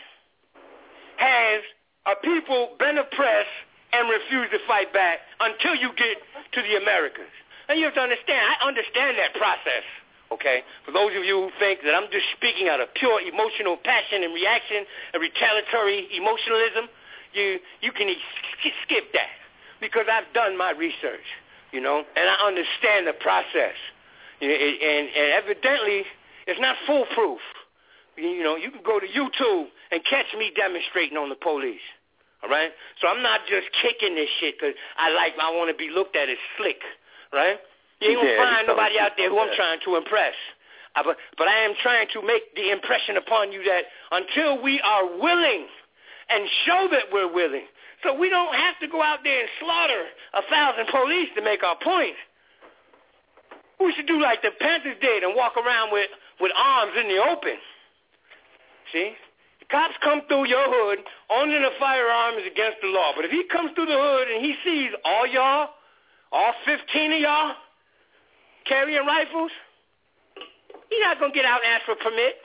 has a people been oppressed and refused to fight back until you get to the Americas. And you have to understand, I understand that process okay? For those of you who think that I'm just speaking out of pure emotional passion and reaction and retaliatory emotionalism, you you can skip that because I've done my research, you know, and I understand the process. And, and evidently, it's not foolproof. You know, you can go to YouTube and catch me demonstrating on the police. All right? So I'm not just kicking this shit because I like, I want to be looked at as slick, right? You ain't gonna find nobody out there who I'm trying to impress. I, but, but I am trying to make the impression upon you that until we are willing and show that we're willing, so we don't have to go out there and slaughter a thousand police to make our point. We should do like the Panthers did and walk around with, with arms in the open. See? The cops come through your hood, owning a firearm is against the law. But if he comes through the hood and he sees all y'all, all 15 of y'all, carrying rifles, he's not going to get out and ask for a permit.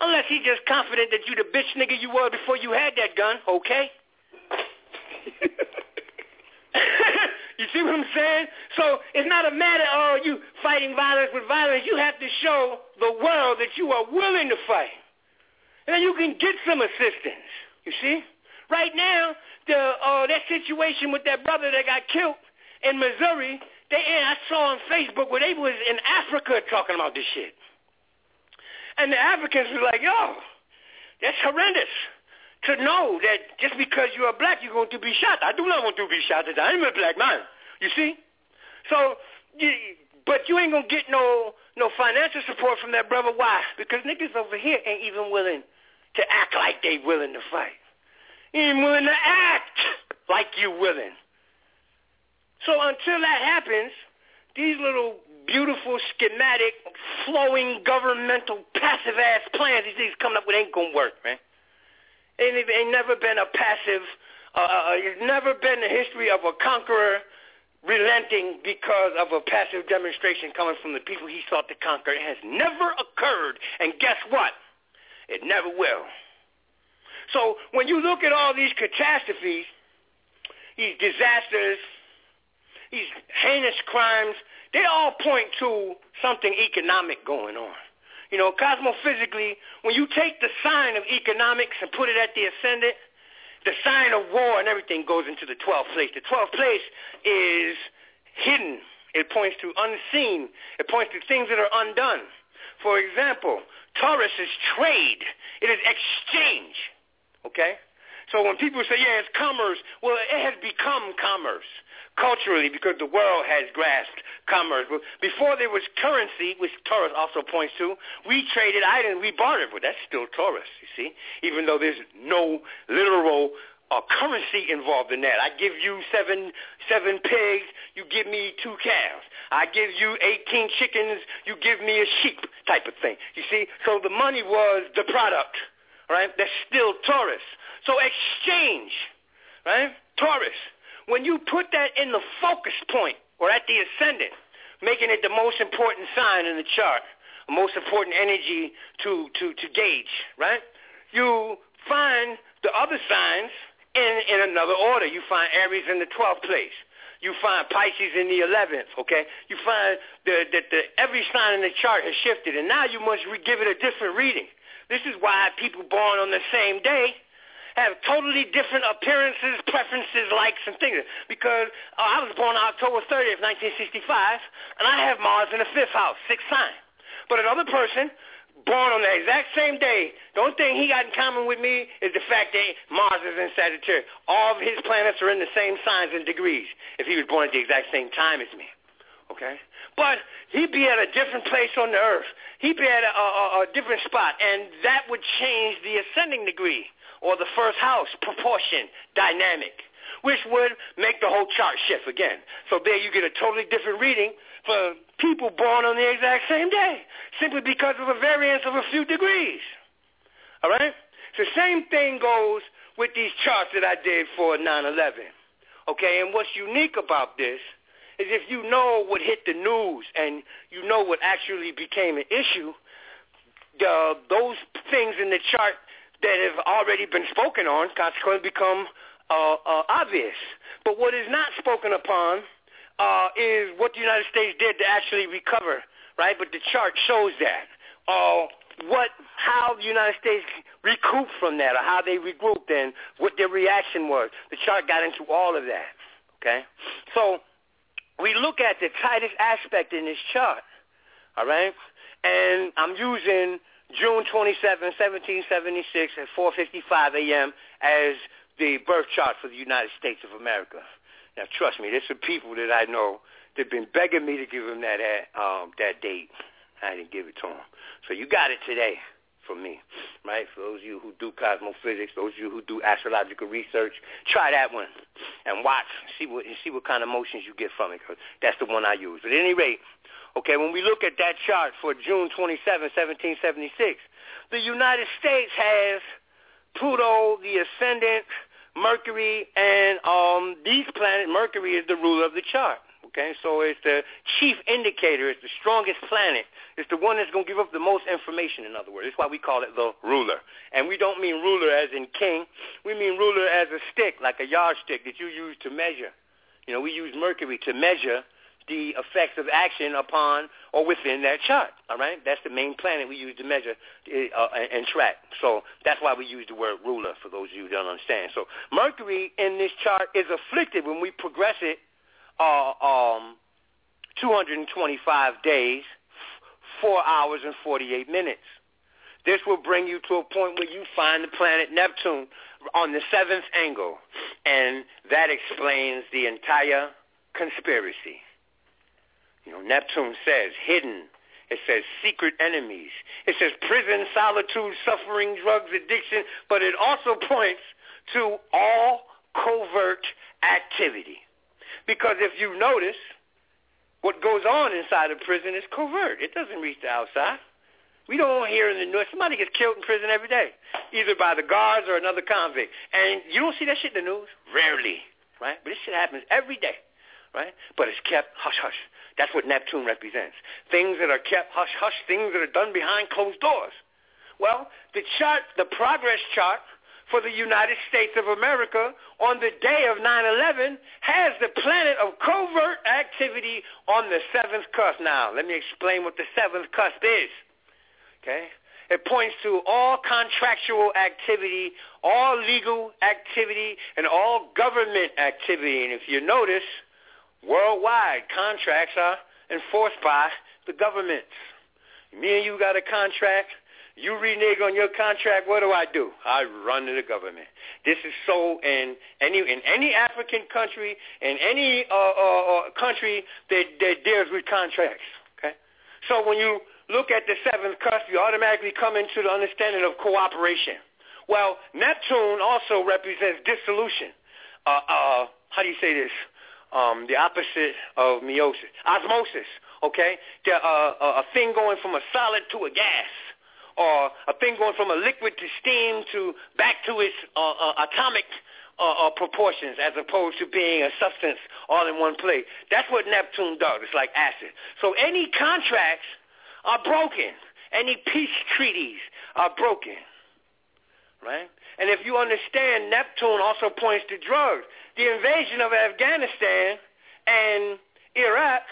Unless he's just confident that you the bitch nigga you were before you had that gun, okay? *laughs* you see what I'm saying? So it's not a matter of you fighting violence with violence. You have to show the world that you are willing to fight. And then you can get some assistance. You see? Right now, the uh, that situation with that brother that got killed in Missouri, they, I saw on Facebook where they was in Africa talking about this shit. And the Africans were like, yo, that's horrendous to know that just because you are black, you're going to be shot. I do not want to be shot. I am a black man. You see? So, but you ain't going to get no no financial support from that brother. Why? Because niggas over here ain't even willing to act like they willing to fight. Ain't willing to act like you willing. So until that happens, these little beautiful, schematic, flowing, governmental, passive-ass plans these things coming up with ain't going to work, man. Ain't, ain't never been a passive, uh, uh, uh, it's never been the history of a conqueror relenting because of a passive demonstration coming from the people he sought to conquer. It has never occurred, and guess what? It never will. So when you look at all these catastrophes, these disasters, these heinous crimes, they all point to something economic going on. You know, cosmophysically, when you take the sign of economics and put it at the ascendant, the sign of war and everything goes into the 12th place. The 12th place is hidden. It points to unseen. It points to things that are undone. For example, Taurus is trade. It is exchange. Okay? So when people say, yeah, it's commerce, well, it has become commerce culturally because the world has grasped commerce. Before there was currency, which Taurus also points to, we traded items, we bartered, but that's still Taurus, you see, even though there's no literal uh, currency involved in that. I give you seven seven pigs, you give me two calves. I give you 18 chickens, you give me a sheep type of thing. You see, so the money was the product, right? That's still Taurus. So exchange, right? Taurus. When you put that in the focus point or at the ascendant, making it the most important sign in the chart, the most important energy to, to, to gauge, right? You find the other signs in, in another order. You find Aries in the 12th place. You find Pisces in the 11th, okay? You find that the, the, every sign in the chart has shifted, and now you must re- give it a different reading. This is why people born on the same day have totally different appearances, preferences, likes, and things. Because uh, I was born October 30th, 1965, and I have Mars in the fifth house, sixth sign. But another person born on the exact same day, the only thing he got in common with me is the fact that Mars is in Sagittarius. All of his planets are in the same signs and degrees if he was born at the exact same time as me. Okay? But he'd be at a different place on the earth. He'd be at a, a, a different spot, and that would change the ascending degree or the first house proportion dynamic, which would make the whole chart shift again. So there you get a totally different reading for people born on the exact same day, simply because of a variance of a few degrees. All right? The same thing goes with these charts that I did for 9-11. Okay, and what's unique about this is if you know what hit the news and you know what actually became an issue, the, those things in the chart that have already been spoken on consequently become uh, uh, obvious. But what is not spoken upon uh, is what the United States did to actually recover, right? But the chart shows that. Uh, what, how the United States recouped from that, or how they regrouped, and what their reaction was. The chart got into all of that. Okay, so we look at the tightest aspect in this chart. All right, and I'm using June 27, 1776 at 4.55 a.m. as the birth chart for the United States of America. Now, trust me, there's some people that I know that have been begging me to give them that um, that date. I didn't give it to them. So you got it today from me, right? For those of you who do cosmophysics, those of you who do astrological research, try that one and watch, see what see what kind of emotions you get from it. Cause that's the one I use. But at any rate, Okay, when we look at that chart for June 27, 1776, the United States has Pluto, the ascendant, Mercury, and um, these planets, Mercury is the ruler of the chart. Okay, so it's the chief indicator. It's the strongest planet. It's the one that's going to give up the most information, in other words. That's why we call it the ruler. And we don't mean ruler as in king. We mean ruler as a stick, like a yardstick that you use to measure. You know, we use Mercury to measure the effects of action upon or within that chart. All right, that's the main planet we use to measure uh, and track. So that's why we use the word ruler for those of you who don't understand. So Mercury in this chart is afflicted when we progress it uh, um, 225 days, four hours and 48 minutes. This will bring you to a point where you find the planet Neptune on the seventh angle, and that explains the entire conspiracy. You know, Neptune says hidden. It says secret enemies. It says prison, solitude, suffering, drugs, addiction, but it also points to all covert activity. Because if you notice, what goes on inside a prison is covert. It doesn't reach the outside. We don't hear in the news somebody gets killed in prison every day, either by the guards or another convict. And you don't see that shit in the news? Rarely, right? But this shit happens every day, right? But it's kept hush hush. That's what Neptune represents. Things that are kept hush-hush, things that are done behind closed doors. Well, the chart, the progress chart for the United States of America on the day of 9-11 has the planet of covert activity on the seventh cusp. Now, let me explain what the seventh cusp is. Okay? It points to all contractual activity, all legal activity, and all government activity. And if you notice, Worldwide, contracts are enforced by the governments. Me and you got a contract. You renege on your contract. What do I do? I run to the government. This is so in any in any African country, in any uh, uh, uh, country that, that deals with contracts. Okay, so when you look at the seventh cusp, you automatically come into the understanding of cooperation. Well, Neptune also represents dissolution. Uh, uh, how do you say this? um, the opposite of meiosis, osmosis. Okay, the, uh, a thing going from a solid to a gas, or a thing going from a liquid to steam to back to its uh, uh, atomic uh, uh, proportions as opposed to being a substance all in one place. That's what Neptune does. It's like acid. So any contracts are broken. Any peace treaties are broken. right? And if you understand, Neptune also points to drugs. The invasion of Afghanistan and Iraq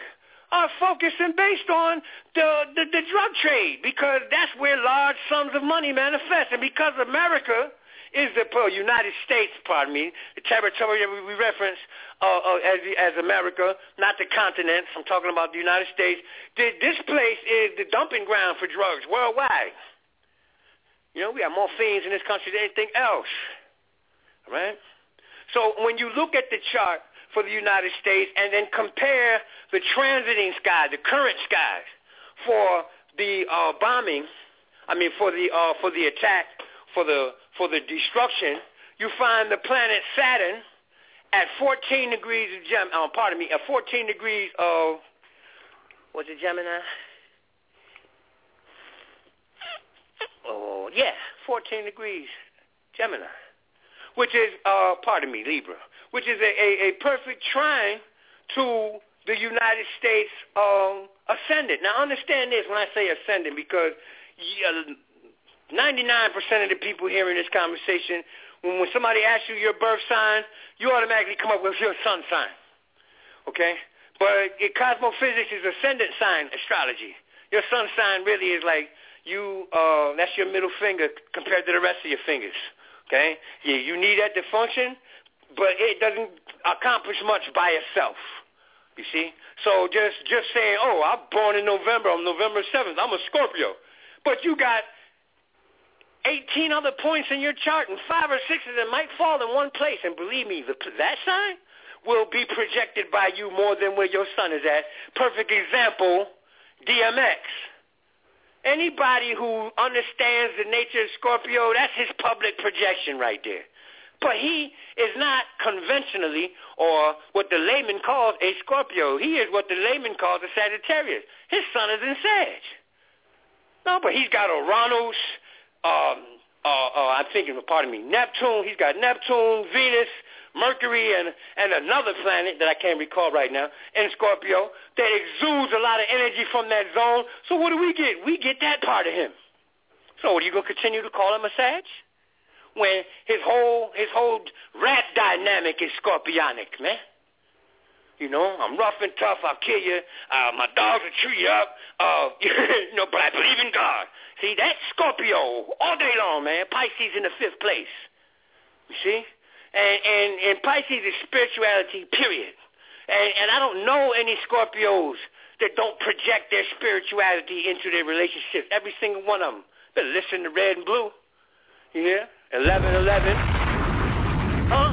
are focusing based on the, the, the drug trade because that's where large sums of money manifest. And because America is the uh, United States, pardon me, the territory that we, reference uh, uh, as, as America, not the continents. I'm talking about the United States. This place is the dumping ground for drugs worldwide. You know, we have more fiends in this country than anything else. Right? So when you look at the chart, for the United States and then compare the transiting sky, the current skies for the uh, bombing, I mean for the uh, for the attack, for the for the destruction, you find the planet Saturn at 14 degrees of Gem. Uh, pardon me, at 14 degrees of what's it Gemini? Oh yeah, 14 degrees Gemini, which is uh, pardon me Libra which is a, a, a perfect trine to the United States um, ascendant. Now, understand this when I say ascendant because 99% of the people hearing this conversation, when, when somebody asks you your birth sign, you automatically come up with your sun sign. Okay? But it, cosmophysics is ascendant sign astrology. Your sun sign really is like you, uh, that's your middle finger compared to the rest of your fingers. Okay? Yeah, you need that to function but it doesn't accomplish much by itself. You see? So just just saying, oh, I'm born in November, I'm November 7th, I'm a Scorpio. But you got 18 other points in your chart, and five or six of them might fall in one place. And believe me, the, that sign will be projected by you more than where your sun is at. Perfect example, DMX. Anybody who understands the nature of Scorpio, that's his public projection right there. But he is not conventionally or what the layman calls a Scorpio. He is what the layman calls a Sagittarius. His sun is in Sag. No, but he's got Uranus, um, uh, uh, I'm thinking, pardon me, Neptune. He's got Neptune, Venus, Mercury, and, and another planet that I can't recall right now in Scorpio that exudes a lot of energy from that zone. So what do we get? We get that part of him. So are you going to continue to call him a Sag? When his whole his whole rat dynamic is scorpionic, man. You know, I'm rough and tough. I'll kill you. Uh, my dogs will chew you up. Uh, *laughs* you know, but I believe in God. See, that's Scorpio all day long, man. Pisces in the fifth place. You see, and and and Pisces is spirituality, period. And and I don't know any Scorpios that don't project their spirituality into their relationships. Every single one of them. Better listen to Red and Blue. You hear? 1111. Huh?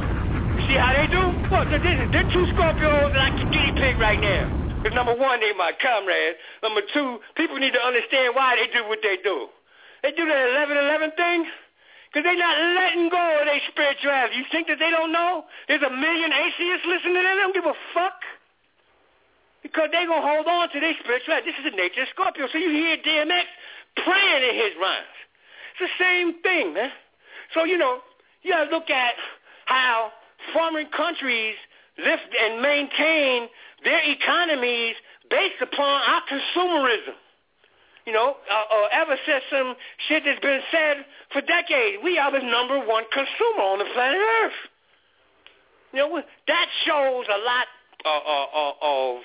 You see how they do? Well, they're, they're two Scorpios I can guinea pig right now. Because number one, they my comrades. Number two, people need to understand why they do what they do. They do that 1111 thing because they're not letting go of their spirituality. You think that they don't know? There's a million atheists listening to them. They don't give a fuck. Because they're going to hold on to their spirituality. This is the nature of Scorpio. So you hear DMX praying in his rhymes. It's the same thing, man. So, you know, you got to look at how foreign countries lift and maintain their economies based upon our consumerism. You know, uh, uh, ever since some shit that's been said for decades, we are the number one consumer on the planet Earth. You know, that shows a lot uh, uh, uh, of,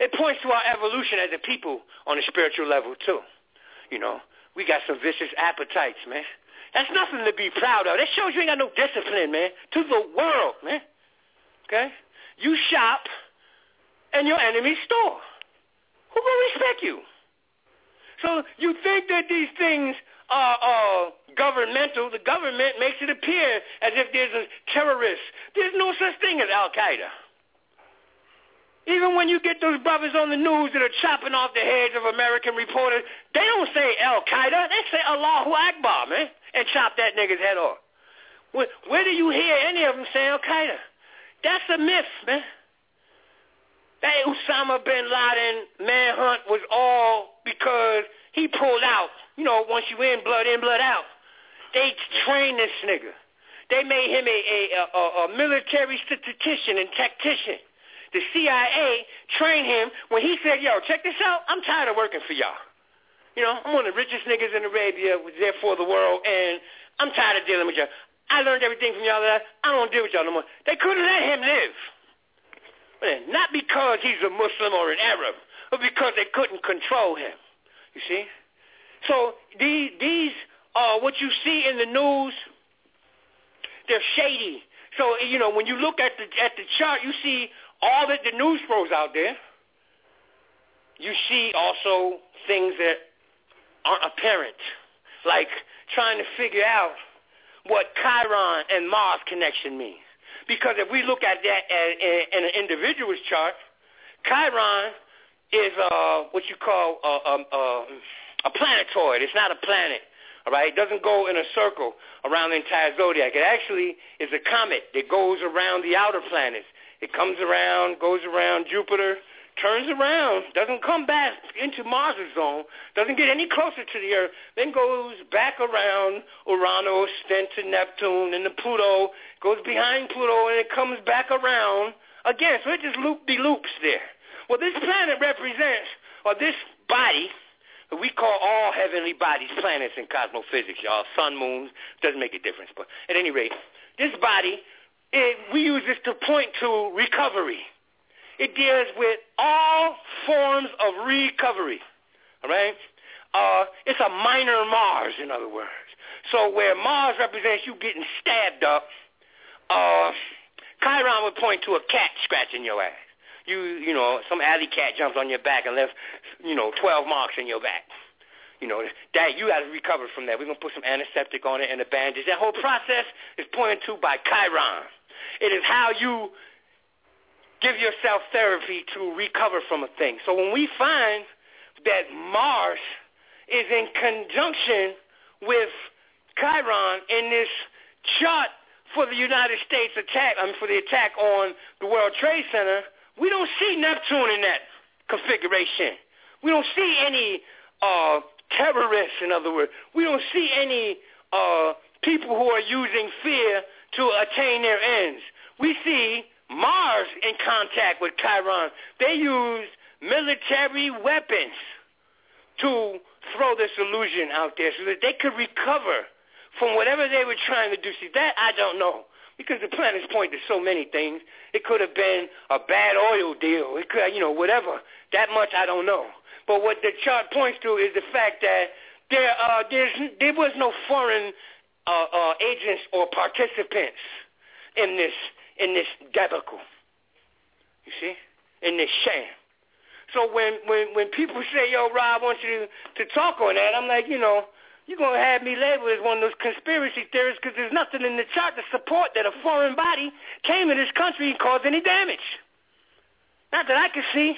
it points to our evolution as a people on a spiritual level, too. You know, we got some vicious appetites, man. That's nothing to be proud of. That shows you ain't got no discipline, man. To the world, man. Okay? You shop in your enemy's store. Who will respect you? So you think that these things are, are governmental. The government makes it appear as if there's a terrorist. There's no such thing as Al-Qaeda. Even when you get those brothers on the news that are chopping off the heads of American reporters, they don't say Al-Qaeda. They say Allahu Akbar, man and chop that nigga's head off. Where, where do you hear any of them say Al Qaeda? That's a myth, man. That Osama bin Laden manhunt was all because he pulled out. You know, once you in, blood in, blood out. They trained this nigga. They made him a, a, a, a military statistician and tactician. The CIA trained him when he said, yo, check this out. I'm tired of working for y'all. You know, I'm one of the richest niggas in Arabia, therefore the world, and I'm tired of dealing with y'all. I learned everything from y'all that I don't deal with y'all no more. They couldn't let him live. Not because he's a Muslim or an Arab, but because they couldn't control him. You see? So these, these uh, what you see in the news, they're shady. So, you know, when you look at the, at the chart, you see all the, the news pros out there. You see also things that aren't apparent, like trying to figure out what Chiron and Mars connection means. Because if we look at that in an individual's chart, Chiron is uh, what you call a, a, a, a planetoid. It's not a planet. All right, it doesn't go in a circle around the entire zodiac. It actually is a comet that goes around the outer planets. It comes around, goes around Jupiter, turns around, doesn't come back into Mars' zone, doesn't get any closer to the Earth, then goes back around Uranus, then to Neptune, and to Pluto, goes behind Pluto, and it comes back around again. So it just loop-de-loops there. Well, this planet represents, or this body, we call all heavenly bodies planets in cosmophysics, y'all. Sun, moons, doesn't make a difference. But at any rate, this body, it, we use this to point to recovery. It deals with all forms of recovery. All right? Uh, it's a minor Mars, in other words. So where Mars represents you getting stabbed up, uh, Chiron would point to a cat scratching your ass. You, you know, some alley cat jumps on your back and left, you know, 12 marks in your back. You know, that you got to recover from that. We're going to put some antiseptic on it and a bandage. That whole process is pointed to by Chiron. It is how you give yourself therapy to recover from a thing. So when we find that Mars is in conjunction with Chiron in this chart for the United States attack, I mean for the attack on the World Trade Center, we don't see Neptune in that configuration. We don't see any uh, terrorists, in other words. We don't see any uh, people who are using fear to attain their ends. We see Mars in contact with Chiron. They use military weapons to throw this illusion out there so that they could recover from whatever they were trying to do. See, that I don't know because the planets point to so many things. It could have been a bad oil deal. It could, you know, whatever. That much I don't know. But what the chart points to is the fact that there, uh, there's, there was no foreign uh, uh, agents or participants in this in this debacle. You see, in this sham. So when when when people say, "Yo, Rob, I want you to, to talk on that," I'm like, you know, you're gonna have me labeled as one of those conspiracy theorists because there's nothing in the chart to support that a foreign body came in this country and caused any damage. Not that I can see.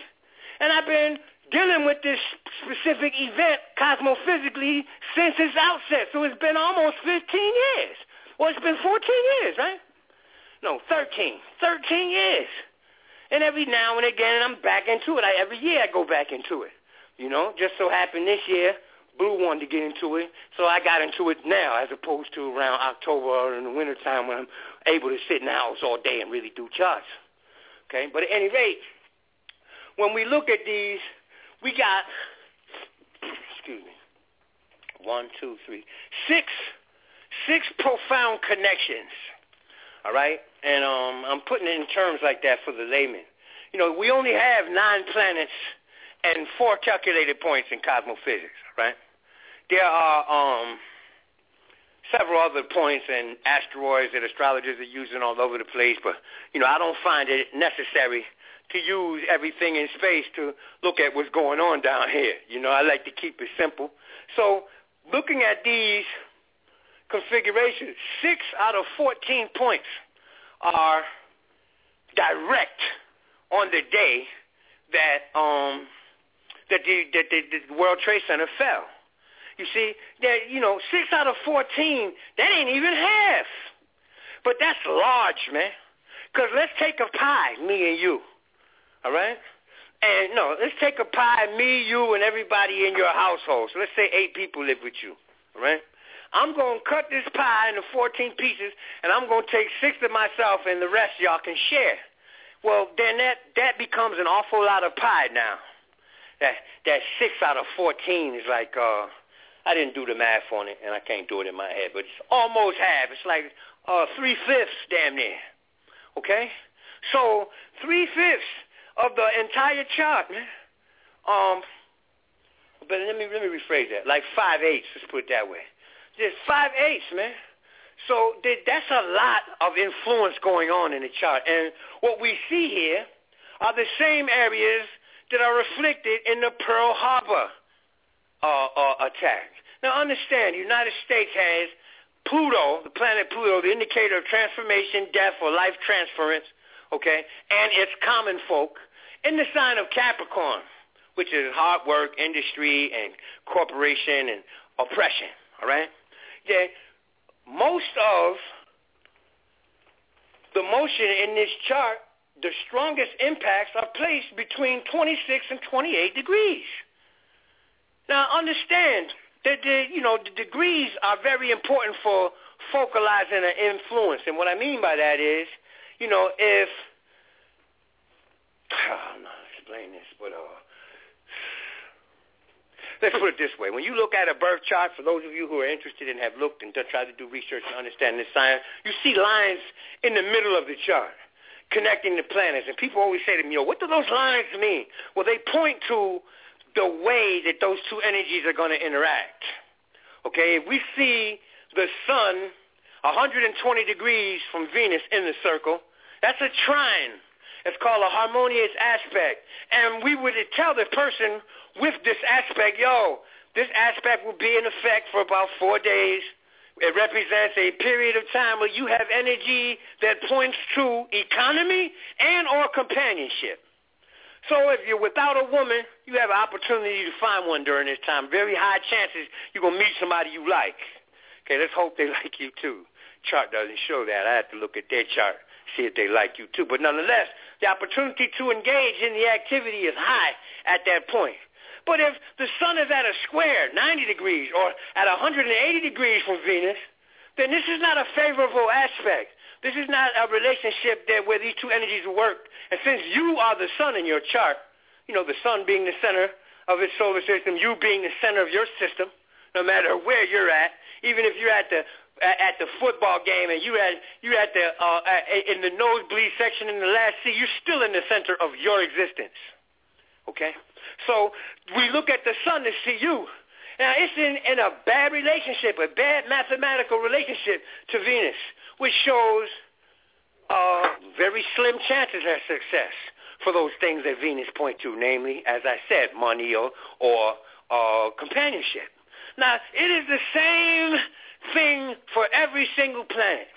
And I've been dealing with this specific event cosmophysically since its outset. So it's been almost 15 years. Well, it's been 14 years, right? No, 13. 13 years. And every now and again, I'm back into it. I, every year I go back into it. You know, just so happened this year, Blue wanted to get into it, so I got into it now as opposed to around October or in the wintertime when I'm able to sit in the house all day and really do charts. Okay, but at any rate, when we look at these, we got, *clears throat* excuse me, one, two, three, six, six profound connections all right? And um, I'm putting it in terms like that for the layman. You know, we only have nine planets and four calculated points in cosmophysics, right? There are um, several other points and asteroids that astrologers are using all over the place, but, you know, I don't find it necessary to use everything in space to look at what's going on down here. You know, I like to keep it simple. So looking at these configuration, six out of 14 points are direct on the day that um, that the, that the, the World Trade Center fell. You see, that you know, six out of 14, that ain't even half. But that's large, man. Because let's take a pie, me and you. All right? And no, let's take a pie, me, you, and everybody in your household. So let's say eight people live with you. All right? I'm going to cut this pie into 14 pieces, and I'm going to take six to myself, and the rest y'all can share. Well, then that, that becomes an awful lot of pie now. that that six out of fourteen is like uh I didn't do the math on it and I can't do it in my head, but it's almost half. It's like uh three fifths damn near. Okay? So three fifths of the entire chart, man. Um but let me let me rephrase that. Like five eighths, let's put it that way. Just five eighths, man. So that's a lot of influence going on in the chart. And what we see here are the same areas that are reflected in the Pearl Harbor uh, uh, attack. Now understand, the United States has Pluto, the planet Pluto, the indicator of transformation, death, or life transference, okay, and its common folk in the sign of Capricorn, which is hard work, industry, and corporation and oppression, all right? Yeah, most of the motion in this chart, the strongest impacts are placed between 26 and 28 degrees. Now understand that the, you know, the degrees are very important for focalizing an influence. And what I mean by that is, you know, if, *sighs* I'm not explaining this, but uh, let's put it this way. When you look at a birth chart, for those of you who are interested and have looked and tried to do research and understand this science, you see lines in the middle of the chart connecting the planets. And people always say to me, yo, what do those lines mean? Well, they point to the way that those two energies are going to interact. Okay, if we see the sun 120 degrees from Venus in the circle, that's a trine. It's called a harmonious aspect. And we would tell the person with this aspect, yo, this aspect will be in effect for about four days. It represents a period of time where you have energy that points to economy and or companionship. So if you're without a woman, you have an opportunity to find one during this time. Very high chances you're going to meet somebody you like. Okay, let's hope they *laughs* like you too. Chart doesn't show that. I have to look at their chart, see if they like you too. But nonetheless, the opportunity to engage in the activity is high at that point. But if the sun is at a square, 90 degrees, or at 180 degrees from Venus, then this is not a favorable aspect. This is not a relationship that where these two energies work. And since you are the sun in your chart, you know, the sun being the center of its solar system, you being the center of your system, no matter where you're at, even if you're at the at the football game and you at you at the uh, in the nosebleed section in the last seat, you're still in the center of your existence. Okay? So we look at the sun to see you. Now it's in, in a bad relationship, a bad mathematical relationship to Venus, which shows uh, very slim chances of success for those things that Venus point to, namely, as I said, money or, or uh, companionship. Now, it is the same thing for every single planet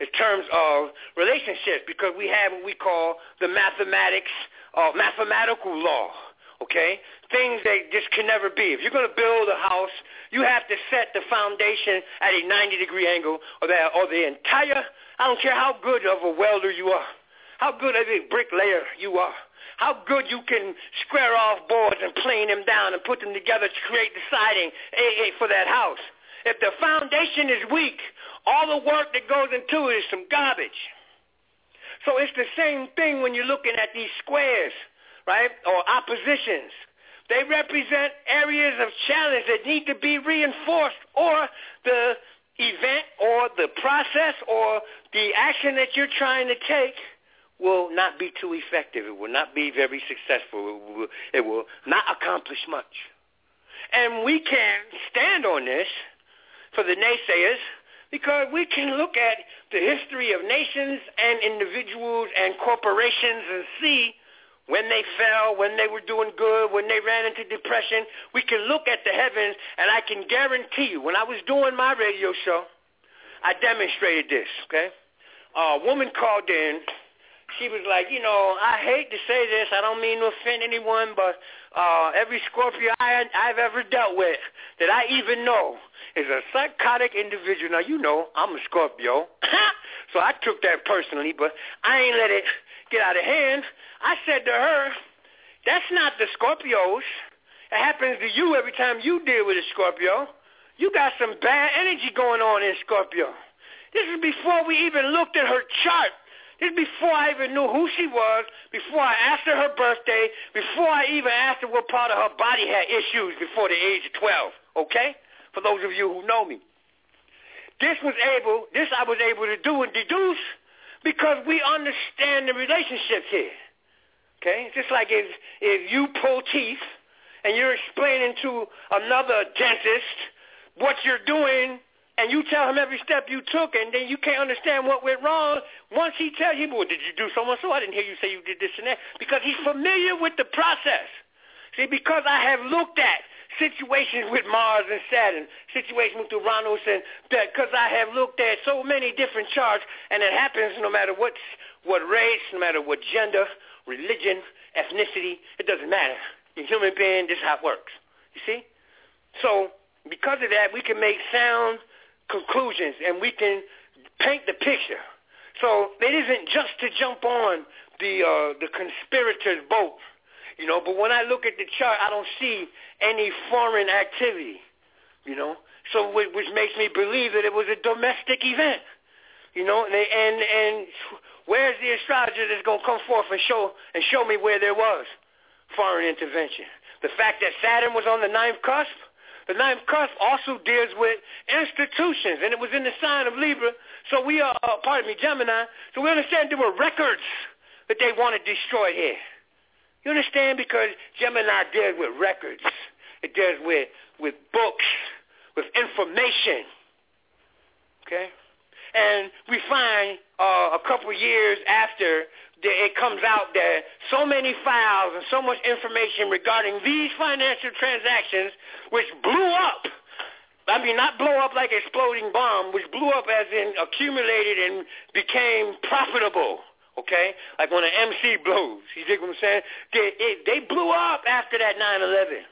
in terms of relationships because we have what we call the mathematics, uh, mathematical law okay? Things that just can never be. If you're going to build a house, you have to set the foundation at a 90-degree angle or, that, or the entire, I don't care how good of a welder you are, how good of a bricklayer you are, how good you can square off boards and plane them down and put them together to create the siding for that house. If the foundation is weak, all the work that goes into it is some garbage. So it's the same thing when you're looking at these squares right, or oppositions. They represent areas of challenge that need to be reinforced or the event or the process or the action that you're trying to take will not be too effective. It will not be very successful. It will, it will not accomplish much. And we can stand on this for the naysayers because we can look at the history of nations and individuals and corporations and see when they fell, when they were doing good, when they ran into depression. We can look at the heavens, and I can guarantee you, when I was doing my radio show, I demonstrated this, okay? A woman called in. She was like, you know, I hate to say this. I don't mean to offend anyone, but uh, every Scorpio I, I've ever dealt with that I even know is a psychotic individual. Now, you know, I'm a Scorpio. *coughs* so I took that personally, but I ain't let it get out of hand. I said to her, that's not the Scorpios. It happens to you every time you deal with a Scorpio. You got some bad energy going on in Scorpio. This is before we even looked at her chart This before I even knew who she was, before I asked her her birthday, before I even asked her what part of her body had issues before the age of 12, okay? For those of you who know me. This was able, this I was able to do and deduce because we understand the relationships here. Okay? Just like if, if you pull teeth and you're explaining to another dentist what you're doing and you tell him every step you took and then you can't understand what went wrong, once he tells you, well, did you do so and so? I didn't hear you say you did this and that. Because he's familiar with the process. See, because I have looked at situations with Mars and Saturn, situations with Uranus, and because I have looked at so many different charts, and it happens no matter what, what race, no matter what gender, religion, ethnicity, it doesn't matter. A human being, this is how it works. You see? So because of that, we can make sound conclusions and we can paint the picture. So it isn't just to jump on the uh, the conspirators' boat, you know. But when I look at the chart, I don't see any foreign activity, you know. So which, which makes me believe that it was a domestic event, you know. And and and where's the astrologer that's gonna come forth and show and show me where there was foreign intervention? The fact that Saturn was on the ninth cusp the ninth cusp also deals with institutions, and it was in the sign of Libra. So we are, uh, pardon me, Gemini. So we understand there were records that they wanted destroyed here. You understand? Because Gemini deals with records. It deals with, with books, with information. Okay? And we find uh, a couple years after it comes out that so many files and so much information regarding these financial transactions, which blew up. I mean, not blow up like exploding bomb, which blew up as in accumulated and became profitable. Okay, like when an MC blows. You dig what I'm saying? They, it, they blew up after that 9/11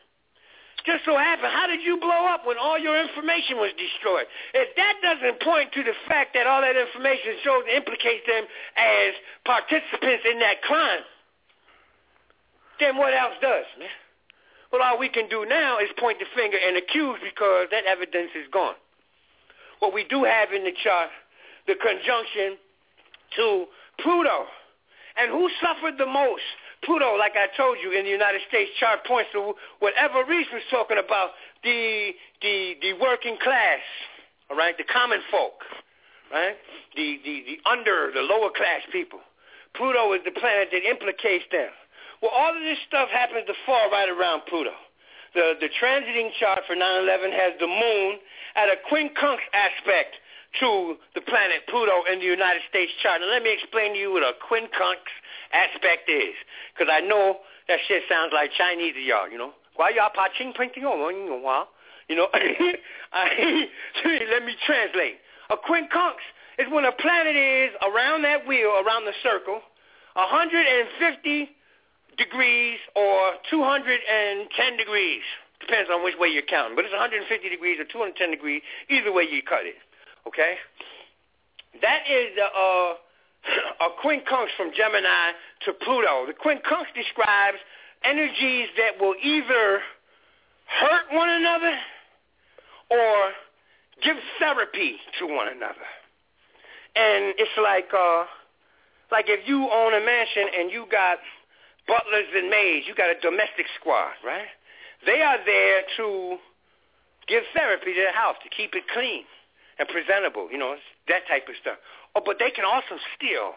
just so happened, how did you blow up when all your information was destroyed? If that doesn't point to the fact that all that information shows implicates them as participants in that crime, then what else does, man? Well, all we can do now is point the finger and accuse because that evidence is gone. What we do have in the chart, the conjunction to Pluto. And who suffered the most Pluto, like I told you, in the United States chart points to whatever reason is talking about the the the working class, all right, the common folk, right, the the the under the lower class people. Pluto is the planet that implicates them. Well, all of this stuff happens to fall right around Pluto. The the transiting chart for 9/11 has the moon at a quincunx aspect to the planet Pluto in the United States chart. Now let me explain to you what a quincunx aspect is. Because I know that shit sounds like Chinese to y'all, you know. Why y'all patching printing on You know, *laughs* I, *laughs* let me translate. A quincunx is when a planet is around that wheel, around the circle, 150 degrees or 210 degrees. Depends on which way you're counting. But it's 150 degrees or 210 degrees, either way you cut it. Okay? That is the uh, a quincunx from Gemini to Pluto. The quincunx describes energies that will either hurt one another or give therapy to one another. And it's like uh like if you own a mansion and you got butlers and maids, you got a domestic squad, right? They are there to give therapy to the house, to keep it clean and presentable, you know, that type of stuff. Oh, but they can also steal.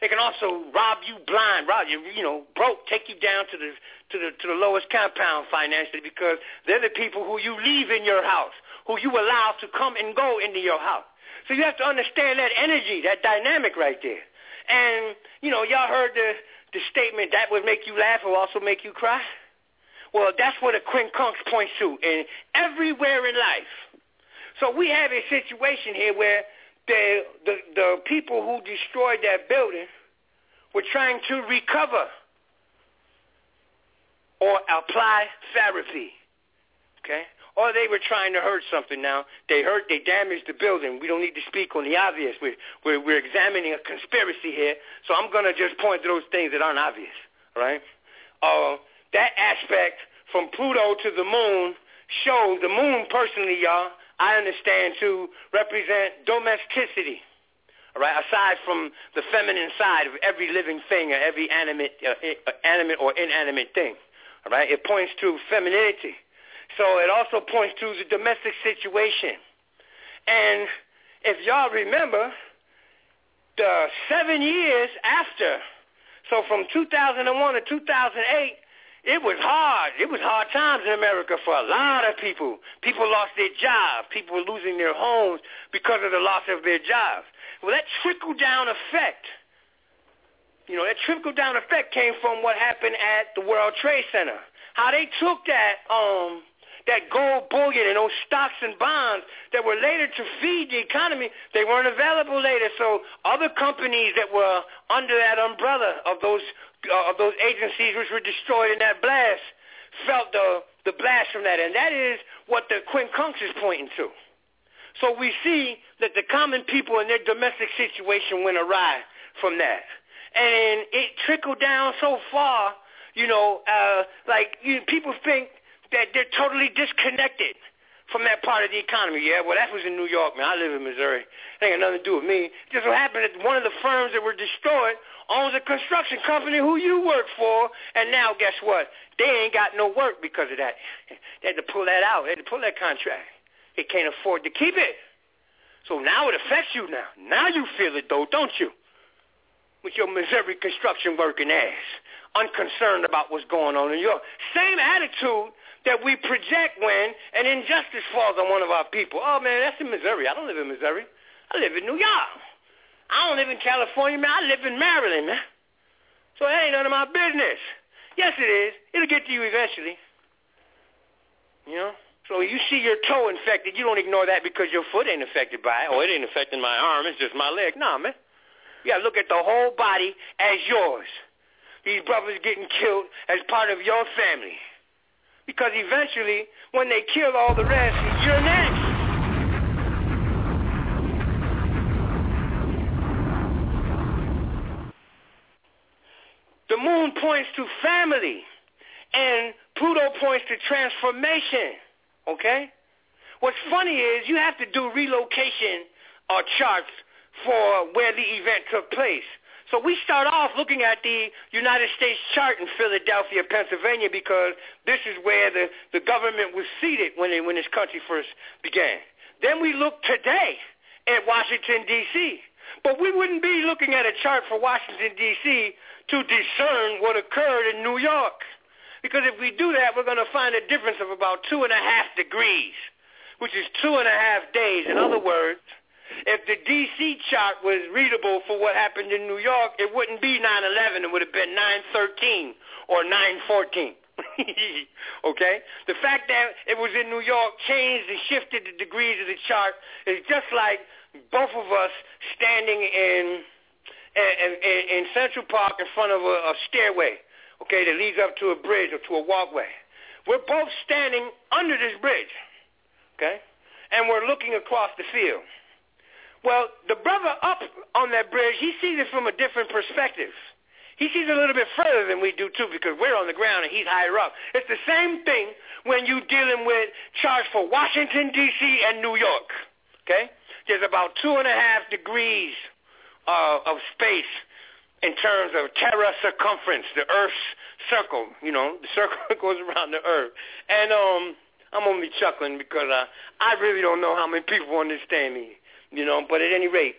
They can also rob you blind, rob you, you know, broke, take you down to the to the to the lowest compound financially because they're the people who you leave in your house, who you allow to come and go into your house. So you have to understand that energy, that dynamic right there. And you know, y'all heard the the statement that would make you laugh will also make you cry. Well, that's what a quincunx points to, and everywhere in life. So we have a situation here where the, the, the people who destroyed that building were trying to recover or apply therapy. Okay? Or they were trying to hurt something now. They hurt, they damaged the building. We don't need to speak on the obvious. We're, we're, we're examining a conspiracy here, so I'm going to just point to those things that aren't obvious. Right? Uh, that aspect from Pluto to the moon shows, the moon personally, y'all, I understand to represent domesticity. All right, aside from the feminine side of every living thing or every animate, uh, uh, animate or inanimate thing. All right, it points to femininity. So it also points to the domestic situation. And if y'all remember, the seven years after, so from 2001 to 2008, it was hard. It was hard times in America for a lot of people. People lost their jobs. People were losing their homes because of the loss of their jobs. Well, that trickle-down effect, you know, that trickle-down effect came from what happened at the World Trade Center. How they took that um, that gold bullion and those stocks and bonds that were later to feed the economy, they weren't available later. So other companies that were under that umbrella of those uh, of those agencies which were destroyed in that blast felt the the blast from that, and that is what the quincunx is pointing to. So we see that the common people and their domestic situation went awry from that, and it trickled down so far. You know, uh, like you, people think that they're totally disconnected from that part of the economy. Yeah, well, that was in New York, man. I live in Missouri. It ain't got nothing to do with me. Just so happened that one of the firms that were destroyed owns a construction company who you work for, and now guess what? They ain't got no work because of that. They had to pull that out. They had to pull that contract. They can't afford to keep it. So now it affects you now. Now you feel it, though, don't you? With your Missouri construction working ass, unconcerned about what's going on in New York. Same attitude that we project when an injustice falls on one of our people. Oh, man, that's in Missouri. I don't live in Missouri. I live in New York. I don't live in California, man. I live in Maryland, man. So that ain't none of my business. Yes, it is. It'll get to you eventually. You know? So you see your toe infected, you don't ignore that because your foot ain't affected by it. Oh, it ain't affecting my arm. It's just my leg. Nah, man. You got to look at the whole body as yours. These brothers getting killed as part of your family. Because eventually, when they kill all the rest, you're next. The moon points to family, and Pluto points to transformation. Okay? What's funny is you have to do relocation or charts for where the event took place. So we start off looking at the United States chart in Philadelphia, Pennsylvania, because this is where the, the government was seated when, it, when this country first began. Then we look today at Washington, D.C. But we wouldn't be looking at a chart for Washington, D.C. to discern what occurred in New York. Because if we do that, we're going to find a difference of about two and a half degrees, which is two and a half days. In other words, if the D.C. chart was readable for what happened in New York, it wouldn't be 9-11. It would have been 9-13 or 9-14. *laughs* okay? The fact that it was in New York changed and shifted the degrees of the chart is just like both of us standing in in, in, in Central Park in front of a, a stairway, okay, that leads up to a bridge or to a walkway. We're both standing under this bridge, okay, and we're looking across the field. Well, the brother up on that bridge, he sees it from a different perspective. He sees a little bit further than we do too because we're on the ground and he's higher up. It's the same thing when you're dealing with charts for Washington, D.C. and New York. Okay? There's about two and a half degrees uh, of space in terms of terra circumference, the Earth's circle. You know, the *laughs* circle goes around the Earth. And um, I'm only chuckling because I, I really don't know how many people understand me you know, but at any rate,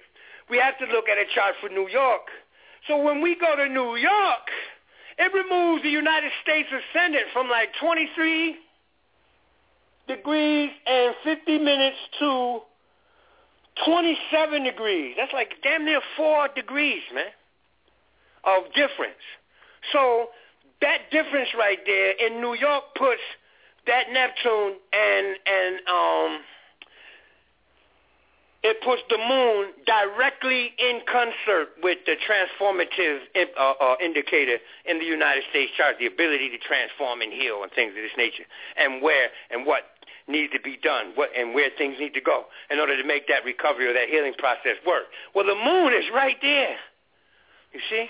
we have to look at a chart for New York. So when we go to New York, it removes the United States ascendant from like 23 degrees and 50 minutes to 27 degrees. That's like damn near 4 degrees, man, of difference. So that difference right there in New York puts that Neptune and and um it puts the moon directly in concert with the transformative uh, uh, indicator in the United States chart, the ability to transform and heal and things of this nature, and where and what needs to be done, what and where things need to go in order to make that recovery or that healing process work. Well, the moon is right there, you see,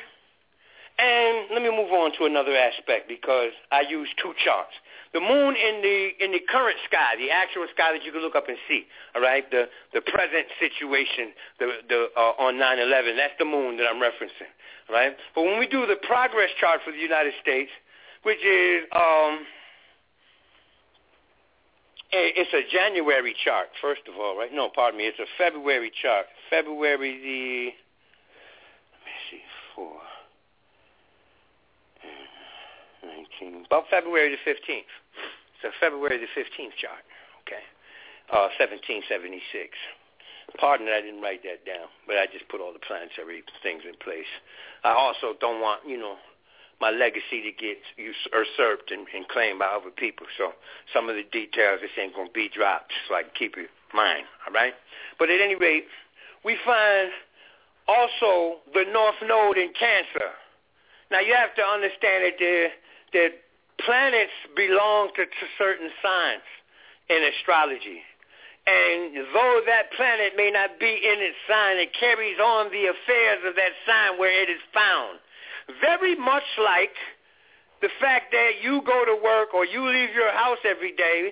And let me move on to another aspect because I use two charts. The moon in the in the current sky, the actual sky that you can look up and see. All right, the the present situation, the the uh, on 9/11. That's the moon that I'm referencing. All right, but when we do the progress chart for the United States, which is um, it's a January chart, first of all, right? No, pardon me, it's a February chart. February the let me see, four. 19, about February the 15th. So February the 15th chart, okay, uh, 1776. Pardon that I didn't write that down, but I just put all the planetary things in place. I also don't want, you know, my legacy to get usurped and, and claimed by other people. So some of the details this ain't gonna be dropped, so I can keep it mine. All right. But at any rate, we find also the North Node in Cancer. Now you have to understand that the that planets belong to, to certain signs in astrology. And though that planet may not be in its sign, it carries on the affairs of that sign where it is found. Very much like the fact that you go to work or you leave your house every day,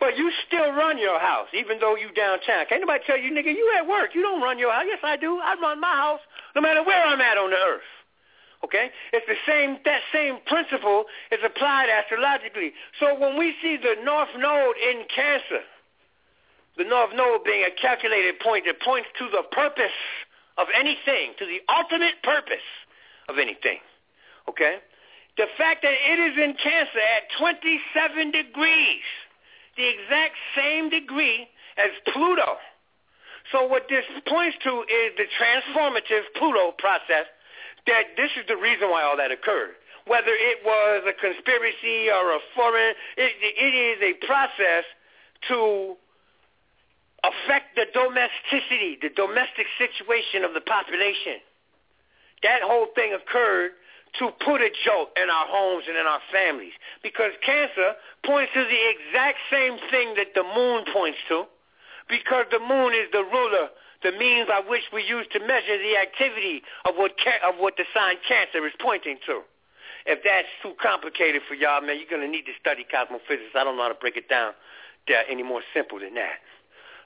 but you still run your house, even though you downtown. Can't nobody tell you, nigga, you at work. You don't run your house. Yes, I do. I run my house no matter where I'm at on the earth. Okay? It's the same, that same principle is applied astrologically. So when we see the North Node in Cancer, the North Node being a calculated point that points to the purpose of anything, to the ultimate purpose of anything. Okay? The fact that it is in Cancer at 27 degrees, the exact same degree as Pluto. So what this points to is the transformative Pluto process that this is the reason why all that occurred. Whether it was a conspiracy or a foreign, it, it is a process to affect the domesticity, the domestic situation of the population. That whole thing occurred to put a jolt in our homes and in our families because cancer points to the exact same thing that the moon points to because the moon is the ruler the means by which we use to measure the activity of what ca- of what the sign Cancer is pointing to. If that's too complicated for y'all, man, you're gonna need to study cosmophysics. I don't know how to break it down uh, any more simple than that.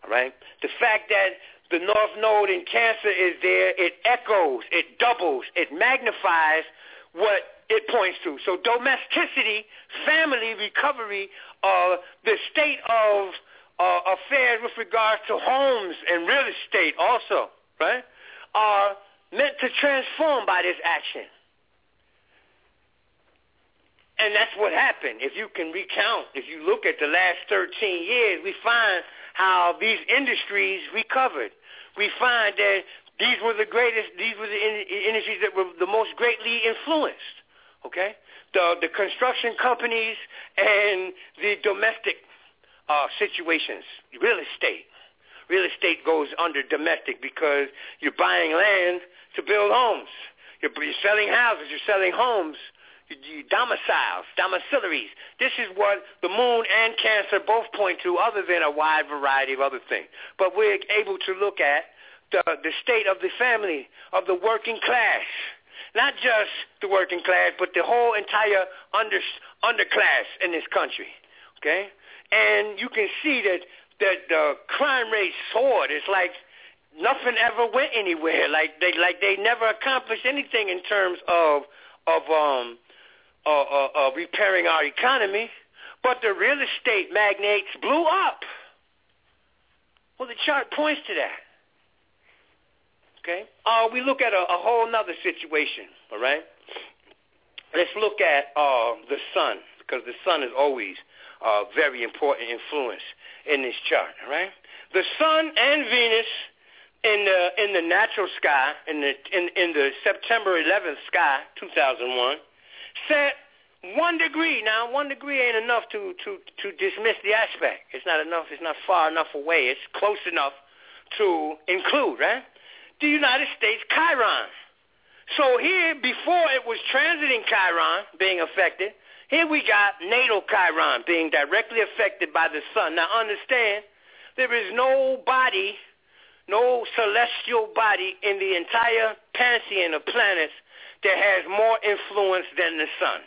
All right. The fact that the North Node in Cancer is there, it echoes, it doubles, it magnifies what it points to. So domesticity, family recovery, uh, the state of uh, affairs with regards to homes and real estate also, right, are meant to transform by this action. And that's what happened. If you can recount, if you look at the last 13 years, we find how these industries recovered. We find that these were the greatest, these were the industries that were the most greatly influenced, okay? The, the construction companies and the domestic uh, situations. Real estate. Real estate goes under domestic because you're buying land to build homes. You're, you're selling houses. You're selling homes. You, you domiciles, domiciliaries. This is what the moon and cancer both point to other than a wide variety of other things. But we're able to look at the, the state of the family, of the working class. Not just the working class, but the whole entire under, underclass in this country. Okay? And you can see that that the crime rate soared. It's like nothing ever went anywhere. Like they like they never accomplished anything in terms of of um uh, uh, uh, repairing our economy. But the real estate magnates blew up. Well, the chart points to that. Okay. Uh, we look at a, a whole other situation. All right. Let's look at uh, the sun because the sun is always uh, very important influence in this chart. All right, the Sun and Venus in the in the natural sky in the in, in the September 11th sky 2001 set one degree. Now, one degree ain't enough to to to dismiss the aspect. It's not enough. It's not far enough away. It's close enough to include, right? The United States Chiron. So here, before it was transiting Chiron, being affected, here we got natal Chiron being directly affected by the sun. Now understand, there is no body, no celestial body in the entire pantheon of planets that has more influence than the sun.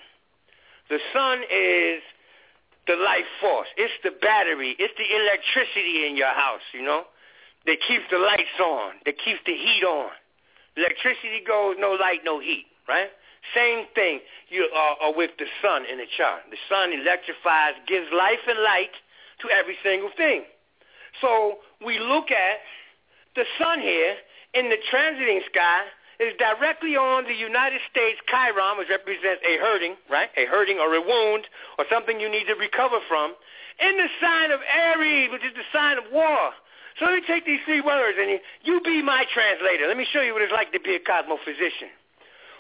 The sun is the life force. It's the battery. It's the electricity in your house, you know, that keeps the lights on, that keeps the heat on. Electricity goes, no light, no heat, right? Same thing you are, are with the sun in the chart. The sun electrifies, gives life and light to every single thing. So we look at the sun here in the transiting sky is directly on the United States Chiron, which represents a hurting, right? A hurting or a wound or something you need to recover from, in the sign of Aries, which is the sign of war. So let me take these three words and you, you be my translator. Let me show you what it's like to be a cosmophysician.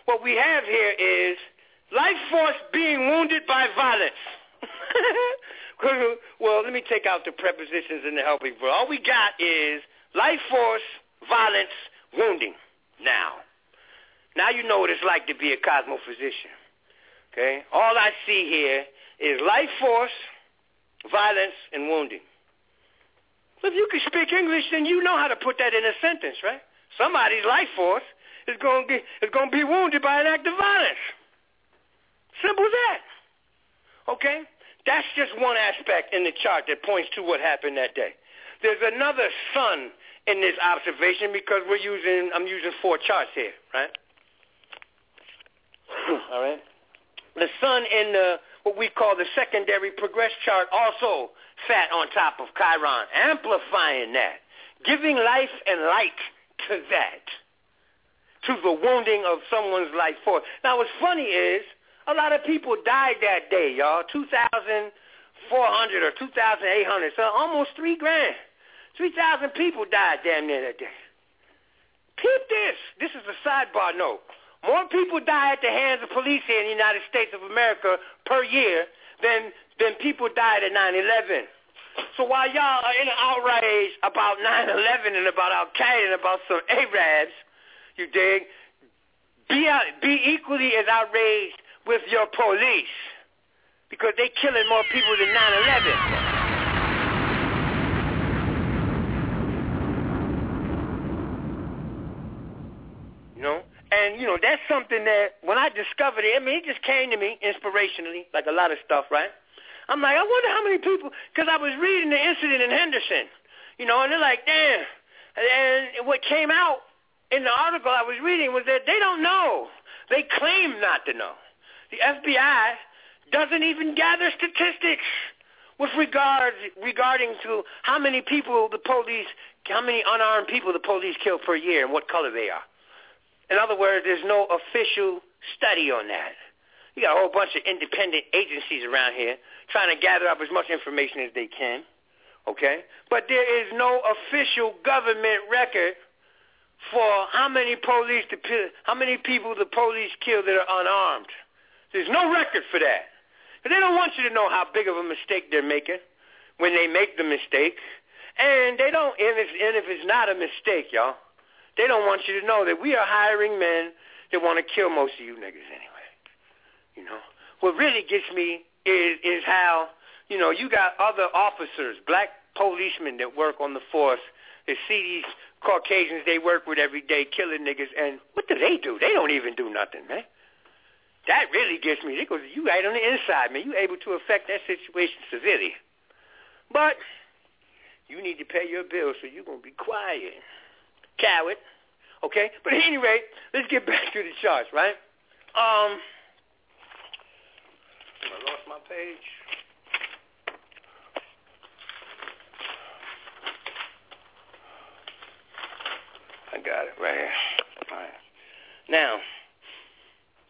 What we have here is life force being wounded by violence. *laughs* well, let me take out the prepositions and the helping verb. All we got is life force, violence, wounding. Now, now you know what it's like to be a cosmophysician. Okay? All I see here is life force, violence, and wounding. If you can speak English, then you know how to put that in a sentence, right? Somebody's life force is going to be, is going to be wounded by an act of violence. Simple as that. Okay? That's just one aspect in the chart that points to what happened that day. There's another sun in this observation because we're using, I'm using four charts here, right? *clears throat* All right. The sun in the what we call the secondary progress chart also sat on top of Chiron, amplifying that, giving life and light to that, to the wounding of someone's life force. Now, what's funny is a lot of people died that day, y'all. 2,400 or 2,800, so almost three grand. 3,000 people died damn near that day. Keep this. This is a sidebar note. More people die at the hands of police here in the United States of America per year than than people died at 9/11. So while y'all are in an outrage about 9/11 and about Al Qaeda and about some Arabs, you dig? Be out, be equally as outraged with your police because they killing more people than 9/11. You know? And, you know, that's something that when I discovered it, I mean, it just came to me inspirationally, like a lot of stuff, right? I'm like, I wonder how many people, because I was reading the incident in Henderson, you know, and they're like, damn. And what came out in the article I was reading was that they don't know. They claim not to know. The FBI doesn't even gather statistics with regard regarding to how many people the police, how many unarmed people the police kill per year and what color they are. In other words, there's no official study on that. You got a whole bunch of independent agencies around here trying to gather up as much information as they can, okay? But there is no official government record for how many police, how many people the police kill that are unarmed. There's no record for that. But they don't want you to know how big of a mistake they're making when they make the mistake. And they don't, and if, and if it's not a mistake, y'all, they don't want you to know that we are hiring men that want to kill most of you niggas anyway. You know, what really gets me is is how you know you got other officers, black policemen that work on the force that see these Caucasians they work with every day killing niggas, and what do they do? They don't even do nothing, man. That really gets me. Because you right on the inside, man. You able to affect that situation severely, but you need to pay your bills, so you're gonna be quiet coward. Okay? But at any rate, let's get *laughs* back to the charts, right? Um, I lost my page. Got it right here. All right. Now,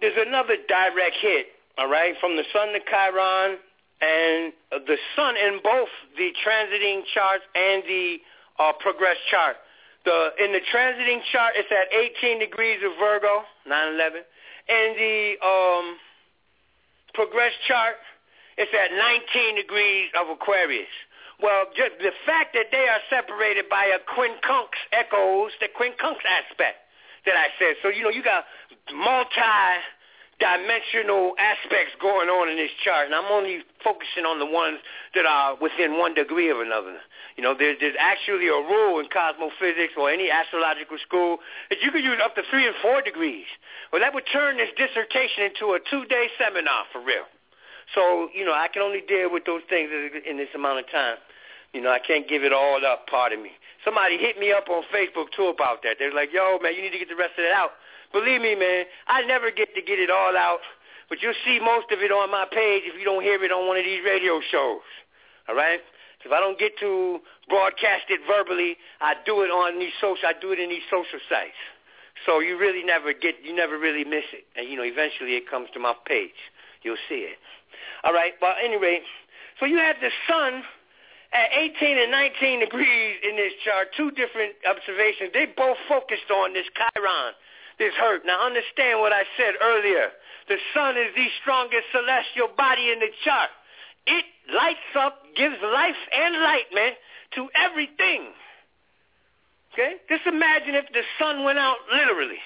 there's another direct hit, all right, from the sun to Chiron, and the sun in both the transiting charts and the uh, progress chart the in the transiting chart, it's at 18 degrees of Virgo, 9/11. And the um, progress chart, it's at 19 degrees of Aquarius. Well, just the fact that they are separated by a quincunx echoes the quincunx aspect that I said. So you know, you got multi dimensional aspects going on in this chart, and I'm only focusing on the ones that are within one degree of another. You know, there's, there's actually a rule in cosmophysics or any astrological school that you could use up to three and four degrees. Well, that would turn this dissertation into a two-day seminar for real. So, you know, I can only deal with those things in this amount of time. You know, I can't give it all up, pardon me. Somebody hit me up on Facebook, too, about that. They're like, yo, man, you need to get the rest of it out. Believe me, man, I never get to get it all out, but you'll see most of it on my page if you don't hear it on one of these radio shows. All right? So if I don't get to broadcast it verbally, I do it on these social. I do it in these social sites. So you really never get, you never really miss it, and you know, eventually it comes to my page. You'll see it. All right. Well, anyway, so you have the sun at 18 and 19 degrees in this chart. Two different observations. They both focused on this Chiron this hurt. Now understand what I said earlier. The sun is the strongest celestial body in the chart. It lights up, gives life and light, man, to everything. Okay? Just imagine if the sun went out literally.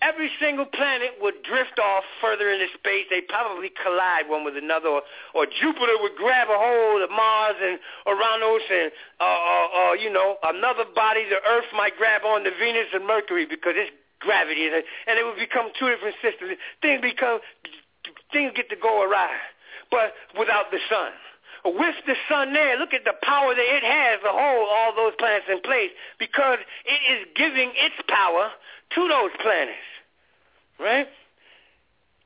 Every single planet would drift off further into space. They'd probably collide one with another, or, or Jupiter would grab a hold of Mars and Uranus, and uh, uh, uh, you know another body, the Earth, might grab on to Venus and Mercury because it's gravity, and it would become two different systems. Things become things get to go awry, but without the sun. With the sun there, look at the power that it has to hold all those planets in place because it is giving its power to those planets, right?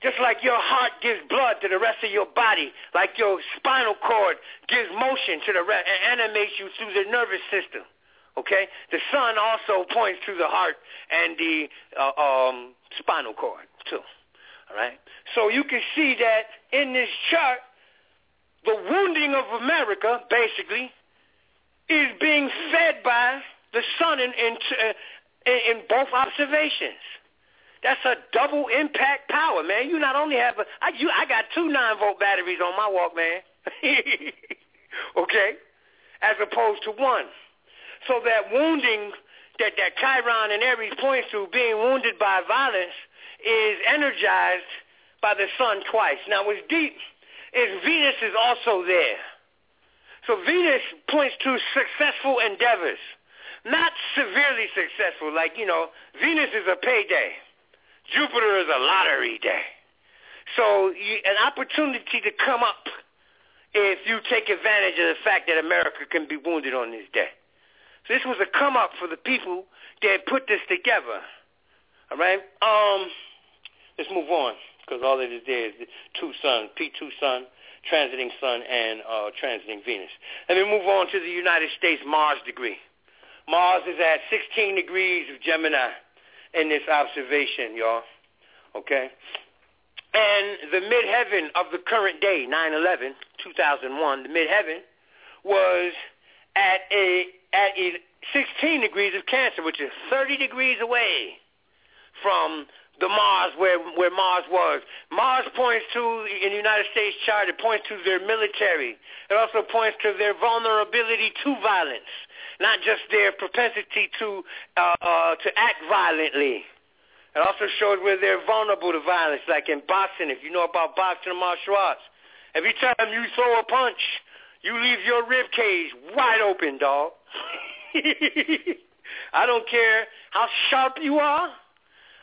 Just like your heart gives blood to the rest of your body, like your spinal cord gives motion to the rest and animates you through the nervous system. Okay, the sun also points to the heart and the uh, um, spinal cord too. All right, so you can see that in this chart, the wounding of America basically is being fed by the sun in in, in both observations. That's a double impact power, man. You not only have a, I, you, I got two nine volt batteries on my Walkman, *laughs* okay, as opposed to one. So that wounding that, that Chiron and Aries points to, being wounded by violence, is energized by the sun twice. Now what's deep is Venus is also there. So Venus points to successful endeavors, not severely successful. Like, you know, Venus is a payday. Jupiter is a lottery day. So you, an opportunity to come up if you take advantage of the fact that America can be wounded on this day. So this was a come up for the people that put this together. All right. Um, let's move on because all that is there is the two sun, P2 sun, transiting sun, and uh, transiting Venus. Let me move on to the United States Mars degree. Mars is at 16 degrees of Gemini in this observation, y'all. Okay? And the midheaven of the current day, 9-11, 2001, the midheaven was at a at 16 degrees of Cancer, which is 30 degrees away from the Mars where where Mars was. Mars points to in the United States chart. It points to their military. It also points to their vulnerability to violence, not just their propensity to uh, uh, to act violently. It also shows where they're vulnerable to violence, like in boxing. If you know about boxing and martial arts, every time you throw a punch, you leave your rib cage wide open, dog. *laughs* I don't care how sharp you are.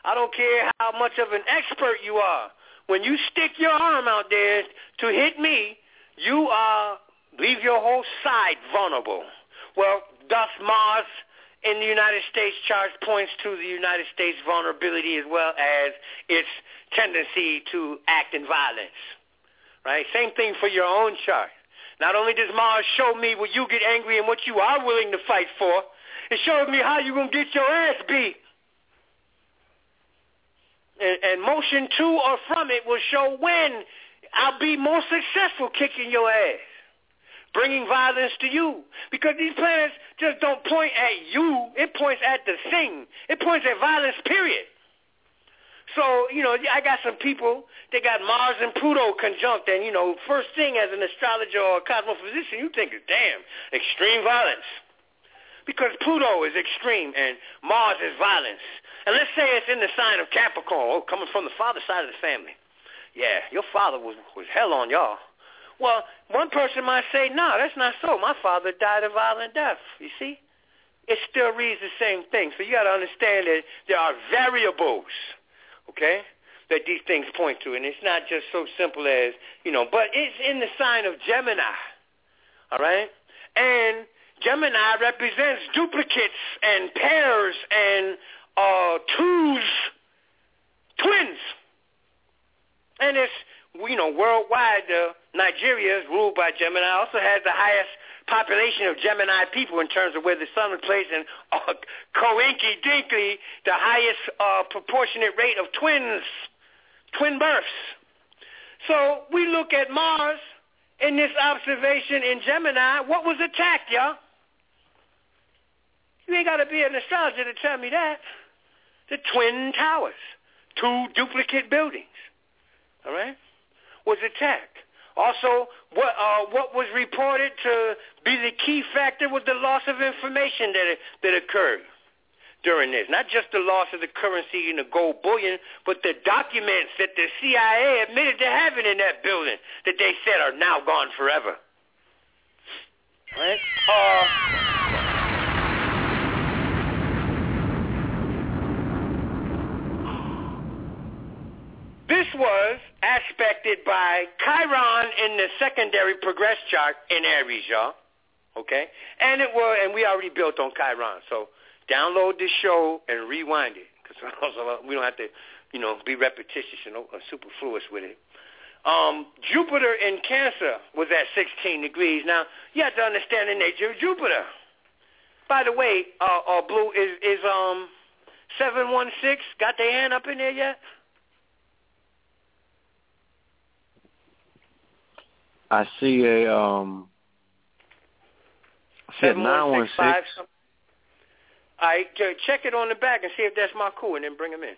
I don't care how much of an expert you are. When you stick your arm out there to hit me, you are leave your whole side vulnerable. Well, thus Mars in the United States charts points to the United States vulnerability as well as its tendency to act in violence. Right? Same thing for your own chart. Not only does Mars show me where you get angry and what you are willing to fight for, it shows me how you're going to get your ass beat. And, and motion to or from it will show when I'll be more successful kicking your ass, bringing violence to you. Because these planets just don't point at you. It points at the thing. It points at violence, period. So, you know, I got some people, they got Mars and Pluto conjunct, and, you know, first thing as an astrologer or a cosmophysician, you think, damn, extreme violence. Because Pluto is extreme and Mars is violence. And let's say it's in the sign of Capricorn, oh, coming from the father side of the family. Yeah, your father was was hell on y'all. Well, one person might say, no, that's not so. My father died a violent death. You see? It still reads the same thing. So you got to understand that there are variables, okay, that these things point to. And it's not just so simple as, you know, but it's in the sign of Gemini, all right? And Gemini represents duplicates and pairs and uh, twos, twins. And it's, you know, worldwide, uh, Nigeria is ruled by Gemini. Also has the highest population of Gemini people in terms of where the sun is placed, and uh, *laughs* coinky dinky, the highest uh, proportionate rate of twins, twin births. So we look at Mars in this observation in Gemini. What was attacked, y'all? You ain't got to be an astrologer to tell me that. The Twin Towers, two duplicate buildings, all right, was attacked. Also, what uh, what was reported to be the key factor was the loss of information that that occurred during this. Not just the loss of the currency and the gold bullion, but the documents that the CIA admitted to having in that building that they said are now gone forever. Right? Uh, This was aspected by Chiron in the secondary progress chart in Aries, y'all. Okay? And it was, and we already built on Chiron. So download this show and rewind it because *laughs* we don't have to, you know, be repetitious and superfluous with it. Um, Jupiter in Cancer was at 16 degrees. Now, you have to understand the nature of Jupiter. By the way, uh, uh, Blue, is, is um 716 got their hand up in there yet? I see a um. Nine one six. All right, check it on the back and see if that's my cool, and then bring him in.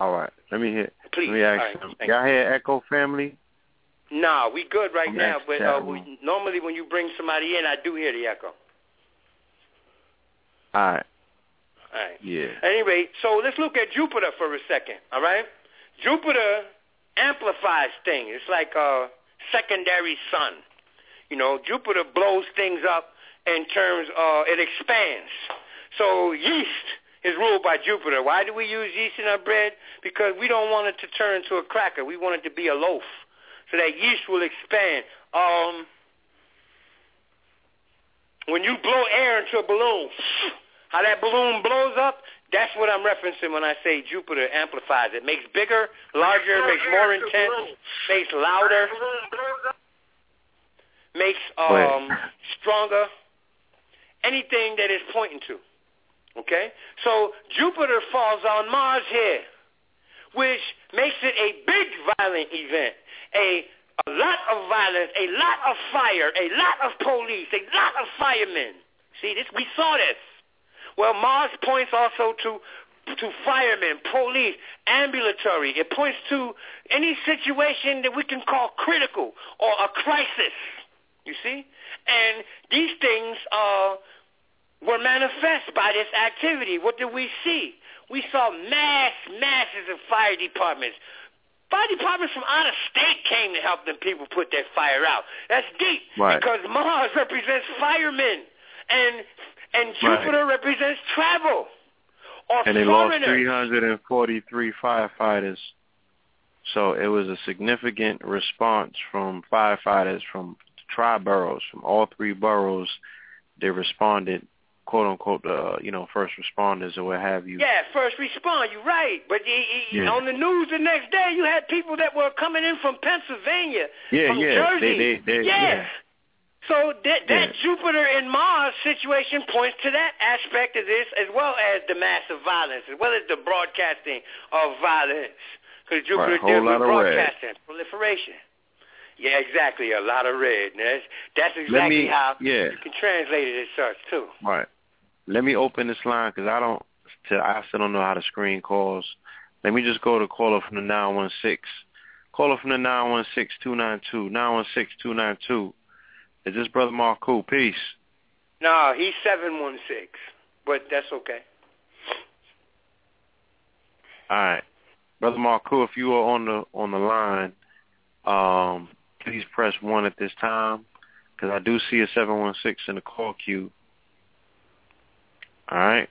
All right, let me hear. Please. Let me ask right. Y'all hear Echo Family? Nah, we good right I'm now. But uh, we, normally when you bring somebody in, I do hear the echo. All right. All right. Yeah. Anyway, so let's look at Jupiter for a second. All right. Jupiter amplifies things. It's like a secondary sun. You know, Jupiter blows things up in terms of it expands. So yeast is ruled by Jupiter. Why do we use yeast in our bread? Because we don't want it to turn into a cracker. We want it to be a loaf. So that yeast will expand. Um, when you blow air into a balloon, how that balloon blows up, that's what I'm referencing when I say Jupiter amplifies. It makes bigger, larger, makes more intense, makes louder, makes um, stronger, anything that it's pointing to. Okay? So Jupiter falls on Mars here, which makes it a big violent event, a a lot of violence, a lot of fire, a lot of police, a lot of firemen. See this? We saw this. Well, Mars points also to to firemen, police, ambulatory. It points to any situation that we can call critical or a crisis. You see? And these things uh, were manifest by this activity. What did we see? We saw mass, masses of fire departments. Fire departments from out of state came to help them people put their fire out. That's deep Right. because Mars *laughs* represents firemen, and and Right. Jupiter represents travel or and they lost 343 firefighters. So it was a significant response from firefighters from tri boroughs, from all three boroughs. They responded, quote unquote, uh, you know, first responders or what have you. Yeah, first respond. You're right. But y- y- Yeah. on the news the next day, you had people that were coming in from Pennsylvania, Yeah, from yeah, Jersey. they- they- they- yeah. yeah. So that that Yeah. Jupiter and Mars situation points to that aspect of this, as well as the massive violence, as well as the broadcasting of violence, because Jupiter Right, deals with lot of red. broadcasting, proliferation. Yeah, exactly. A lot of red. That's that's exactly me, how yeah, you can translate it as such too. right. Let me open this line because I don't, I still don't know how to screen calls. Let me just go to caller from the 916. Caller from the 916-292, 916-292. Is this Brother Marcoux? Peace. No, he's seven one six, but that's okay. All right, brother Marku, if you are on the on the line, um, please press one at this time because I do see a seven one six in the call queue. All right.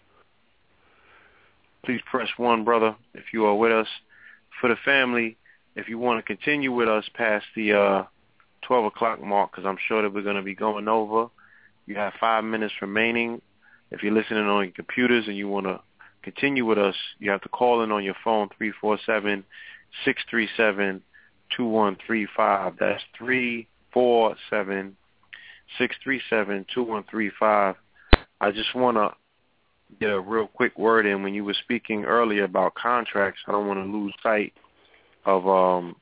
Please press one, brother, if you are with us. For the family, if you want to continue with us past the uh, 12 o'clock mark, because I'm sure that we're going to be going over, you have five minutes remaining. If you're listening on your computers and you want to continue with us, you have to call in on your phone, 347 637 2135. That's 347 637 2135. I just want to get a real quick word in when you were speaking earlier about contracts. I don't want to lose sight of um.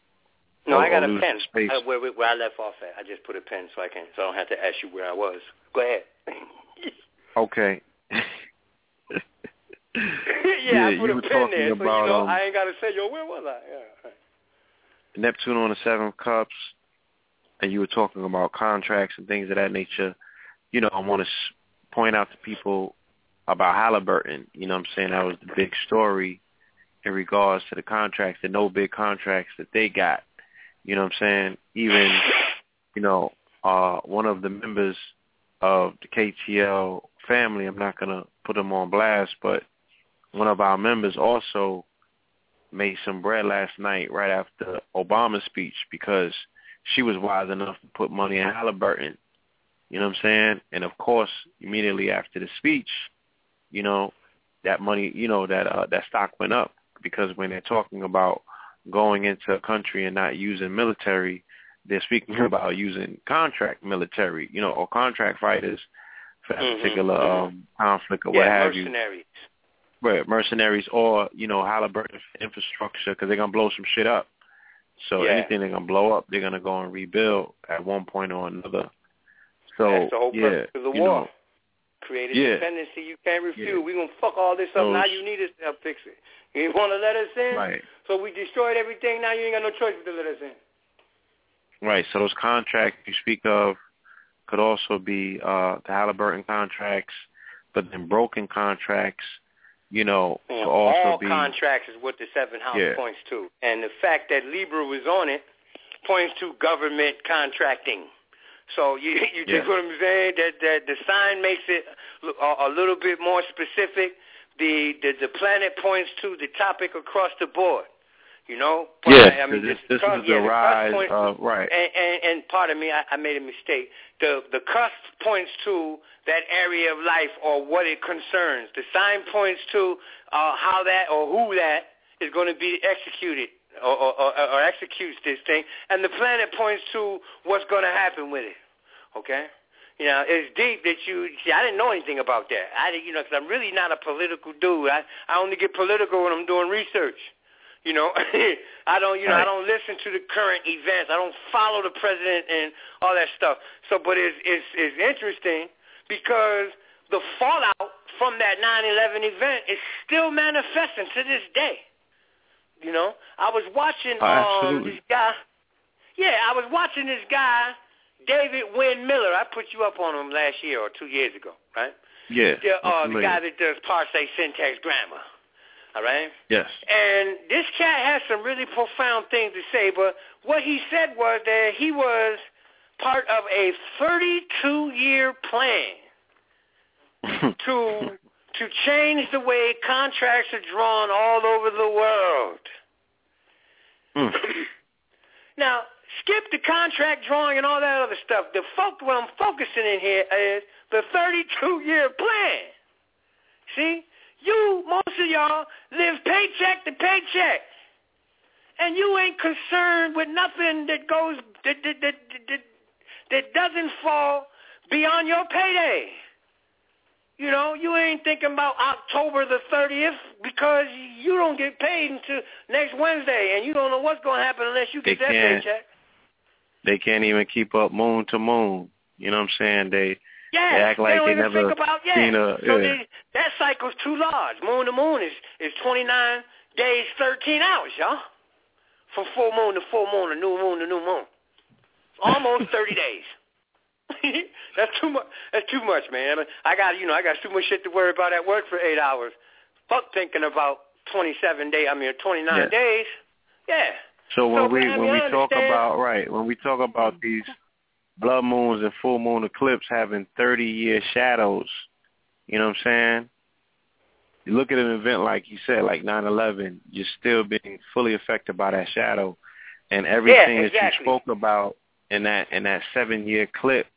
No, I got a pen. Space. Uh, where, where, where I left off at, I just put a pen so I can so I don't have to ask you where I was. Go ahead. *laughs* Okay. *laughs* yeah, Yeah, I put you a were pen talking there, so about, you know um, I ain't got to say, yo, where was I? Yeah. Neptune on the seventh cusp, and you were talking about contracts and things of that nature. You know, I want to point out to people about Halliburton. You know what I'm saying? That was the big story in regards to the contracts, the no big contracts that they got. You know what I'm saying? Even, you know, uh, one of the members of the KTL family, I'm not going to put him on blast, but one of our members also made some bread last night right after Obama's speech because she was wise enough to put money in Halliburton. You know what I'm saying? And of course, immediately after the speech, you know, that money, you know, that uh, that stock went up because when they're talking about going into a country and not using military, they're speaking about using contract military, you know, or contract fighters for that Mhm, particular mhm. um, conflict or yeah, what have you mercenaries. right, mercenaries or you know Halliburton infrastructure because they're gonna blow some shit up. So Yeah. anything they're gonna blow up, they're gonna go and rebuild at one point or another. So That's the whole yeah, purpose of the you war. know, Create a Yeah. dependency you can't refuse. Yeah. We're going to fuck all this up. Now you need us to help fix it. You want to let us in? right, So we destroyed everything. Now you ain't got no choice but to let us in. right. So those contracts you speak of could also be uh the Halliburton contracts, but then broken contracts, you know, And also all be contracts is what the seventh house Yeah. points to. And the fact that Libra was on it points to government contracting. So you *laughs* you Yeah. dig what I'm saying? That that the sign makes it a, a little bit more specific. The, the the planet points to the topic across the board. You know? yeah. I mean, this, the this cusp- is yeah, the the rise to- of right. and, and, and pardon me, I, I made a mistake. The the cusp points to that area of life or what it concerns. The sign points to uh, how that or who that is going to be executed or, or, or, executes this thing, and the planet points to what's going to happen with it. Okay. You know, it's deep that you see. I didn't know anything about that. I, didn't- you know, because I'm really not a political dude. I I only get political when I'm doing research. You know, *laughs* I don't, you know, I don't listen to the current events. I don't follow the president and all that stuff. So, but it's it's, it's interesting because the fallout from that 9/11 event is still manifesting to this day. You know, I was watching Oh, um this guy. Yeah, I was watching this guy, David Wynn Miller. I put you up on him last year or two years ago, right? Yeah, The, uh, the guy that does parse syntax grammar. All right. Yes. And this cat has some really profound things to say, but what he said was that he was part of a 32-year plan *laughs* to to change the way contracts are drawn all over the world. Mm. *coughs* Now, skip the contract drawing and all that other stuff. The folk, what I'm focusing in here is the 32-year plan. See, you, most of y'all, live paycheck to paycheck, and you ain't concerned with nothing that goes that that that that, that doesn't fall beyond your payday. You know, you ain't thinking about October the 30th because you don't get paid until next Wednesday, and you don't know what's going to happen unless you get They that paycheck. They can't even keep up moon to moon. You know what I'm saying? They Yeah, they act like they even never think about yeah. seen a so yeah. they, that cycle's too large. Moon to moon is is 29 days, 13 hours, y'all. From full moon to full moon to new moon to new moon. Almost 30 *laughs* days. *laughs* that's too much. That's too much, man. I got you know I got too much shit to worry about at work for eight hours. Fuck thinking about 27 days. I mean, 29 Yeah. days. Yeah. So when So, we when we talk understand? about right when we talk about these blood moons and full moon eclipse having 30 year shadows, you know what I'm saying? You look at an event like you said, like 9/11, you're still being fully affected by that shadow, and everything that you spoke about in that in that seven year clip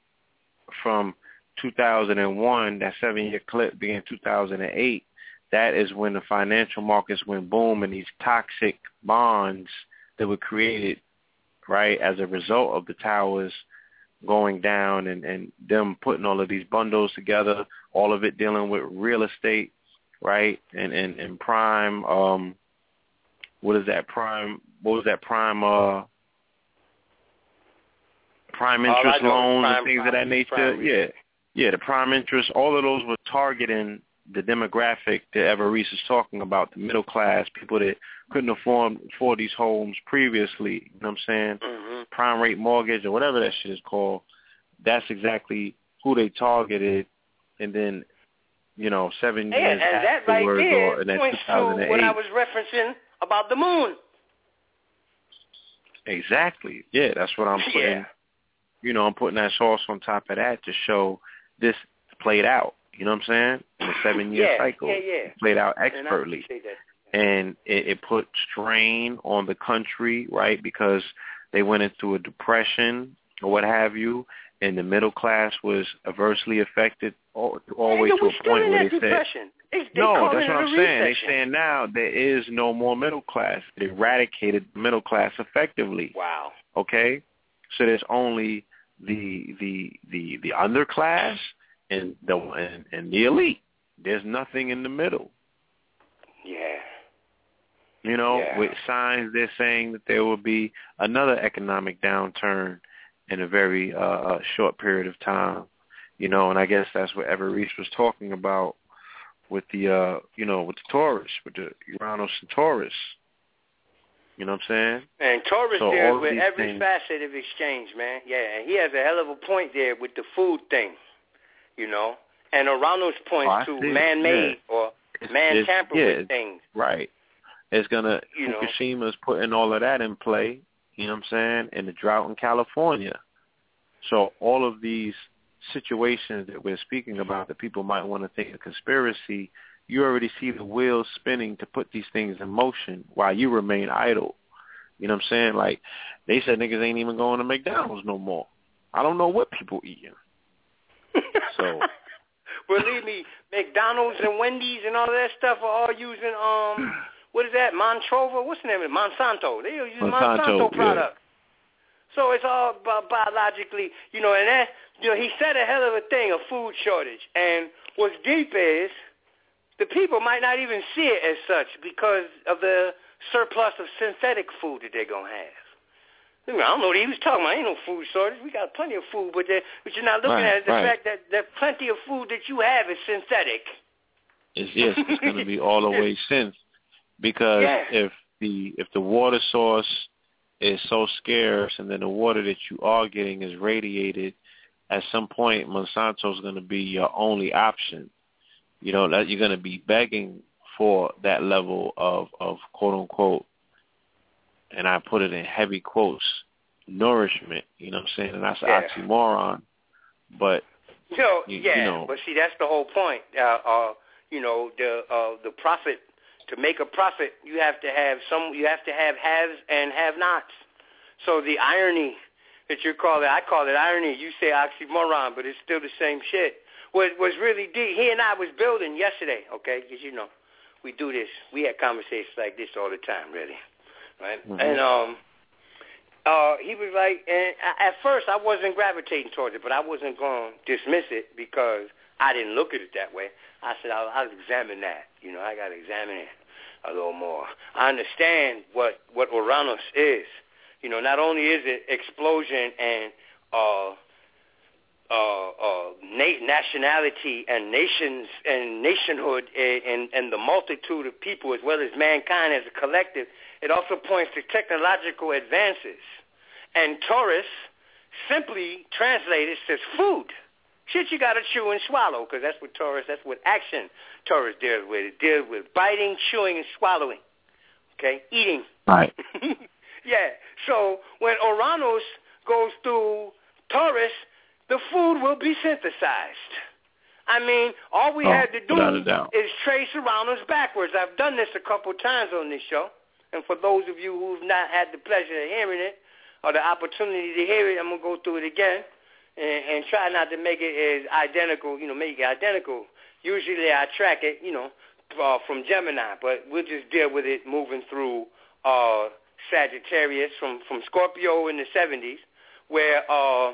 from 2001, that seven year clip being 2008, that is when the financial markets went boom and these toxic bonds that were created, right, as a result of the towers going down and, and them putting all of these bundles together, all of it dealing with real estate, right, and, and, and prime, um, what is that prime, what was that prime, uh, prime interest know loans prime- and things prime- of that nature? prime yeah. Yeah, the prime interest, all of those were targeting the demographic that Everest is talking about, the middle class, people that couldn't afford, afford these homes previously, you know what I'm saying? hmm Prime rate mortgage or whatever that shit is called. That's exactly who they targeted. And then, you know, seven Yeah, years and that right afterwards there or in that points to 2008. what I was referencing about the moon. Exactly. Yeah, that's what I'm *laughs* putting. Yeah. You know, I'm putting that sauce on top of that to show this played out. You know what I'm saying? In a seven year yeah, cycle. yeah, yeah. Played out expertly. that. and it, it put strain on the country, right? Because they went into a depression or what have you, and the middle class was adversely affected all, all the way to a point where they said, depression. They, they no, that's what I'm saying. They're saying now there is no more middle class. They eradicated the middle class effectively. Wow. Okay, so there's only the the the the underclass and the and, and the elite. There's nothing in the middle. Yeah. You know, Yeah. with signs they're saying that there will be another economic downturn in a very uh, uh, short period of time. You know, and I guess that's what Everest was talking about with the uh, you know, with the Taurus, with the Uranus and Taurus. You know what I'm saying? And Taurus So deals with every things- facet of exchange, man. Yeah, and he has a hell of a point there with the food thing, you know. And Uranus points Oh, to man-made or man tampered yeah, things. Right. It's gonna You know. Fukushima's putting all of that in play, you know what I'm saying, and the drought in California. So all of these situations that we're speaking about that people might want to think a conspiracy, you already see the wheels spinning to put these things in motion while you remain idle. You know what I'm saying? Like they said niggas ain't even going to McDonald's no more. I don't know what people eating. So *laughs* Believe me, McDonald's and Wendy's and all that stuff are all using um *sighs* what is that? Montrova? What's the name of it? Monsanto. They use Monsanto, Monsanto yeah. products. So it's all bi- biologically, you know, and that you know, he said a hell of a thing, a food shortage. And what's deep is the people might not even see it as such because of the surplus of synthetic food that they're gonna have. I don't know what he was talking about. Ain't no food shortage. We got plenty of food, but they- but you're not looking Right, at the right. fact that that plenty of food that you have is synthetic. It's yes, it's going to be all the *laughs* way since because Yeah. if the if the water source is so scarce and then the water that you are getting is radiated, at some point Monsanto's going to be your only option. You know that you're going to be begging for that level of of quote unquote, and I put it in heavy quotes, nourishment. You know what I'm saying? And that's an Yeah. oxymoron, but So You- you yeah, know. but see that's the whole point. Uh, uh, you know the uh, the profit to make a profit, you have to have some. You have to have haves and have-nots. So the irony that you call it, I call it irony. You say oxymoron, but it's still the same shit. Was was really deep. He and I was building yesterday, okay? Because you know we do this. We have conversations like this all the time, really, right? Mhm. And um, uh, he was like, and a- at first I wasn't gravitating towards it, but I wasn't going to dismiss it because I didn't look at it that way. I said, I'll, I'll examine that. You know, I got to examine it a little more. I understand what, what Uranus is. You know, not only is it explosion and uh, uh, uh, na- nationality and nations and nationhood and, and, and the multitude of people as well as mankind as a collective, it also points to technological advances. And Taurus simply translated says food. Shit you gotta chew and swallow, because that's what Taurus, that's what action Taurus deals with. It deals with biting, chewing, and swallowing. Okay, eating. Right. *laughs* yeah. So when Uranus goes through Taurus, the food will be synthesized. I mean, all we Oh, had to do without a doubt. is trace Uranus backwards. I've done this a couple times on this show. And for those of you who've not had the pleasure of hearing it or the opportunity to hear it, I'm going to go through it again and, and try not to make it as identical, you know, make it identical. Usually I track it, you know, uh, from Gemini, but we'll just deal with it moving through uh, Sagittarius from, from Scorpio in the 70s, where uh,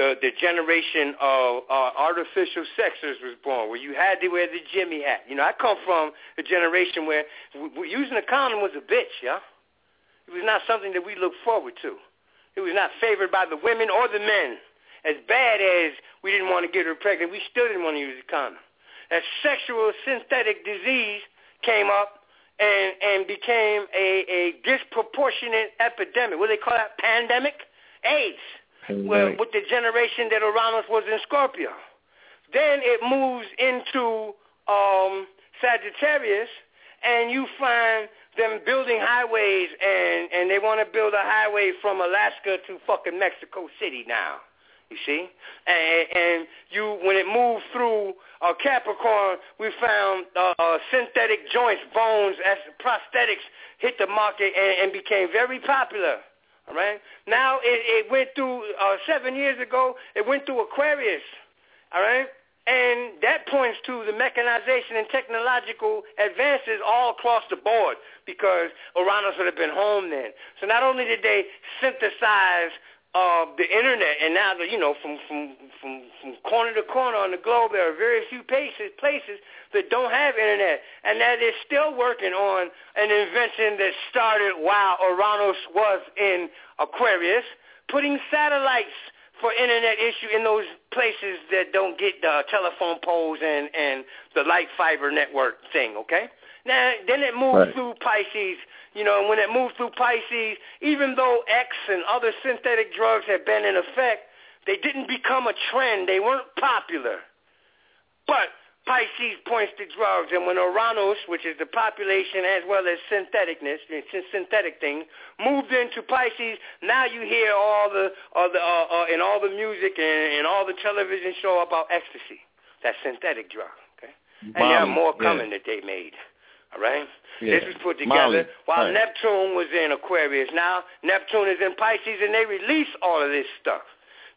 the the generation of uh, artificial sexers was born, where you had to wear the Jimmy hat. You know, I come from a generation where using a condom was a bitch, yeah. It was not something that we looked forward to. It was not favored by the women or the men. As bad as we didn't want to get her pregnant, we still didn't want to use a condom. As sexual synthetic disease came up and and became a, a disproportionate epidemic. What do they call that? Pandemic? AIDS well, with the generation that Uranus was in Scorpio. Then it moves into um, Sagittarius, and you find them building highways, and, and they want to build a highway from Alaska to fucking Mexico City now. You see, and, and you when it moved through uh, Capricorn, we found uh, uh, synthetic joints, bones as prosthetics hit the market and, and became very popular. All right. Now it, it went through uh, seven years ago. It went through Aquarius. All right. And that points to the mechanization and technological advances all across the board because Uranus would have been home then. So not only did they synthesize uh, the internet, and now the, you know from from from from corner to corner on the globe, there are very few places places that don't have internet, and that is still working on an invention that started while Uranus was in Aquarius, putting satellites for internet issue in those places that don't get the telephone poles and and the light fiber network thing. Okay. Now then it moves Right. through Pisces. You know, and when it moved through Pisces, even though X and other synthetic drugs had been in effect, they didn't become a trend. They weren't popular. But Pisces points to drugs, and when Uranus, which is the population as well as syntheticness, synthetic things, moved into Pisces, now you hear all the, all the uh, uh, and all the music and, and all the television show about ecstasy, that synthetic drug. Okay, and there are more yeah. coming that they made. All right. Yeah. This was put together Molly, while right. Neptune was in Aquarius. Now Neptune is in Pisces, and they release all of this stuff.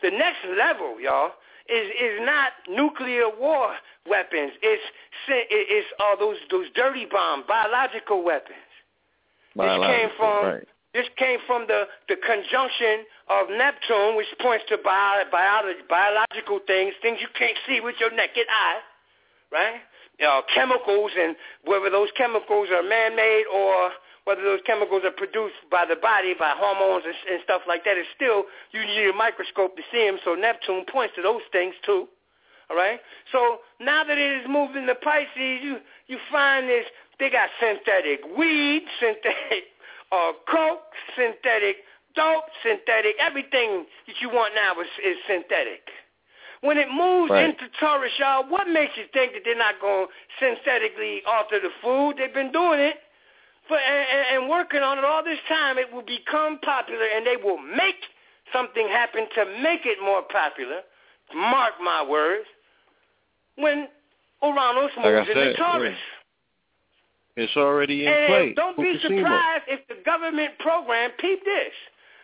The next level, y'all, is is not nuclear war weapons. It's it's all those those dirty bombs, biological weapons. This came from right. this came from the the conjunction of Neptune, which points to bio, biology, biological things, things you can't see with your naked eye, right? Uh, chemicals and whether those chemicals are man-made or whether those chemicals are produced by the body by hormones and, and stuff like that. It's still you need a microscope to see them. So Neptune points to those things too. All right. So now that it is moved into Pisces, you you find this. They got synthetic weed, synthetic uh, coke, synthetic dope, synthetic everything that you want now is, is synthetic. When it moves Right. into Taurus, y'all, what makes you think that they're not going to synthetically alter the food? They've been doing it for and, and- working on it all this time. It will become popular, and they will make something happen to make it more popular. Mark my words. When Uranus Like moves into said, Taurus. It's already in And play. don't be Fukushima. surprised if the government program, peep this.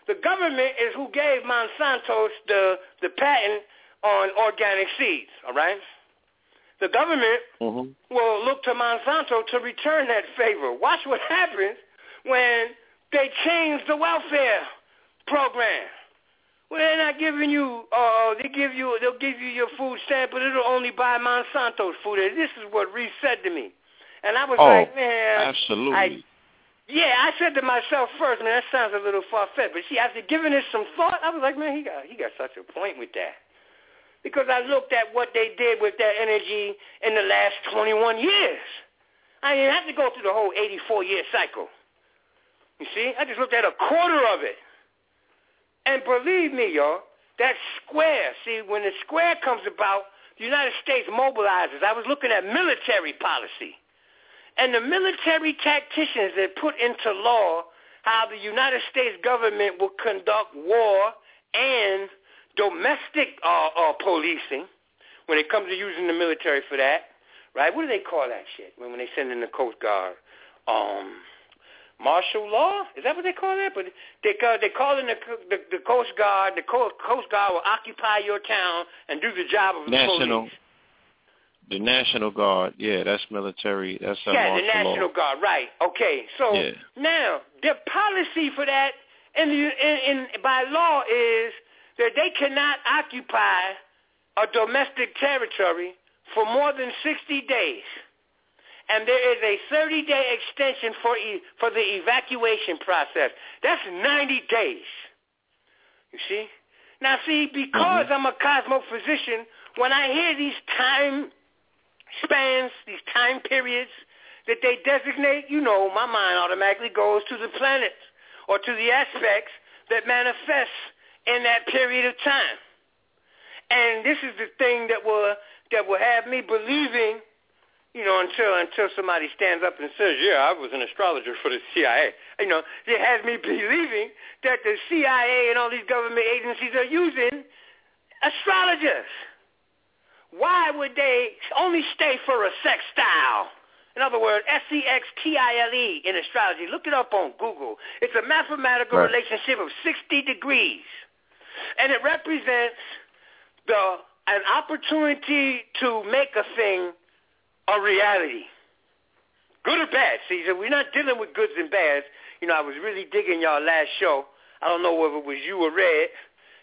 The government is who gave Monsanto the, the patent on organic seeds, all right? The government Mhm. will look to Monsanto to return that favor. Watch what happens when they change the welfare program. Well, they're not giving you. Uh, they give you. They'll give you your food stamp, but it'll only buy Monsanto's food. And this is what Reese said to me, and I was Oh, like, man, absolutely. I, yeah, I said to myself first, man, that sounds a little far fetched. But see, after giving it some thought, I was like, man, he got he got such a point with that. Because I looked at what they did with that energy in the last 21 years. I didn't have to go through the whole 84 year cycle. You see, I just looked at a quarter of it. And believe me, y'all, that square. See, when the square comes about, the United States mobilizes. I was looking at military policy. And the military tacticians that put into law how the United States government will conduct war and domestic uh, uh, policing when it comes to using the military for that, right? What do they call that shit when, when they send in the Coast Guard? Um, martial law? Is that what they call that? But they call they call in the the, the Coast Guard. The Coast Guard will occupy your town and do the job of the National. police. The National Guard, yeah, that's military. That's a yeah, the National law. Guard, right? Okay, so Yeah. now the policy for that in, the, in, in by law is that they cannot occupy a domestic territory for more than 60 days. And there is a 30-day extension for e- for the evacuation process. That's 90 days. You see? Now, see, because mm-hmm. I'm a cosmophysician, when I hear these time spans, these time periods that they designate, you know, my mind automatically goes to the planets or to the aspects that manifest in that period of time. And this is the thing that will that will have me believing, you know, until until somebody stands up and says, "Yeah, I was an astrologer for the CIA." You know, it has me *laughs* believing that the CIA and all these government agencies are using astrologers. Why would they only stay for a sextile? In other words, S-E-X-T-I-L-E in astrology. Look it up on Google. It's a mathematical Right. relationship of 60 degrees. And it represents the an opportunity to make a thing a reality. Good or bad, Caesar. We're not dealing with goods and bads. You know, I was really digging y'all last show. I don't know whether it was you or Red.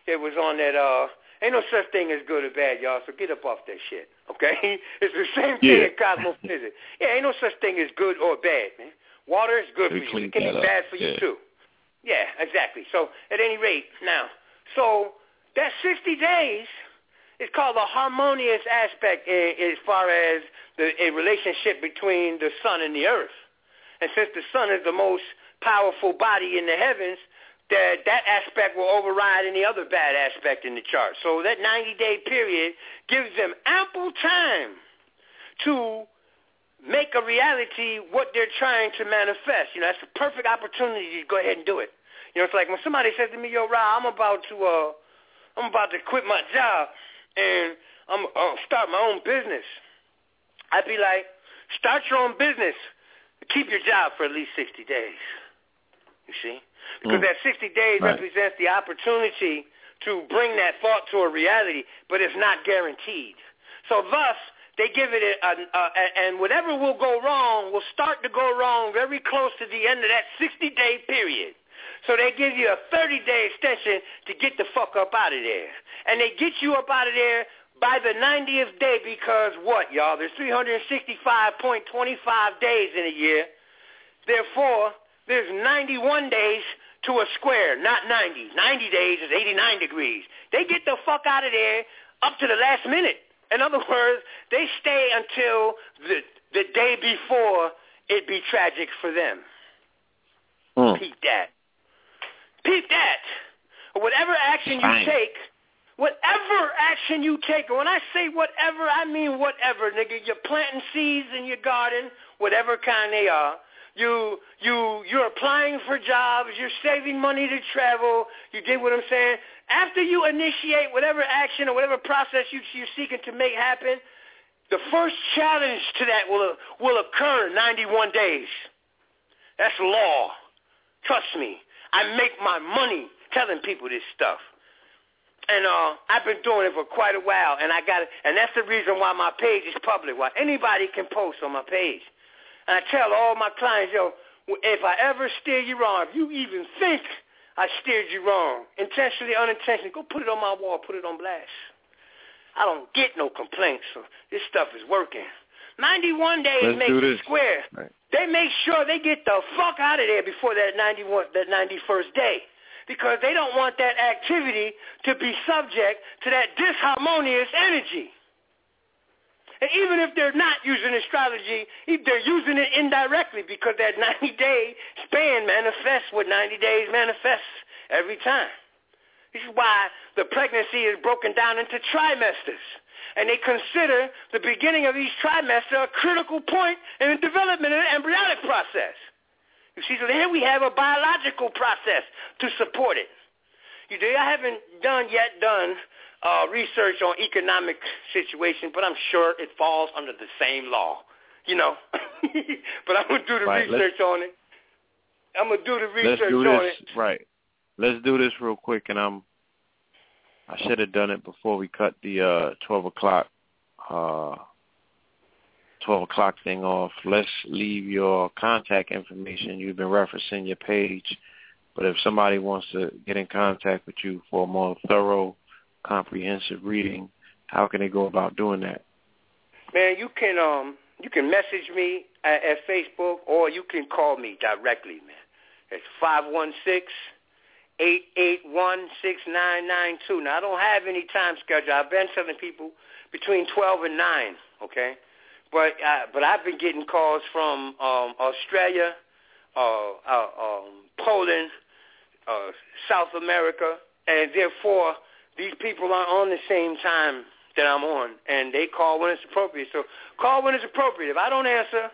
It was on that, uh, ain't no such thing as good or bad, y'all, so get up off that shit, okay? *laughs* It's the same thing Yeah. in cosmophysics. Yeah, ain't no such thing as good or bad, man. Water is good for you. It can that be up. bad for you, too. Yeah, exactly. So at any rate, now, so that 60 days is called a harmonious aspect i- as far as the a relationship between the sun and the earth. And since the sun is the most powerful body in the heavens, that that aspect will override any other bad aspect in the chart. So that 90-day period gives them ample time to make a reality what they're trying to manifest. You know, that's a perfect opportunity to go ahead and do it. You know, it's like when somebody says to me, "Yo, Ra, I'm about to, uh, I'm about to quit my job and I'm uh, start my own business." I'd be like, "Start your own business. Keep your job for at least 60 days." You see, because Mm. that 60 days Right. represents the opportunity to bring that thought to a reality, but it's not guaranteed. So thus, they give it a, a, a and whatever will go wrong will start to go wrong very close to the end of that 60-day period. So they give you a 30-day extension to get the fuck up out of there. And they get you up out of there by the 90th day because what, y'all? There's 365.25 days in a year. Therefore, there's 91 days to a square, not 90. 90 days is 89 degrees. They get the fuck out of there up to the last minute. In other words, they stay until the the day before it be tragic for them. Mm. Peep that. Peep that. Whatever action you take, whatever action you take, and when I say whatever, I mean whatever, nigga. You're planting seeds in your garden, whatever kind they are. You you you're applying for jobs. You're saving money to travel. You get what I'm saying? After you initiate whatever action or whatever process you, you're seeking to make happen, the first challenge to that will will occur in 91 days. That's law. Trust me. I make my money telling people this stuff. And uh, I've been doing it for quite a while, and I got it. And that's the reason why my page is public. Why anybody can post on my page. And I tell all my clients, yo, if I ever steer you wrong, if you even think I steered you wrong, intentionally, unintentionally, go put it on my wall, put it on blast. I don't get no complaints, so this stuff is working. 91 days Let's makes it square. Right. They make sure they get the fuck out of there before that 91, that 91st day. Because they don't want that activity to be subject to that disharmonious energy. And even if they're not using astrology, they're using it indirectly because that 90-day span manifests what 90 days manifests every time. This is why the pregnancy is broken down into trimesters. And they consider the beginning of each trimester a critical point in the development of the embryonic process. You see, so here we have a biological process to support it. You see, I haven't done yet done uh, research on economic situation, but I'm sure it falls under the same law. You know, *laughs* but I'm gonna do the Right, research on it. I'm gonna do the research Let's do on this it. right. Let's do this real quick, and I'm. I should have done it before we cut the uh, twelve o'clock, uh, twelve o'clock thing off. Let's leave your contact information. You've been referencing your page, but if somebody wants to get in contact with you for a more thorough, comprehensive reading, how can they go about doing that? Man, you can um you can message me at, at Facebook or you can call me directly, man. It's five one six eight eight one six nine nine two. Now I don't have any time schedule. I've been telling people between twelve and nine, okay? But uh, but I've been getting calls from um Australia, uh, uh um Poland, uh South America, and therefore these people aren't on the same time that I'm on, and they call when it's appropriate. So call when it's appropriate. If I don't answer,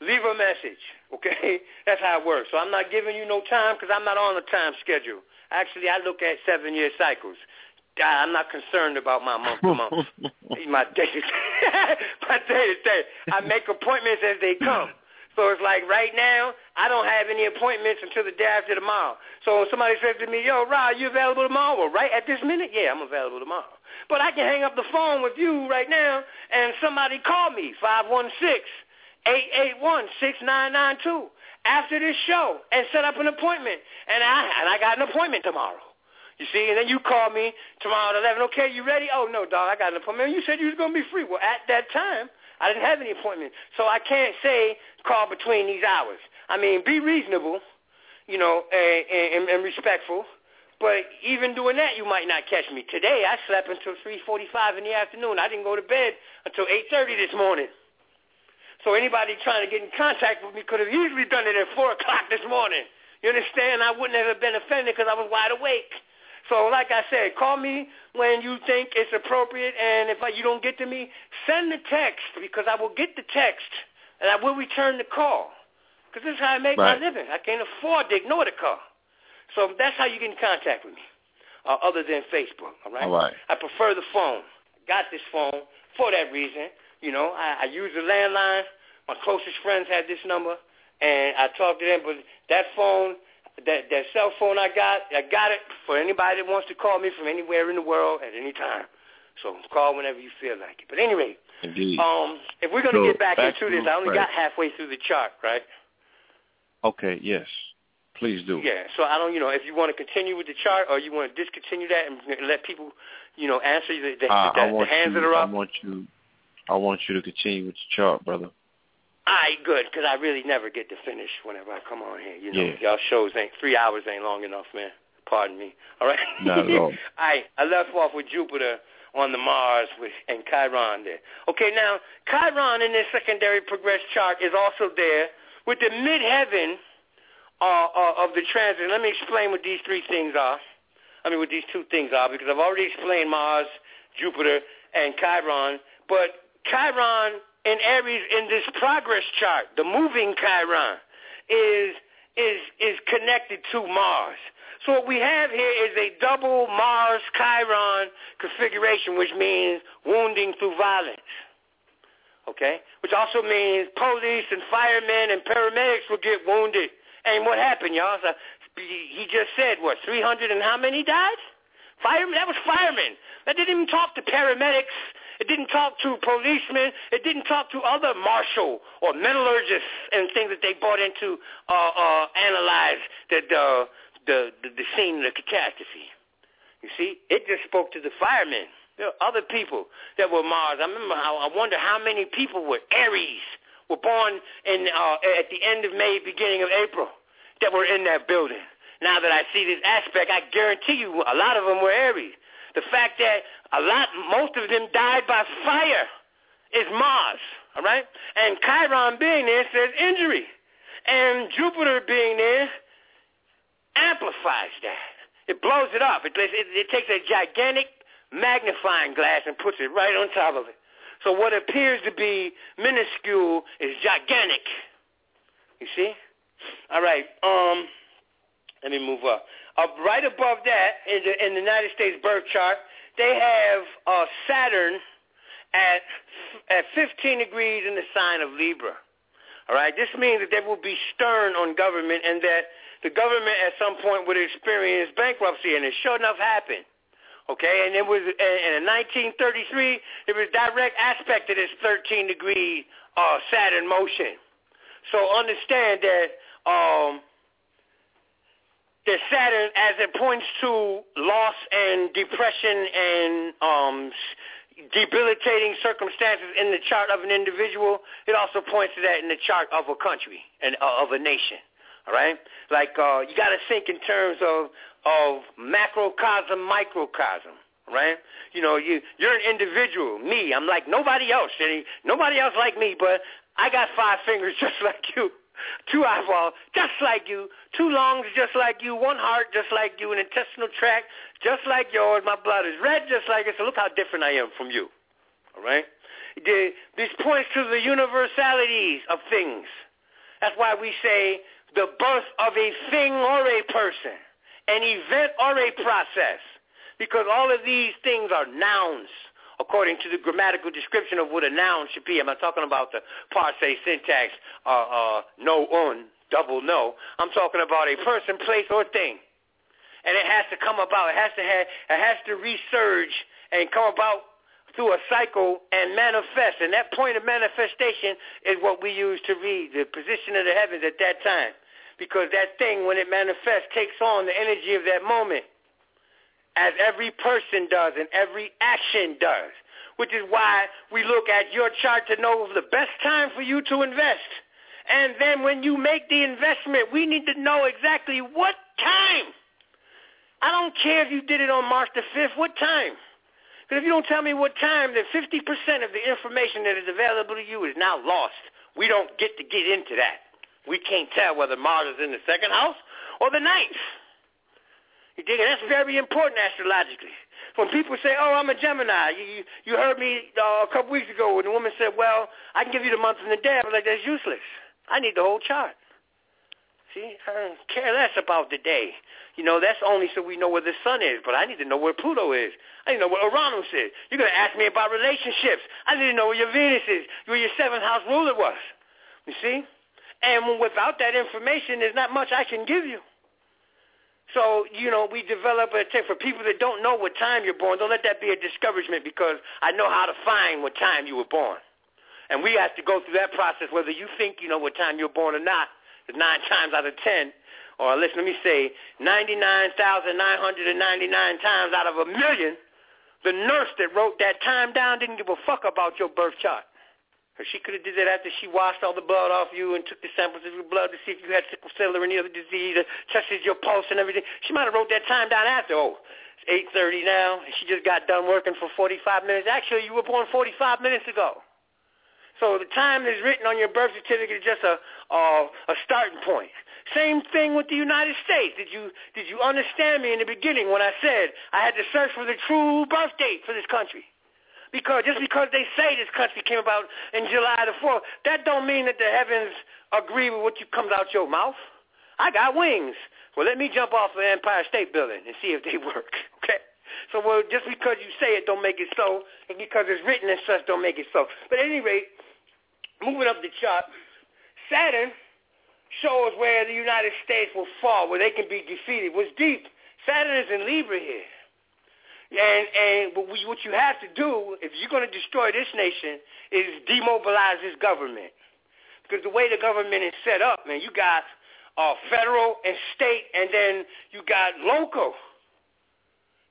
leave a message, *laughs* okay? That's how it works. So I'm not giving you no time because I'm not on a time schedule. Actually, I look at seven-year cycles. I'm not concerned about my month to month, *laughs* my day to *laughs* my day to day. I make appointments as they come. So it's like right now, I don't have any appointments until the day after tomorrow. So when somebody says to me, yo, Rod, you available tomorrow? Well, right at this minute, yeah, I'm available tomorrow. But I can hang up the phone with you right now and somebody call me, 516-881-6992 after this show and set up an appointment. And I, and I got an appointment tomorrow. You see, and then you call me tomorrow at 11. Okay, you ready? Oh, no, dog, I got an appointment. You said you was going to be free. Well, at that time, I didn't have any appointment. So I can't say call between these hours. I mean, be reasonable, you know, and, and, and respectful. But even doing that, you might not catch me. Today, I slept until 3.45 in the afternoon. I didn't go to bed until 8.30 this morning. So anybody trying to get in contact with me could have easily done it at 4 o'clock this morning. You understand? I wouldn't have been offended because I was wide awake. So like I said, call me when you think it's appropriate, and if you don't get to me, send the text because I will get the text, and I will return the call. Because this is how I make Right. my living. I can't afford to ignore the call. So that's how you get in contact with me, uh, other than Facebook, all right? All right. I prefer the phone. Got this phone for that reason. You know, I, I use the landline. My closest friends had this number, and I talked to them. But that phone, that that cell phone I got, I got it for anybody that wants to call me from anywhere in the world at any time. So call whenever you feel like it. But anyway, Indeed. um, if we're gonna So, get back, back into this, I only right. got halfway through the chart, right? Okay. Yes. Please do. Yeah. So I don't, you know, if you want to continue with the chart or you want to discontinue that and let people, you know, answer the, the, Uh, the, the hands you. that are up. I want you. I want you to continue with the chart, brother. All right, good, because I really never get to finish whenever I come on here. You know, Yeah. y'all shows ain't three hours ain't long enough, man. Pardon me. All right. *laughs* Not at all. *laughs* all right. I left off with Jupiter on the Mars with and Chiron there. Okay, now Chiron in this secondary progress chart is also there with the midheaven uh, uh, of the transit. Let me explain what these three things are. I mean, what these two things are, because I've already explained Mars, Jupiter, and Chiron. But Chiron in Aries in this progress chart, the moving Chiron, is is is connected to Mars. So what we have here is a double Mars Chiron configuration, which means wounding through violence. Okay, which also means police and firemen and paramedics will get wounded. And what happened, y'all? So he just said what 300 and how many died? Firemen. That was firemen. That didn't even talk to paramedics. It didn't talk to policemen. It didn't talk to other marshal or metallurgists and things that they brought in to uh, uh, analyze the, the, the, the, the scene of the catastrophe. You see, it just spoke to the firemen. There were other people that were Mars. I remember how, I wonder how many people were Aries, were born in, uh, at the end of May, beginning of April, that were in that building. Now that I see this aspect, I guarantee you a lot of them were Aries. The fact that a lot, most of them died by fire is Mars, all right? And Chiron being there says injury. And Jupiter being there amplifies that. It blows it up. It, it, it takes a gigantic magnifying glass and puts it right on top of it. So what appears to be minuscule is gigantic. You see? All right. Um, let me move up. Up right above that in the, in the United States birth chart, they have uh, Saturn at at 15 degrees in the sign of Libra. All right. This means that they will be stern on government and that the government at some point would experience bankruptcy, and it sure enough happened. Okay, and it was in 1933, it was direct aspect of this 13 degree uh, Saturn motion. So understand that um, that Saturn, as it points to loss and depression and um, debilitating circumstances in the chart of an individual, it also points to that in the chart of a country and uh, of a nation. All right, like uh, you got to think in terms of of macrocosm, microcosm, right? You know, you you're an individual. Me, I'm like nobody else. Nobody else like me, but I got five fingers *laughs* just like you, two eyeballs just like you, two lungs just like you, one heart just like you, an intestinal tract just like yours. My blood is red just like it. So look how different I am from you. All right. The, this points to the universalities of things. That's why we say the birth of a thing or a person an event or a process because all of these things are nouns according to the grammatical description of what a noun should be. I'm not talking about the parse syntax, uh, uh, no un, double no. I'm talking about a person, place, or thing. And it has to come about. It has to have, it has to resurge and come about through a cycle and manifest. And that point of manifestation is what we use to read the position of the heavens at that time because that thing, when it manifests, takes on the energy of that moment, as every person does and every action does, which is why we look at your chart to know the best time for you to invest. And then when you make the investment, we need to know exactly what time. I don't care if you did it on March the 5th, what time? Because if you don't tell me what time, then 50% of the information that is available to you is now lost. We don't get to get into that. We can't tell whether Mars is in the second house or the ninth. You dig it? That's very important astrologically. When people say, "Oh, I'm a Gemini," you you, you heard me uh, a couple weeks ago when the woman said, "Well, I can give you the month and the day." I was like, "That's useless. I need the whole chart." See, I don't care less about the day. You know, that's only so we know where the sun is, but I need to know where Pluto is. I need to know where Uranus is. You're going to ask me about relationships. I need to know where your Venus is, where your seventh house ruler was. You see? And without that information, there's not much I can give you. So, you know, we develop a tip for people that don't know what time you're born. Don't let that be a discouragement because I know how to find what time you were born. And we have to go through that process whether you think you know what time you're born or not. Nine times out of ten, or listen, let me say 99,999 times out of a million, the nurse that wrote that time down didn't give a fuck about your birth chart. Or she could have did that after she washed all the blood off you and took the samples of your blood to see if you had sickle cell or any other disease, or tested your pulse and everything. She might have wrote that time down after. Oh, it's 8.30 now, and she just got done working for 45 minutes. Actually, you were born 45 minutes ago. So the time that's written on your birth certificate is just a, a, a starting point. Same thing with the United States. Did you did you understand me in the beginning when I said I had to search for the true birth date for this country? Because just because they say this country came about in July the 4th, that don't mean that the heavens agree with what you comes out your mouth. I got wings. Well, let me jump off the Empire State Building and see if they *laughs* work. Okay? So, well, just because you say it don't make it so, and because it's written as such don't make it so. But at any rate, moving up the chart, Saturn shows where the United States will fall, where they can be defeated. What's deep? Saturn is in Libra here. And and what you have to do if you're going to destroy this nation is demobilize this government, because the way the government is set up, man, you got uh, federal and state, and then you got local.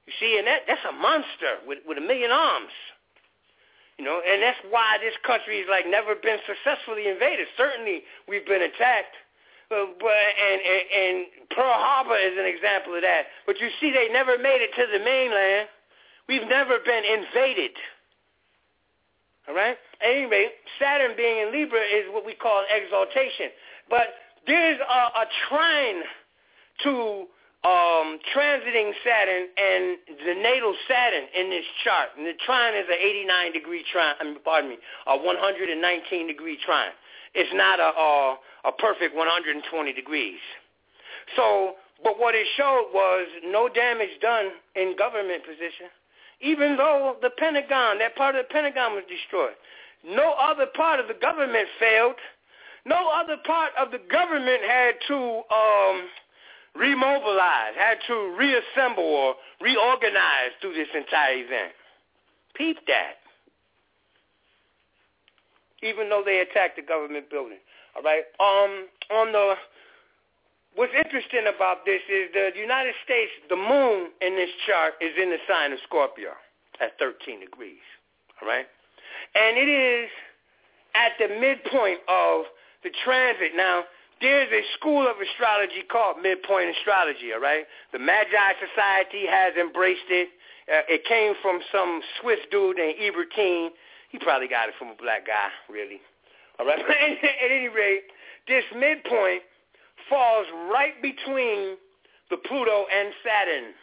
You see, and that that's a monster with with a million arms. You know, and that's why this country has like never been successfully invaded. Certainly, we've been attacked but and, and and Pearl Harbor is an example of that. But you see, they never made it to the mainland. We've never been invaded. All right. Anyway, Saturn being in Libra is what we call exaltation. But there's a, a trine to um, transiting Saturn and the natal Saturn in this chart. And the trine is an 89 degree trine, I mean, pardon me, a 119 degree trine. It's not a, a, a perfect 120 degrees. So, but what it showed was no damage done in government position, even though the Pentagon, that part of the Pentagon was destroyed. No other part of the government failed. No other part of the government had to um, remobilize, had to reassemble or reorganize through this entire event. Peep that. Even though they attacked the government building. All right. Um, on the what's interesting about this is the United States, the moon in this chart is in the sign of Scorpio at 13 degrees. All right. And it is at the midpoint of the transit. Now, there's a school of astrology called midpoint astrology, all right? The Magi Society has embraced it. Uh, it came from some Swiss dude named Ebertin. He probably got it from a black guy, really. All right? *laughs* At any rate, this midpoint falls right between the Pluto and Saturn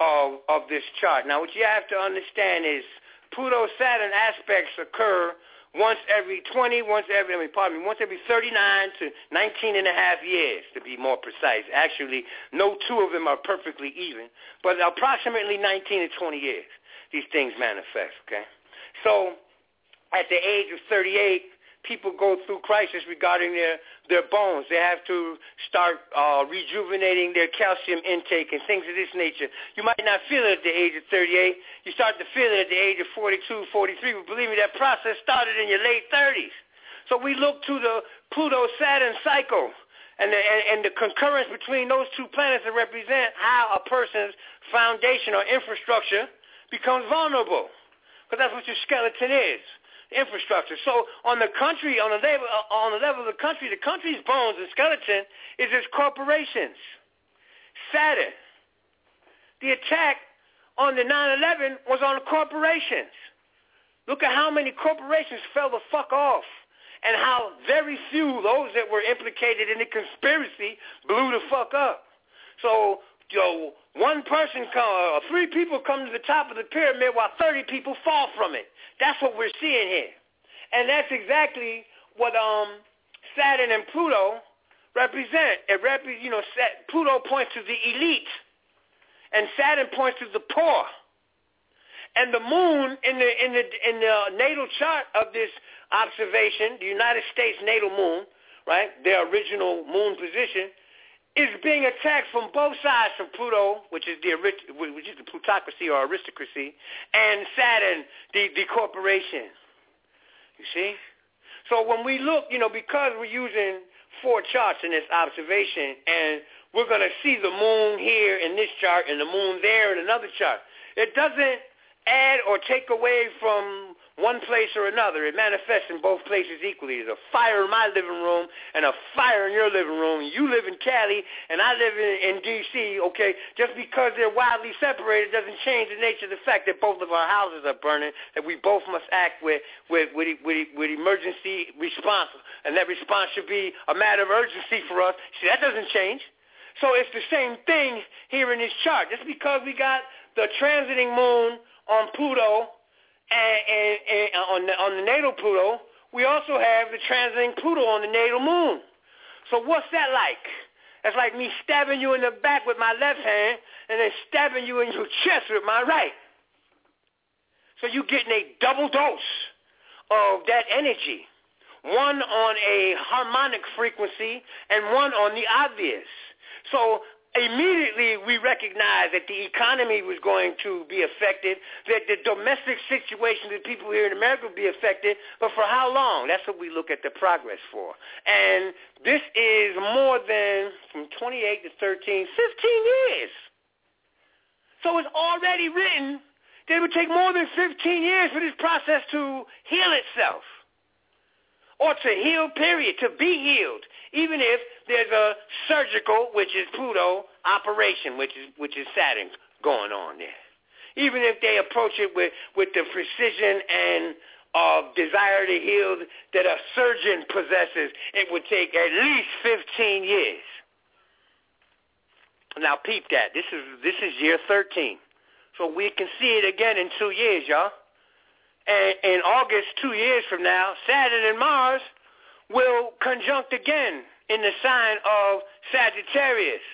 of, of this chart. Now, what you have to understand is Pluto-Saturn aspects occur once every 20, once every, I mean, pardon me, once every 39 to 19 and a half years, to be more precise. Actually, no two of them are perfectly even, but approximately 19 to 20 years, these things manifest, okay? So at the age of 38, people go through crisis regarding their, their bones. They have to start uh, rejuvenating their calcium intake and things of this nature. You might not feel it at the age of 38. You start to feel it at the age of 42, 43. But believe me, that process started in your late 30s. So we look to the Pluto-Saturn cycle and the, and, and the concurrence between those two planets that represent how a person's foundation or infrastructure becomes vulnerable. Because that's what your skeleton is infrastructure. So on the country, on the level, uh, on the level of the country, the country's bones and skeleton is its corporations. Saturn. The attack on the 9/11 was on the corporations. Look at how many corporations fell the fuck off, and how very few those that were implicated in the conspiracy blew the fuck up. So, yo, one person, come, uh, three people come to the top of the pyramid while 30 people fall from it. That's what we're seeing here. And that's exactly what um, Saturn and Pluto represent. It rep- you know, Pluto points to the elite, and Saturn points to the poor. And the moon in the in the in the natal chart of this observation, the United States natal moon, right, their original moon position, is being attacked from both sides from Pluto, which is the which is the plutocracy or aristocracy, and Saturn, the the corporation. You see? So when we look, you know, because we're using four charts in this observation, and we're going to see the moon here in this chart and the moon there in another chart, it doesn't add or take away from one place or another. It manifests in both places equally. There's a fire in my living room and a fire in your living room. You live in Cali and I live in, in D.C., okay? Just because they're widely separated doesn't change the nature of the fact that both of our houses are burning, that we both must act with, with, with, with, with emergency response. And that response should be a matter of urgency for us. See, that doesn't change. So it's the same thing here in this chart. Just because we got the transiting moon on Pluto and, on the on the natal Pluto, we also have the transiting Pluto on the natal moon. So what's that like? That's like me stabbing you in the back with my left hand and then stabbing you in your chest with my right. So you're getting a double dose of that energy. One on a harmonic frequency and one on the obvious. So immediately we recognized that the economy was going to be affected, that the domestic situation of people here in America would be affected, but for how long? That's what we look at the progress for. And this is more than, from 28 to 13, 15 years. So it's already written that it would take more than 15 years for this process to heal itself or to heal, period, to be healed, even if there's a surgical, which is Pluto, operation, which is which is Saturn, going on there. Even if they approach it with, with the precision and uh, desire to heal that a surgeon possesses, it would take at least 15 years. Now peep that. This is this is year 13. So we can see it again in two years, y'all. And in August, two years from now, Saturn and Mars will conjunct again in the sign of Sagittarius.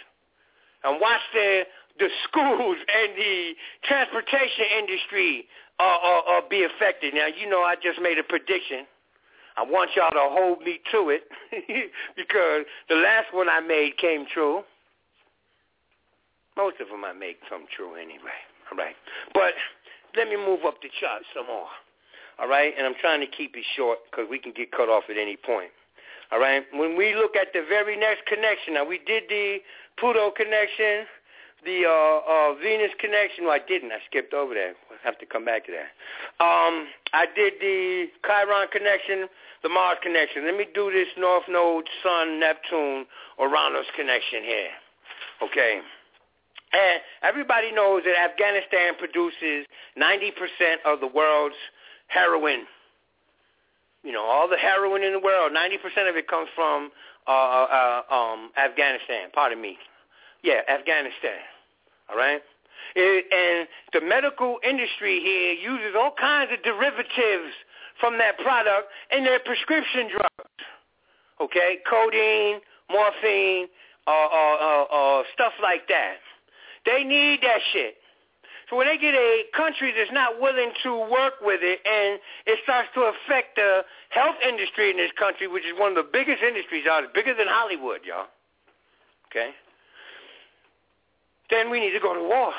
And watch the the schools *laughs* and the transportation industry uh, uh, uh, be affected. Now, you know, I just made a prediction. I want y'all to hold me to it *laughs* because the last one I made came true. Most of them I make come true anyway. All right. But let me move up the chart some more. All right. And I'm trying to keep it short because we can get cut off at any point. All right. When we look at the very next connection, now we did the Pluto connection, the uh, uh, Venus connection. Well, I didn't. I skipped over that. I'll have to come back to that. Um, I did the Chiron connection, the Mars connection. Let me do this North Node, Sun, Neptune, Uranus connection here. Okay. And everybody knows that Afghanistan produces 90% of the world's heroin. You know, all the heroin in the world, 90% of it comes from uh, uh, um, Afghanistan. Pardon me. Yeah, Afghanistan. All right? It, and the medical industry here uses all kinds of derivatives from that product in their prescription drugs. Okay? Codeine, morphine, uh, uh, uh, uh, stuff like that. They need that shit. So when they get a country that's not willing to work with it and it starts to affect the health industry in this country, which is one of the biggest industries out, it's bigger than Hollywood, y'all. Okay? Then we need to go to war.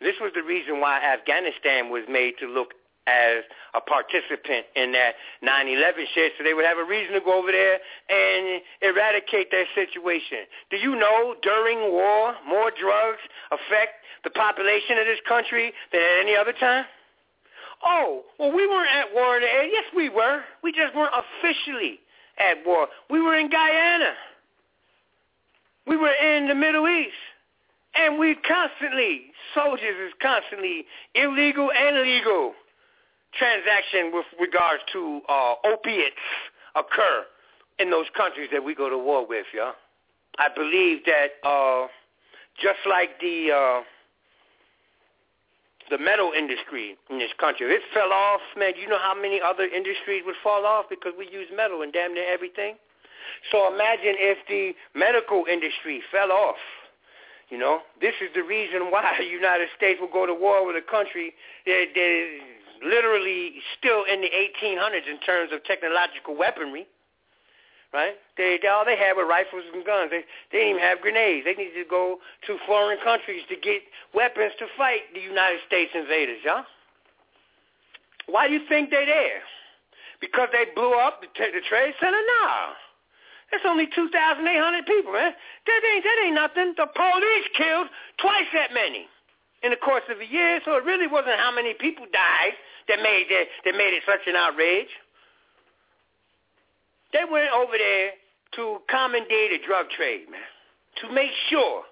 This was the reason why Afghanistan was made to look as a participant in that 9-11 shit, so they would have a reason to go over there and eradicate that situation. Do you know during war, more drugs affect the population of this country than at any other time? Oh, well, we weren't at war there. Yes, we were. We just weren't officially at war. We were in Guyana. We were in the Middle East. And we constantly, soldiers is constantly illegal and legal transaction with regards to uh, opiates occur in those countries that we go to war with, yeah. I believe that uh, just like the uh, the metal industry in this country, if it fell off, man, you know how many other industries would fall off because we use metal in damn near everything. So imagine if the medical industry fell off you know, this is the reason why *laughs* the United States will go to war with a country that, that literally still in the 1800s in terms of technological weaponry. Right? They, they all they had were rifles and guns. They they didn't even have grenades. They needed to go to foreign countries to get weapons to fight the United States invaders, y'all. Why do you think they're there? Because they blew up the, the trade center? Nah. That's only 2,800 people, man. That ain't, that ain't nothing. The police killed twice that many in the course of a year, so it really wasn't how many people died that made, that, that made it such an outrage. They went over there to commandeer the drug trade, man, to make sure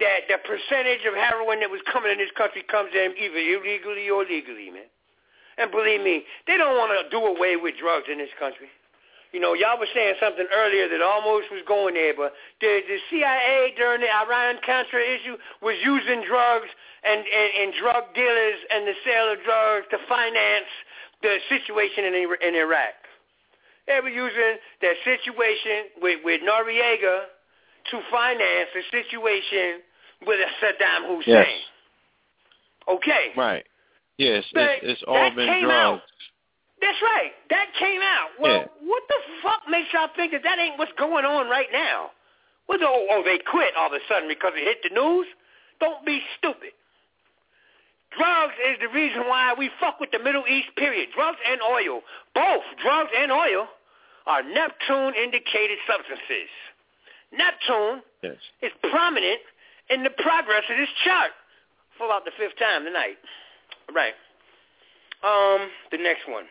that the percentage of heroin that was coming in this country comes in either illegally or legally, man. And believe me, they don't want to do away with drugs in this country. You know, y'all were saying something earlier that almost was going there, but the, the CIA during the Iran-Contra issue was using drugs and, and, and drug dealers and the sale of drugs to finance the situation in, in Iraq. They were using that situation with, with Noriega to finance the situation with Saddam Hussein. Yes. Okay. Right. Yes, it's, it's all been drugs. Out. That's right. That came out. Well, yeah. what the fuck makes y'all think that that ain't what's going on right now? Well, oh, oh, they quit all of a sudden because it hit the news? Don't be stupid. Drugs is the reason why we fuck with the Middle East, period. Drugs and oil. Both drugs and oil are Neptune-indicated substances. Neptune yes. is prominent in the progress of this chart for about the fifth time tonight. Right. Um, the next one.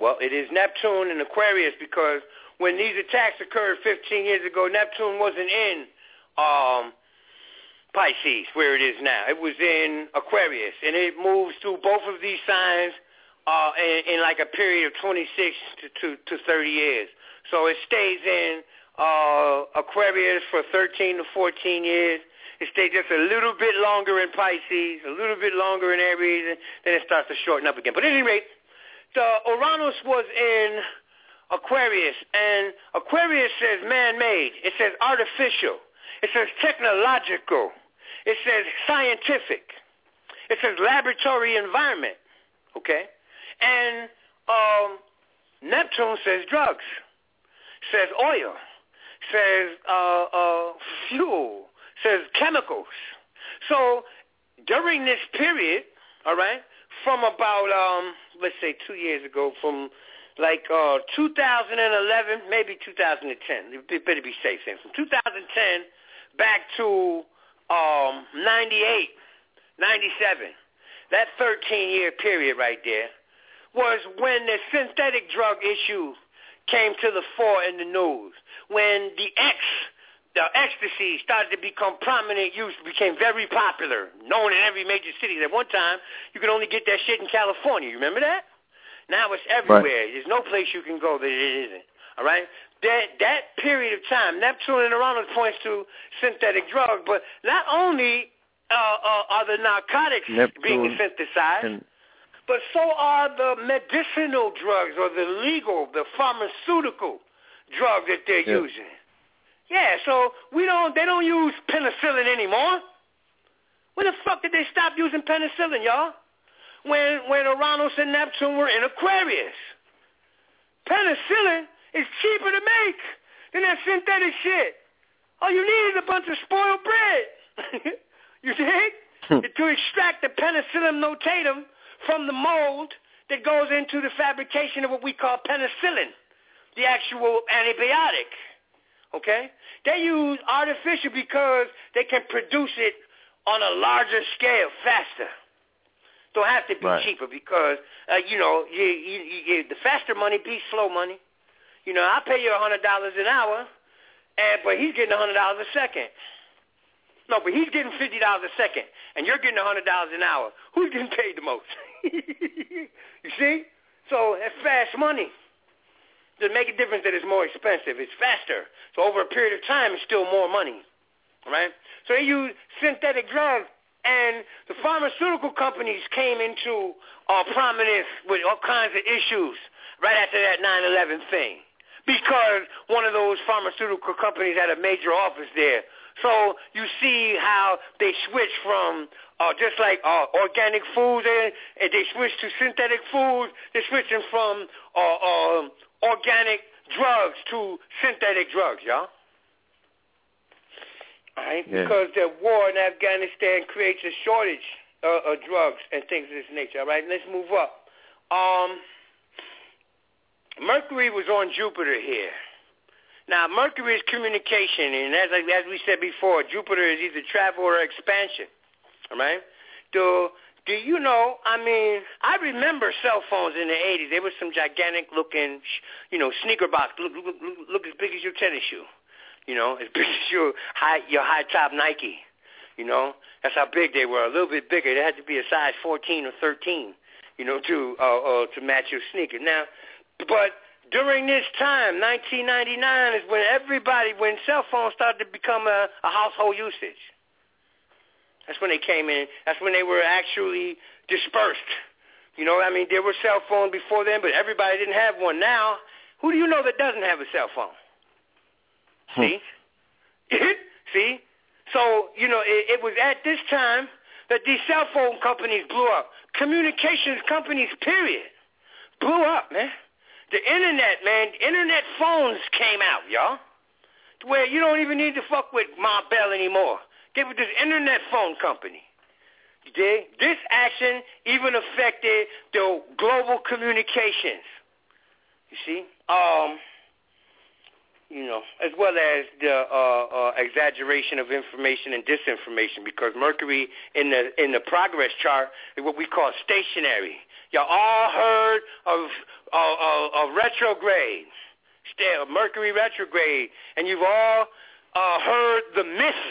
Well, it is Neptune and Aquarius because when these attacks occurred 15 years ago, Neptune wasn't in um, Pisces where it is now. It was in Aquarius, and it moves through both of these signs uh, in, in like a period of 26 to, to, to 30 years. So it stays in uh, Aquarius for 13 to 14 years. It stays just a little bit longer in Pisces, a little bit longer in Aries, and then it starts to shorten up again. But at any rate, the Uranus was in Aquarius, and Aquarius says man-made. It says artificial. It says technological. It says scientific. It says laboratory environment. Okay? And um, Neptune says drugs, says oil, says uh, uh, fuel, says chemicals. So during this period, all right, from about um, let's say two years ago, from like uh, 2011, maybe 2010. It better be safe saying from 2010 back to um, 98, 97. That 13-year period right there was when the synthetic drug issue came to the fore in the news. When the X, the ecstasy started to become prominent use, became very popular, known in every major city. At one time, you could only get that shit in California. You remember that? Now it's everywhere. Right. There's no place you can go that it isn't. All right? That that period of time, Neptune and Uranus points to synthetic drugs, but not only uh, uh, are the narcotics Neptune being synthesized, and... but so are the medicinal drugs or the legal, the pharmaceutical drugs that they're yeah. using. Yeah, so we don't. They don't use penicillin anymore. When the fuck did they stop using penicillin, y'all? when when Uranus and Neptune were in Aquarius. Penicillin is cheaper to make than that synthetic shit. All you need is a bunch of spoiled bread. *laughs* you dig? Hmm. to extract the penicillin notatum from the mold that goes into the fabrication of what we call penicillin, the actual antibiotic. Okay? They use artificial because they can produce it on a larger scale faster don't have to be right. cheaper because uh, you know you, you, you, the faster money beats slow money. You know, I pay you a hundred dollars an hour, and but he's getting a hundred dollars a second. No, but he's getting fifty dollars a second, and you're getting a hundred dollars an hour. Who's getting paid the most? *laughs* you see? So that's fast money. Does it make a difference that it's more expensive? It's faster. So over a period of time, it's still more money. Right? So they use synthetic drugs and the pharmaceutical companies came into uh, prominence with all kinds of issues right after that 9/11 thing, because one of those pharmaceutical companies had a major office there. So you see how they switch from uh, just like uh, organic foods, and, and they switch to synthetic foods. They're switching from uh, uh, organic drugs to synthetic drugs, y'all right? Yeah. Because the war in Afghanistan creates a shortage uh, of drugs and things of this nature. All right, let's move up. Um, Mercury was on Jupiter here. Now, Mercury is communication, and as as we said before, Jupiter is either travel or expansion. All right. Do do you know? I mean, I remember cell phones in the '80s. They were some gigantic looking, you know, sneaker box, look, look, look, look as big as your tennis shoe. You know, as *laughs* big as your high your high top Nike. You know, that's how big they were. A little bit bigger. They had to be a size 14 or 13. You know, to uh, uh, to match your sneakers. Now, but during this time, 1999 is when everybody, when cell phones started to become a, a household usage. That's when they came in. That's when they were actually dispersed. You know, I mean, there were cell phones before then, but everybody didn't have one. Now, who do you know that doesn't have a cell phone? Hmm. See? *laughs* See? So, you know, it, it was at this time that these cell phone companies blew up. Communications companies, period, blew up, man. The internet, man, internet phones came out, y'all. Where you don't even need to fuck with Ma Bell anymore. Get with this internet phone company. You dig? This action even affected the global communications. You see? Um, you know, as well as the uh, uh, exaggeration of information and disinformation, because Mercury in the in the progress chart is what we call stationary. Y'all all heard of uh, of retrograde, still Mercury retrograde, and you've all uh, heard the myth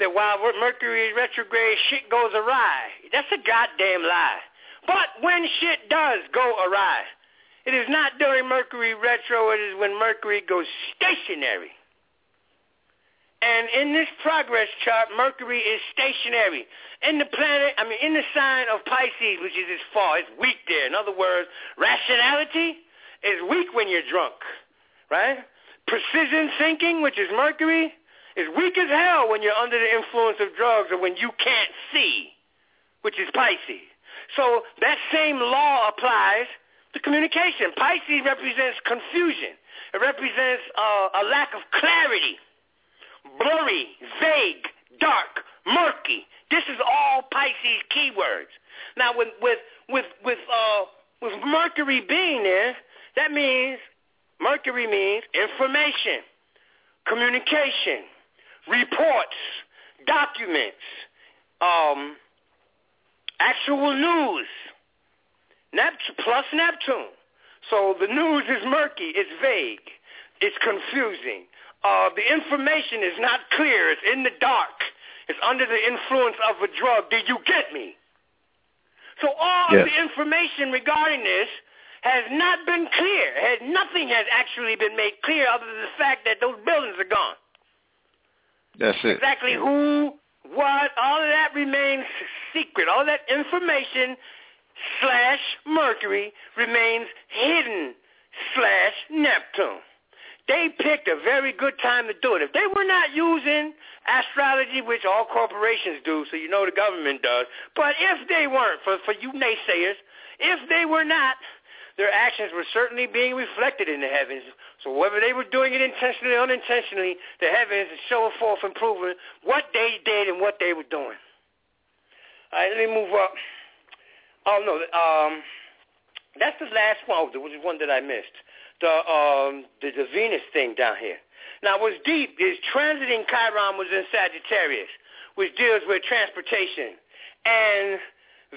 that while Mercury is retrograde, shit goes awry. That's a goddamn lie. But when shit does go awry, it is not during Mercury retro. It is when Mercury goes stationary. And in this progress chart, Mercury is stationary. In the planet, I mean, in the sign of Pisces, which is its far, it's weak there. In other words, rationality is weak when you're drunk, right? Precision thinking, which is Mercury, is weak as hell when you're under the influence of drugs or when you can't see, which is Pisces. So that same law applies to communication. Pisces represents confusion. It represents uh, a lack of clarity blurry, vague, dark, murky. This is all Pisces keywords. Now, with with with with uh, with Mercury being there, that means Mercury means information, communication, reports, documents, um, actual news. Neptune plus Neptune. So the news is murky, it's vague, it's confusing. Uh, the information is not clear. It's in the dark. It's under the influence of a drug. Do you get me? So all yes. of the information regarding this has not been clear. Has, nothing has actually been made clear other than the fact that those buildings are gone. That's it. Exactly who, what, all of that remains secret. All that information slash Mercury remains hidden slash Neptune they picked a very good time to do it. If they were not using astrology, which all corporations do, so you know the government does, but if they weren't, for, for you naysayers, if they were not, their actions were certainly being reflected in the heavens. So whether they were doing it intentionally or unintentionally, the heavens is showing forth and proving what they did and what they were doing. All right, let me move up. Oh, no, um, that's the last one. There was one that I missed the um the, the Venus thing down here. Now, what's deep is transiting Chiron was in Sagittarius, which deals with transportation, and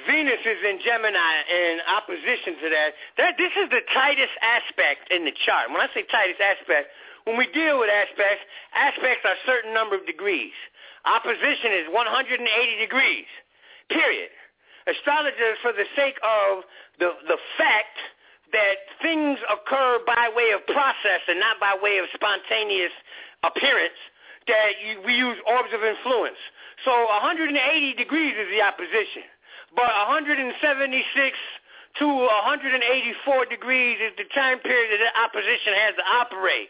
Venus is in Gemini in opposition to that. That this is the tightest aspect in the chart. When I say tightest aspect, when we deal with aspects, aspects are a certain number of degrees. Opposition is 180 degrees. Period. Astrologers, for the sake of the the fact that things occur by way of process and not by way of spontaneous appearance, that you, we use orbs of influence. So 180 degrees is the opposition, but 176 to 184 degrees is the time period that the opposition has to operate.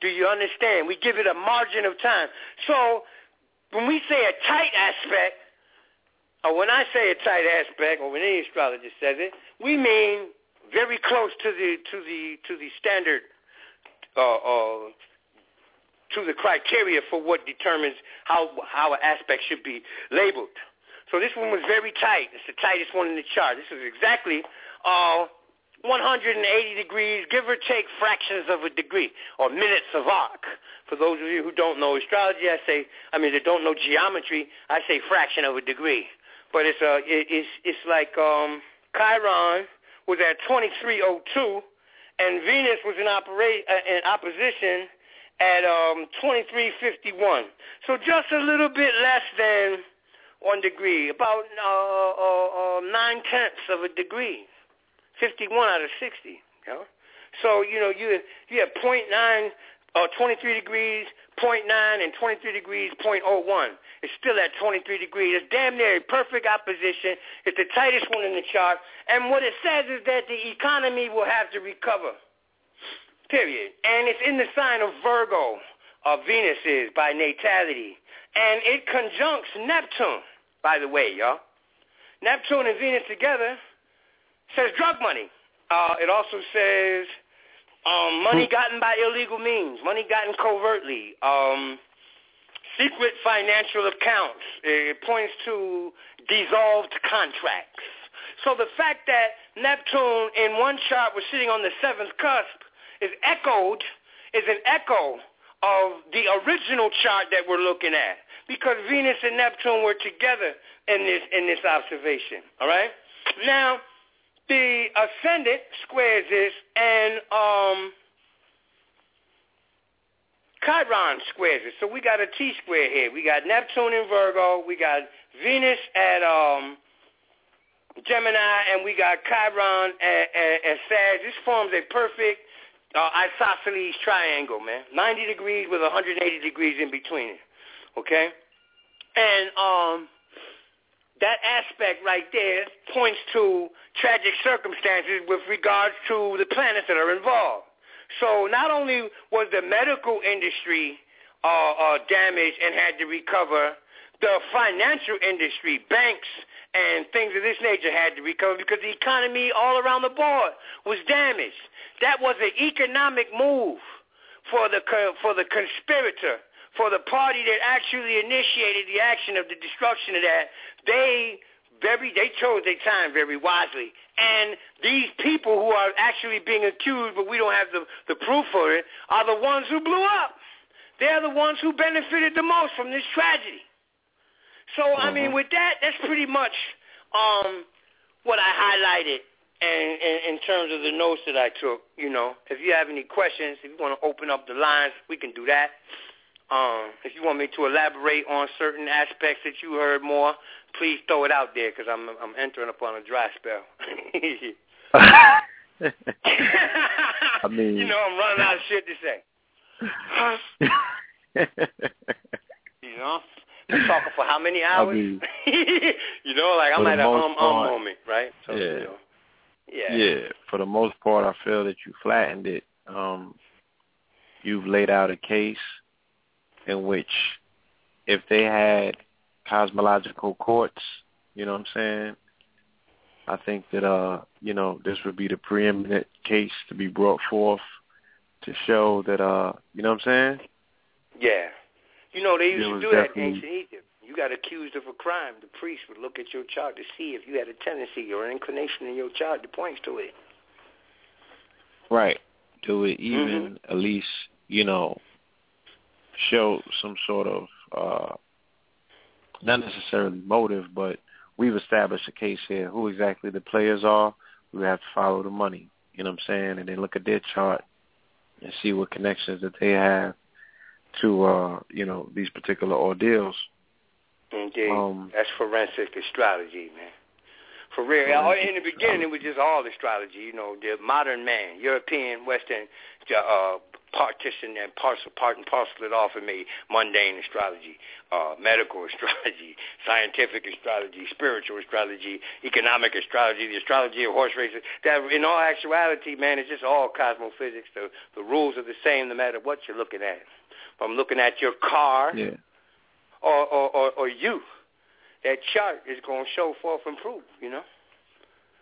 Do you understand? We give it a margin of time. So when we say a tight aspect, or when I say a tight aspect, or when any astrologist says it, we mean very close to the to the to the standard uh, uh, to the criteria for what determines how how an aspect should be labeled. So this one was very tight. It's the tightest one in the chart. This is exactly uh, 180 degrees, give or take fractions of a degree or minutes of arc. For those of you who don't know astrology, I say, I mean, that don't know geometry, I say fraction of a degree. But it's uh, it, it's it's like um, Chiron was at 2302, and Venus was in, opera- uh, in opposition at um, 2351. So just a little bit less than one degree, about uh, uh, uh, nine tenths of a degree, 51 out of 60. You know? So you know you you have 0.9 or uh, 23 degrees, 0.9, and 23 degrees, 0.01. It's still at 23 degrees. It's damn near a perfect opposition. It's the tightest one in the chart. And what it says is that the economy will have to recover, period. And it's in the sign of Virgo, uh, Venus is, by natality. And it conjuncts Neptune, by the way, y'all. Neptune and Venus together says drug money. Uh, it also says um, money gotten by illegal means, money gotten covertly, um, secret financial accounts. It points to dissolved contracts. So the fact that Neptune in one chart was sitting on the seventh cusp is echoed, is an echo of the original chart that we're looking at because Venus and Neptune were together in this in this observation. All right. Now, the ascendant squares this, and um, Chiron squares it. So we got a T square here. We got Neptune in Virgo. We got Venus at um, Gemini, and we got Chiron at, at, at Sag. This forms a perfect uh, isosceles triangle, man. 90 degrees with 180 degrees in between it. Okay? And um, that aspect right there points to tragic circumstances with regards to the planets that are involved. So not only was the medical industry uh, uh, damaged and had to recover, the financial industry, banks, and things of this nature had to recover because the economy all around the board was damaged. That was an economic move for the for the conspirator, for the party that actually initiated the action of the destruction of that. They very they chose their time very wisely. And these people who are actually being accused, but we don't have the, the proof for it, are the ones who blew up. They're the ones who benefited the most from this tragedy. So mm-hmm. I mean, mm-hmm. with that, that's pretty much um, what I highlighted in, in, in terms of the notes that I took. You know, if you have any questions, if you want to open up the lines, we can do that. Um, if you want me to elaborate on certain aspects that you heard more, please throw it out there because I'm I'm entering upon a dry spell. *laughs* I *laughs* mean, you know, I'm running out of shit to say. *laughs* you know, I'm talking for how many hours? I mean, you know, like I'm at a um um moment, right? So, yeah. You know, yeah. Yeah. For the most part, I feel that you flattened it. Um, you've laid out a case in which, if they had cosmological courts, you know what I'm saying? I think that uh, you know, this would be the preeminent case to be brought forth to show that uh, you know what I'm saying? Yeah. You know, they used to do that in ancient Egypt. You got accused of a crime. The priest would look at your chart to see if you had a tendency or an inclination in your chart that points to it. Right. Do it even mm-hmm. at least, you know, show some sort of uh not necessarily motive, but we've established a case here who exactly the players are. We have to follow the money. You know what I'm saying? And then look at their chart and see what connections that they have to uh, you know, these particular ordeals. Indeed. Um, That's forensic astrology, man. For real. In the beginning, it was just all astrology. You know, the modern man, European, Western, uh, partition and parcel, part and parcel it off and made mundane astrology, uh, medical *laughs* astrology, scientific astrology, spiritual astrology, economic astrology, the astrology of horse races. That in all actuality, man, it's just all cosmophysics. The the rules are the same no matter what you're looking at. If I'm looking at your car yeah. or, or, or, or you, that chart is going to show forth and prove, you know?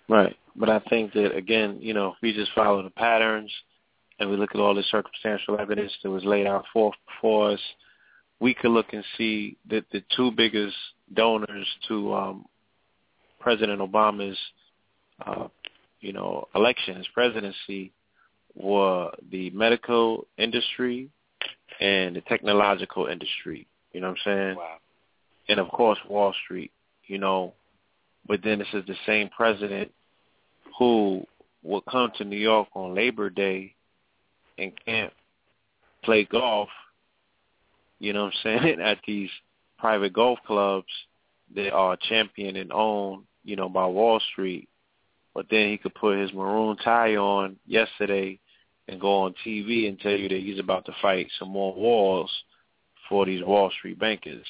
Right. But I think that, again, you know, if we just follow the patterns and we look at all the circumstantial evidence that was laid out forth before us, we could look and see that the two biggest donors to um, President Obama's, uh, you know, election, his presidency, were the medical industry and the technological industry. You know what I'm saying? Wow. And of course Wall Street. You know, but then this is the same president who will come to New York on Labor Day and can't play golf. You know what I'm saying? *laughs* At these private golf clubs that are championed and owned, you know, by Wall Street. But then he could put his maroon tie on yesterday and go on TV and tell you that he's about to fight some more wars for these Wall Street bankers.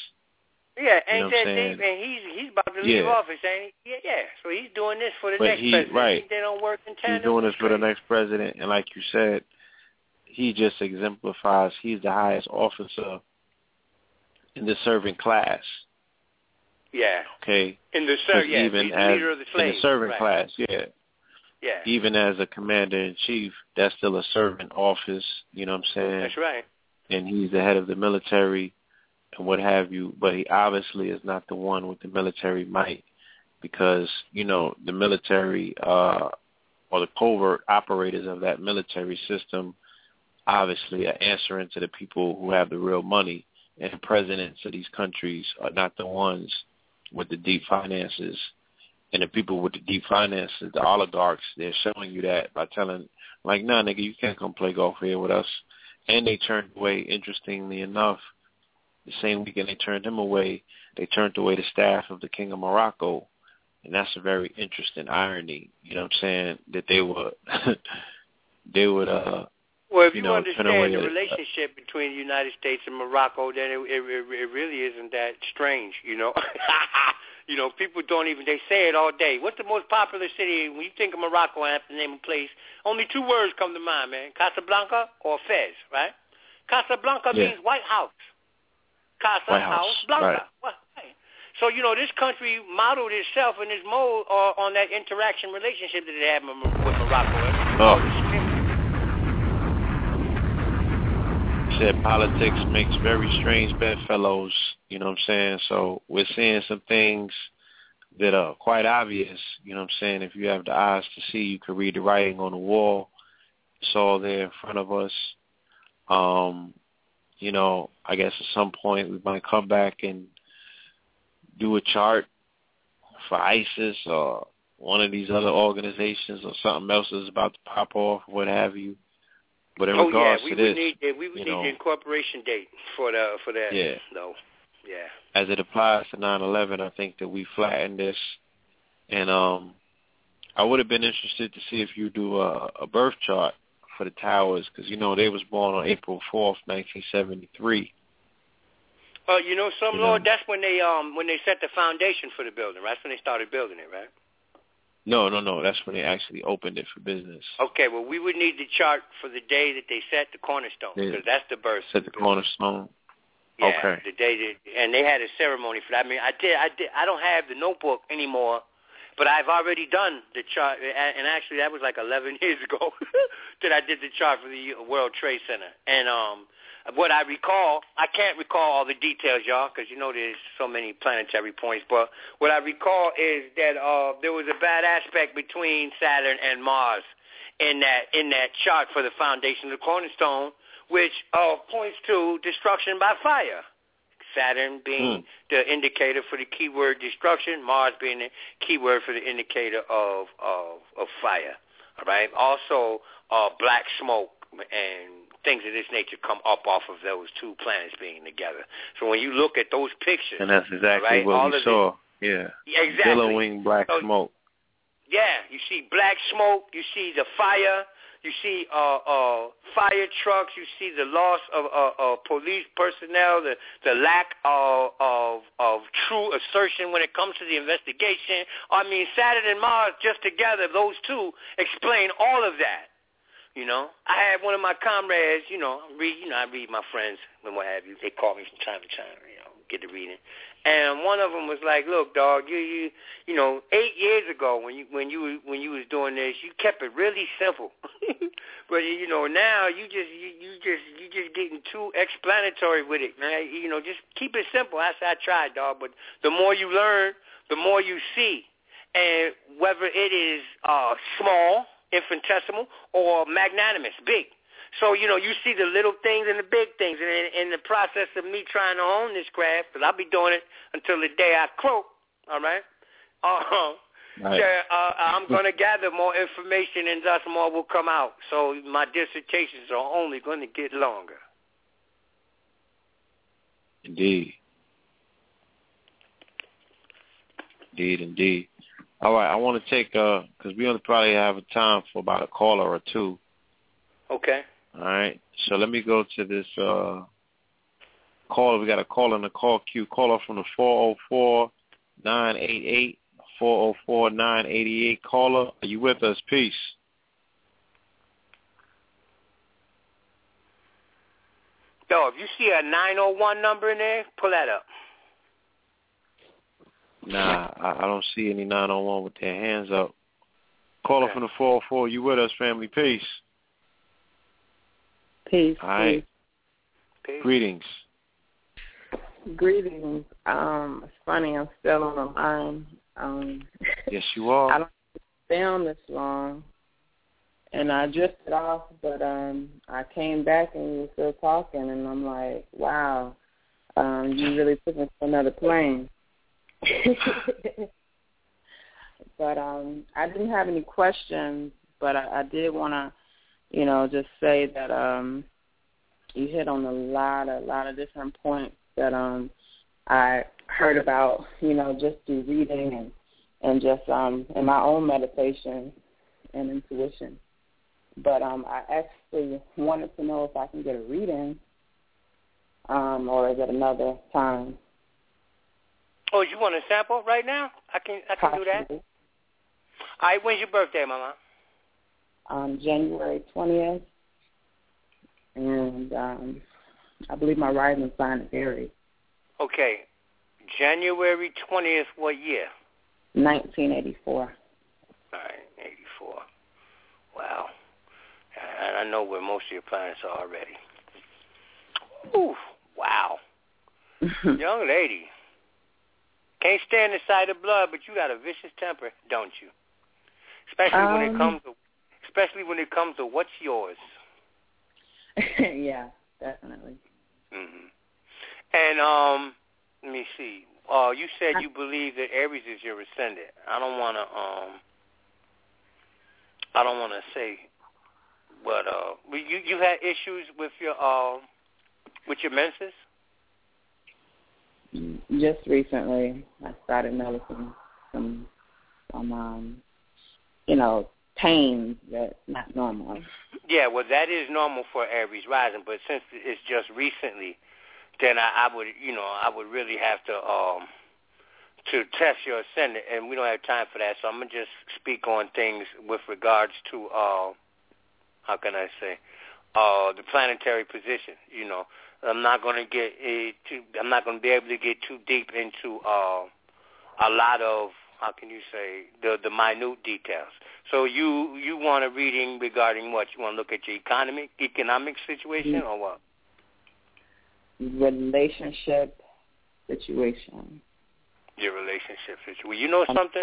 Yeah, ain't you know that deep? And he's he's about to leave yeah. office, ain't he? Yeah, yeah. So he's doing this for the but next he, president. Right. They don't work in tandem. He's doing this for the next president, and like you said, he just exemplifies. He's the highest officer in the serving class. Yeah. Okay. In the ser- yeah, even he's as, leader of the slaves. in the serving right. class, yeah. Yeah. Even as a commander in chief, that's still a servant office. You know what I'm saying? That's right. And he's the head of the military and what have you. But he obviously is not the one with the military might, because you know the military uh, or the covert operators of that military system obviously are answering to the people who have the real money. And presidents of these countries are not the ones with the deep finances and the people with the deep finances, the oligarchs, they're showing you that by telling, like, nah, nigga, you can't come play golf here with us. And they turned away, interestingly enough, the same weekend they turned him away, they turned away the staff of the King of Morocco. And that's a very interesting irony, you know what I'm saying, that they were, *laughs* they would, uh, Well, if you, you know, understand the at- relationship between the United States and Morocco, then it, it, it, really isn't that strange, you know. *laughs* you know, people don't even they say it all day. What's the most popular city when you think of Morocco and have to name a place? Only two words come to mind, man: Casablanca or Fez, right? Casablanca Yeah. means White House. Casa White House, Blanca. right. Right. So you know, this country modeled itself in this mode uh, on that interaction relationship that have with with Morocco. Oh. said politics makes very strange bedfellows, you know what I'm saying? So we're seeing some things that are quite obvious, you know what I'm saying? If you have the eyes to see, you can read the writing on the wall. It's all there in front of us. Um, you know, I guess at some point we might come back and do a chart for ISIS or one of these other organizations or something else is about to pop off, what have you. But in oh regards yeah, we to would this, need the, we would need know, the incorporation date for the for that. Yeah. No. Yeah. as it applies to 9/11, I think that we flattened this, and um, I would have been interested to see if you do a, a birth chart for the towers because you know they was born on April 4th, 1973. Uh, you know, some You Lord, know. that's when they um when they set the foundation for the building. Right? That's when they started building it, right? No, no, no. That's when they actually opened it for business. Okay. Well, we would need the chart for the day that they set the cornerstone because that's the birth. Set the cornerstone. Yeah, Okay. The day that, and they had a ceremony for that. I mean, I did, I did, I don't have the notebook anymore, but I've already done the chart, and actually that was like 11 *laughs* years ago *laughs* that I did the chart for the World Trade Center. And um, what I recall, I can't recall all the details, y'all, because you know there's so many planetary points. But what I recall is that uh, there was a bad aspect between Saturn and Mars in that in that chart for the foundation of the cornerstone, which uh, points to destruction by fire. Saturn being the indicator for the keyword destruction, Mars being the keyword for the indicator of of, of fire. All right. Also, uh, black smoke and things of this nature come up off of those two planets being together. So when you look at those pictures, And that's exactly right, what all we saw. Yeah. Yeah, exactly. Billowing black So- smoke. yeah, you see black smoke, you see the fire, you see uh, uh, fire trucks, you see the loss of uh, uh, police personnel, the the lack of, of of true assertion when it comes to the investigation. I mean, Saturn and Mars just together, those two explain all of that. You know, I had one of my comrades. You know, read. You know, I read my friends and what have you. They call me from time to time. You know, get to reading. And one of them was like, "Look, dog, you you you know, eight years ago when you when you when you was doing this, you kept it really simple. *laughs* but you know, now you just you, you just you just getting too explanatory with it, man. You know, just keep it simple. That's I tried, dog. But the more you learn, the more you see, and whether it is uh small, infinitesimal, or magnanimous, big. So, you know, you see the little things and the big things. And in, in the process of me trying to own this craft, because I'll be doing it until the day I croak, all right? Uh, Right. yeah, uh, I'm going to gather more information and thus more will come out. So my dissertations are only going to get longer. Indeed. Indeed, indeed. All right, I want to take uh, because we only probably have a time for about a caller or two. Okay. All right, so let me go to this uh caller. We got a call in the call queue. Caller from the four zero four nine eight eight four zero four nine eighty eight. Caller, are you with us? Peace. Yo, if you see a 901 number in there, pull that up. Nah, I, I don't see any 901 with their hands up. Caller Okay. from the 404, you with us, family? Peace. Peace. All right. Greetings. peace. Greetings. Um, it's funny, I'm still on the line. Um, Yes, you are. I don't stay on this long, and I drifted off, but um, I came back and we were still talking, and I'm like, wow, um, you really took me to another plane. *laughs* but um, I didn't have any questions, but I, I did want to, you know, just say that um, you hit on a lot, a lot of different points that um, I heard about, you know, just through reading and and just um in my own meditation and intuition. But um I actually wanted to know if I can get a reading, um, or is it another time? Oh, you want a sample right now? I can I can do that. All right, when's your birthday, Mama? Um, January twentieth, and um, I believe my rising sign is Aries. Okay, January twentieth. What year? Nineteen eighty-four. All right, eighty-four. Wow. And I know where most of your planets are already. Ooh, wow. *laughs* Young lady. Can't stand the sight of blood, but you got a vicious temper, don't you? Especially um, when it Um, comes to especially when it comes to what's yours. *laughs* yeah, definitely. hmm And um, let me see. Uh, you said you believe that Aries is your ascendant. I don't want to um, I don't want to say, but uh, you you had issues with your uh, with your menses. Just recently, I started noticing some, some, um, you know, pains that's not normal. Yeah, well, that is normal for Aries rising, but since it's just recently, then I, I would, you know, I would really have to um to test your ascendant, and we don't have time for that. So I'm gonna just speak on things with regards to uh, how can I say, uh, the planetary position. You know, I'm not gonna get uh, too. I'm not gonna be able to get too deep into uh, a lot of how can you say the the minute details. So you you want a reading regarding what you want to look at your economic economic situation or what? Relationship situation. Your relationship situation. Well, you know something?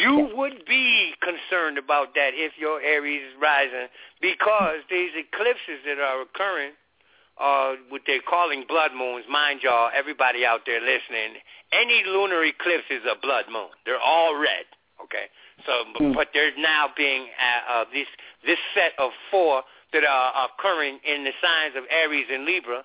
You would be concerned about that if your Aries is rising because these eclipses that are occurring are what they're calling blood moons. Mind y'all, everybody out there listening, any lunar eclipse is a blood moon. They're all red. Okay, so but they're now being uh, uh, this this set of four that are occurring in the signs of Aries and Libra.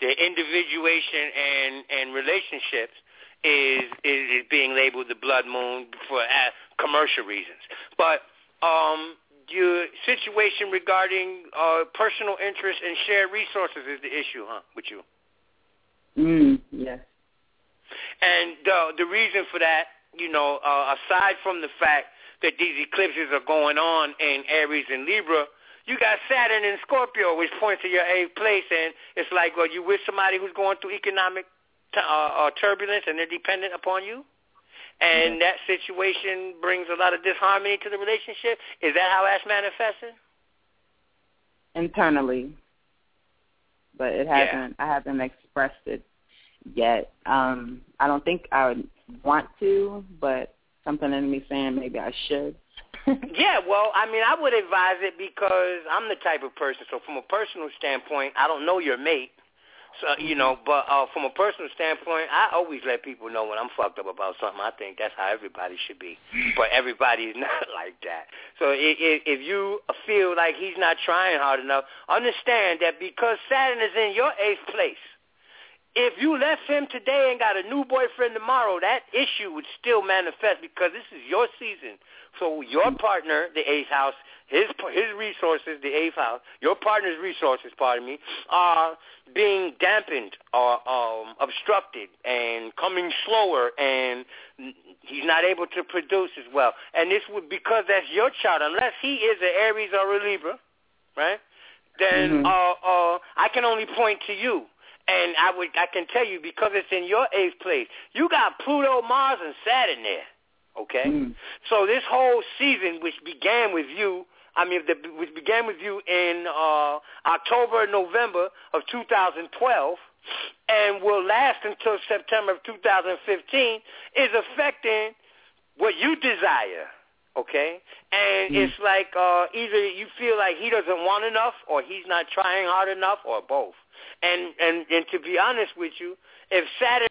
The individuation and and relationships is is, is being labeled the blood moon for uh, commercial reasons. But um, your situation regarding uh, personal interest and shared resources is the issue, huh? With you. Mm, yes. And uh, the reason for that, you know, uh, aside from the fact that these eclipses are going on in Aries and Libra, you got Saturn in Scorpio, which points to your eighth place, and it's like, well, you with somebody who's going through economic t- uh, uh, turbulence, and they're dependent upon you, and that situation brings a lot of disharmony to the relationship. Is that how that's manifested? Internally, but it hasn't. I haven't expressed it yet. Um, I don't think I would want to, but something in me saying maybe I should. *laughs* yeah, well, I mean, I would advise it because I'm the type of person. So from a personal standpoint, I don't know your mate. So you know, but uh, from a personal standpoint, I always let people know when I'm fucked up about something. I think that's how everybody should be, but everybody is *laughs* not like that. So if, if you feel like he's not trying hard enough, understand that because Saturn is in your eighth place, if you left him today and got a new boyfriend tomorrow, that issue would still manifest because this is your season. So your partner, the eighth house, his his resources, the eighth house, your partner's resources, pardon me, are being dampened or um, obstructed and coming slower, and he's not able to produce as well. And this would because that's your child, unless he is an Aries or a Libra, right? Then Mhm. uh, uh, I can only point to you. And I would, I can tell you because it's in your eighth place. You got Pluto, Mars, and Saturn there. Okay, Mm. so this whole season, which began with you, I mean, the, which began with you in uh, October, November of 2012, and will last until September of 2015, is affecting what you desire. Okay, and Mm. it's like uh, either you feel like he doesn't want enough, or he's not trying hard enough, or both. And and and to be honest with you, if Saturn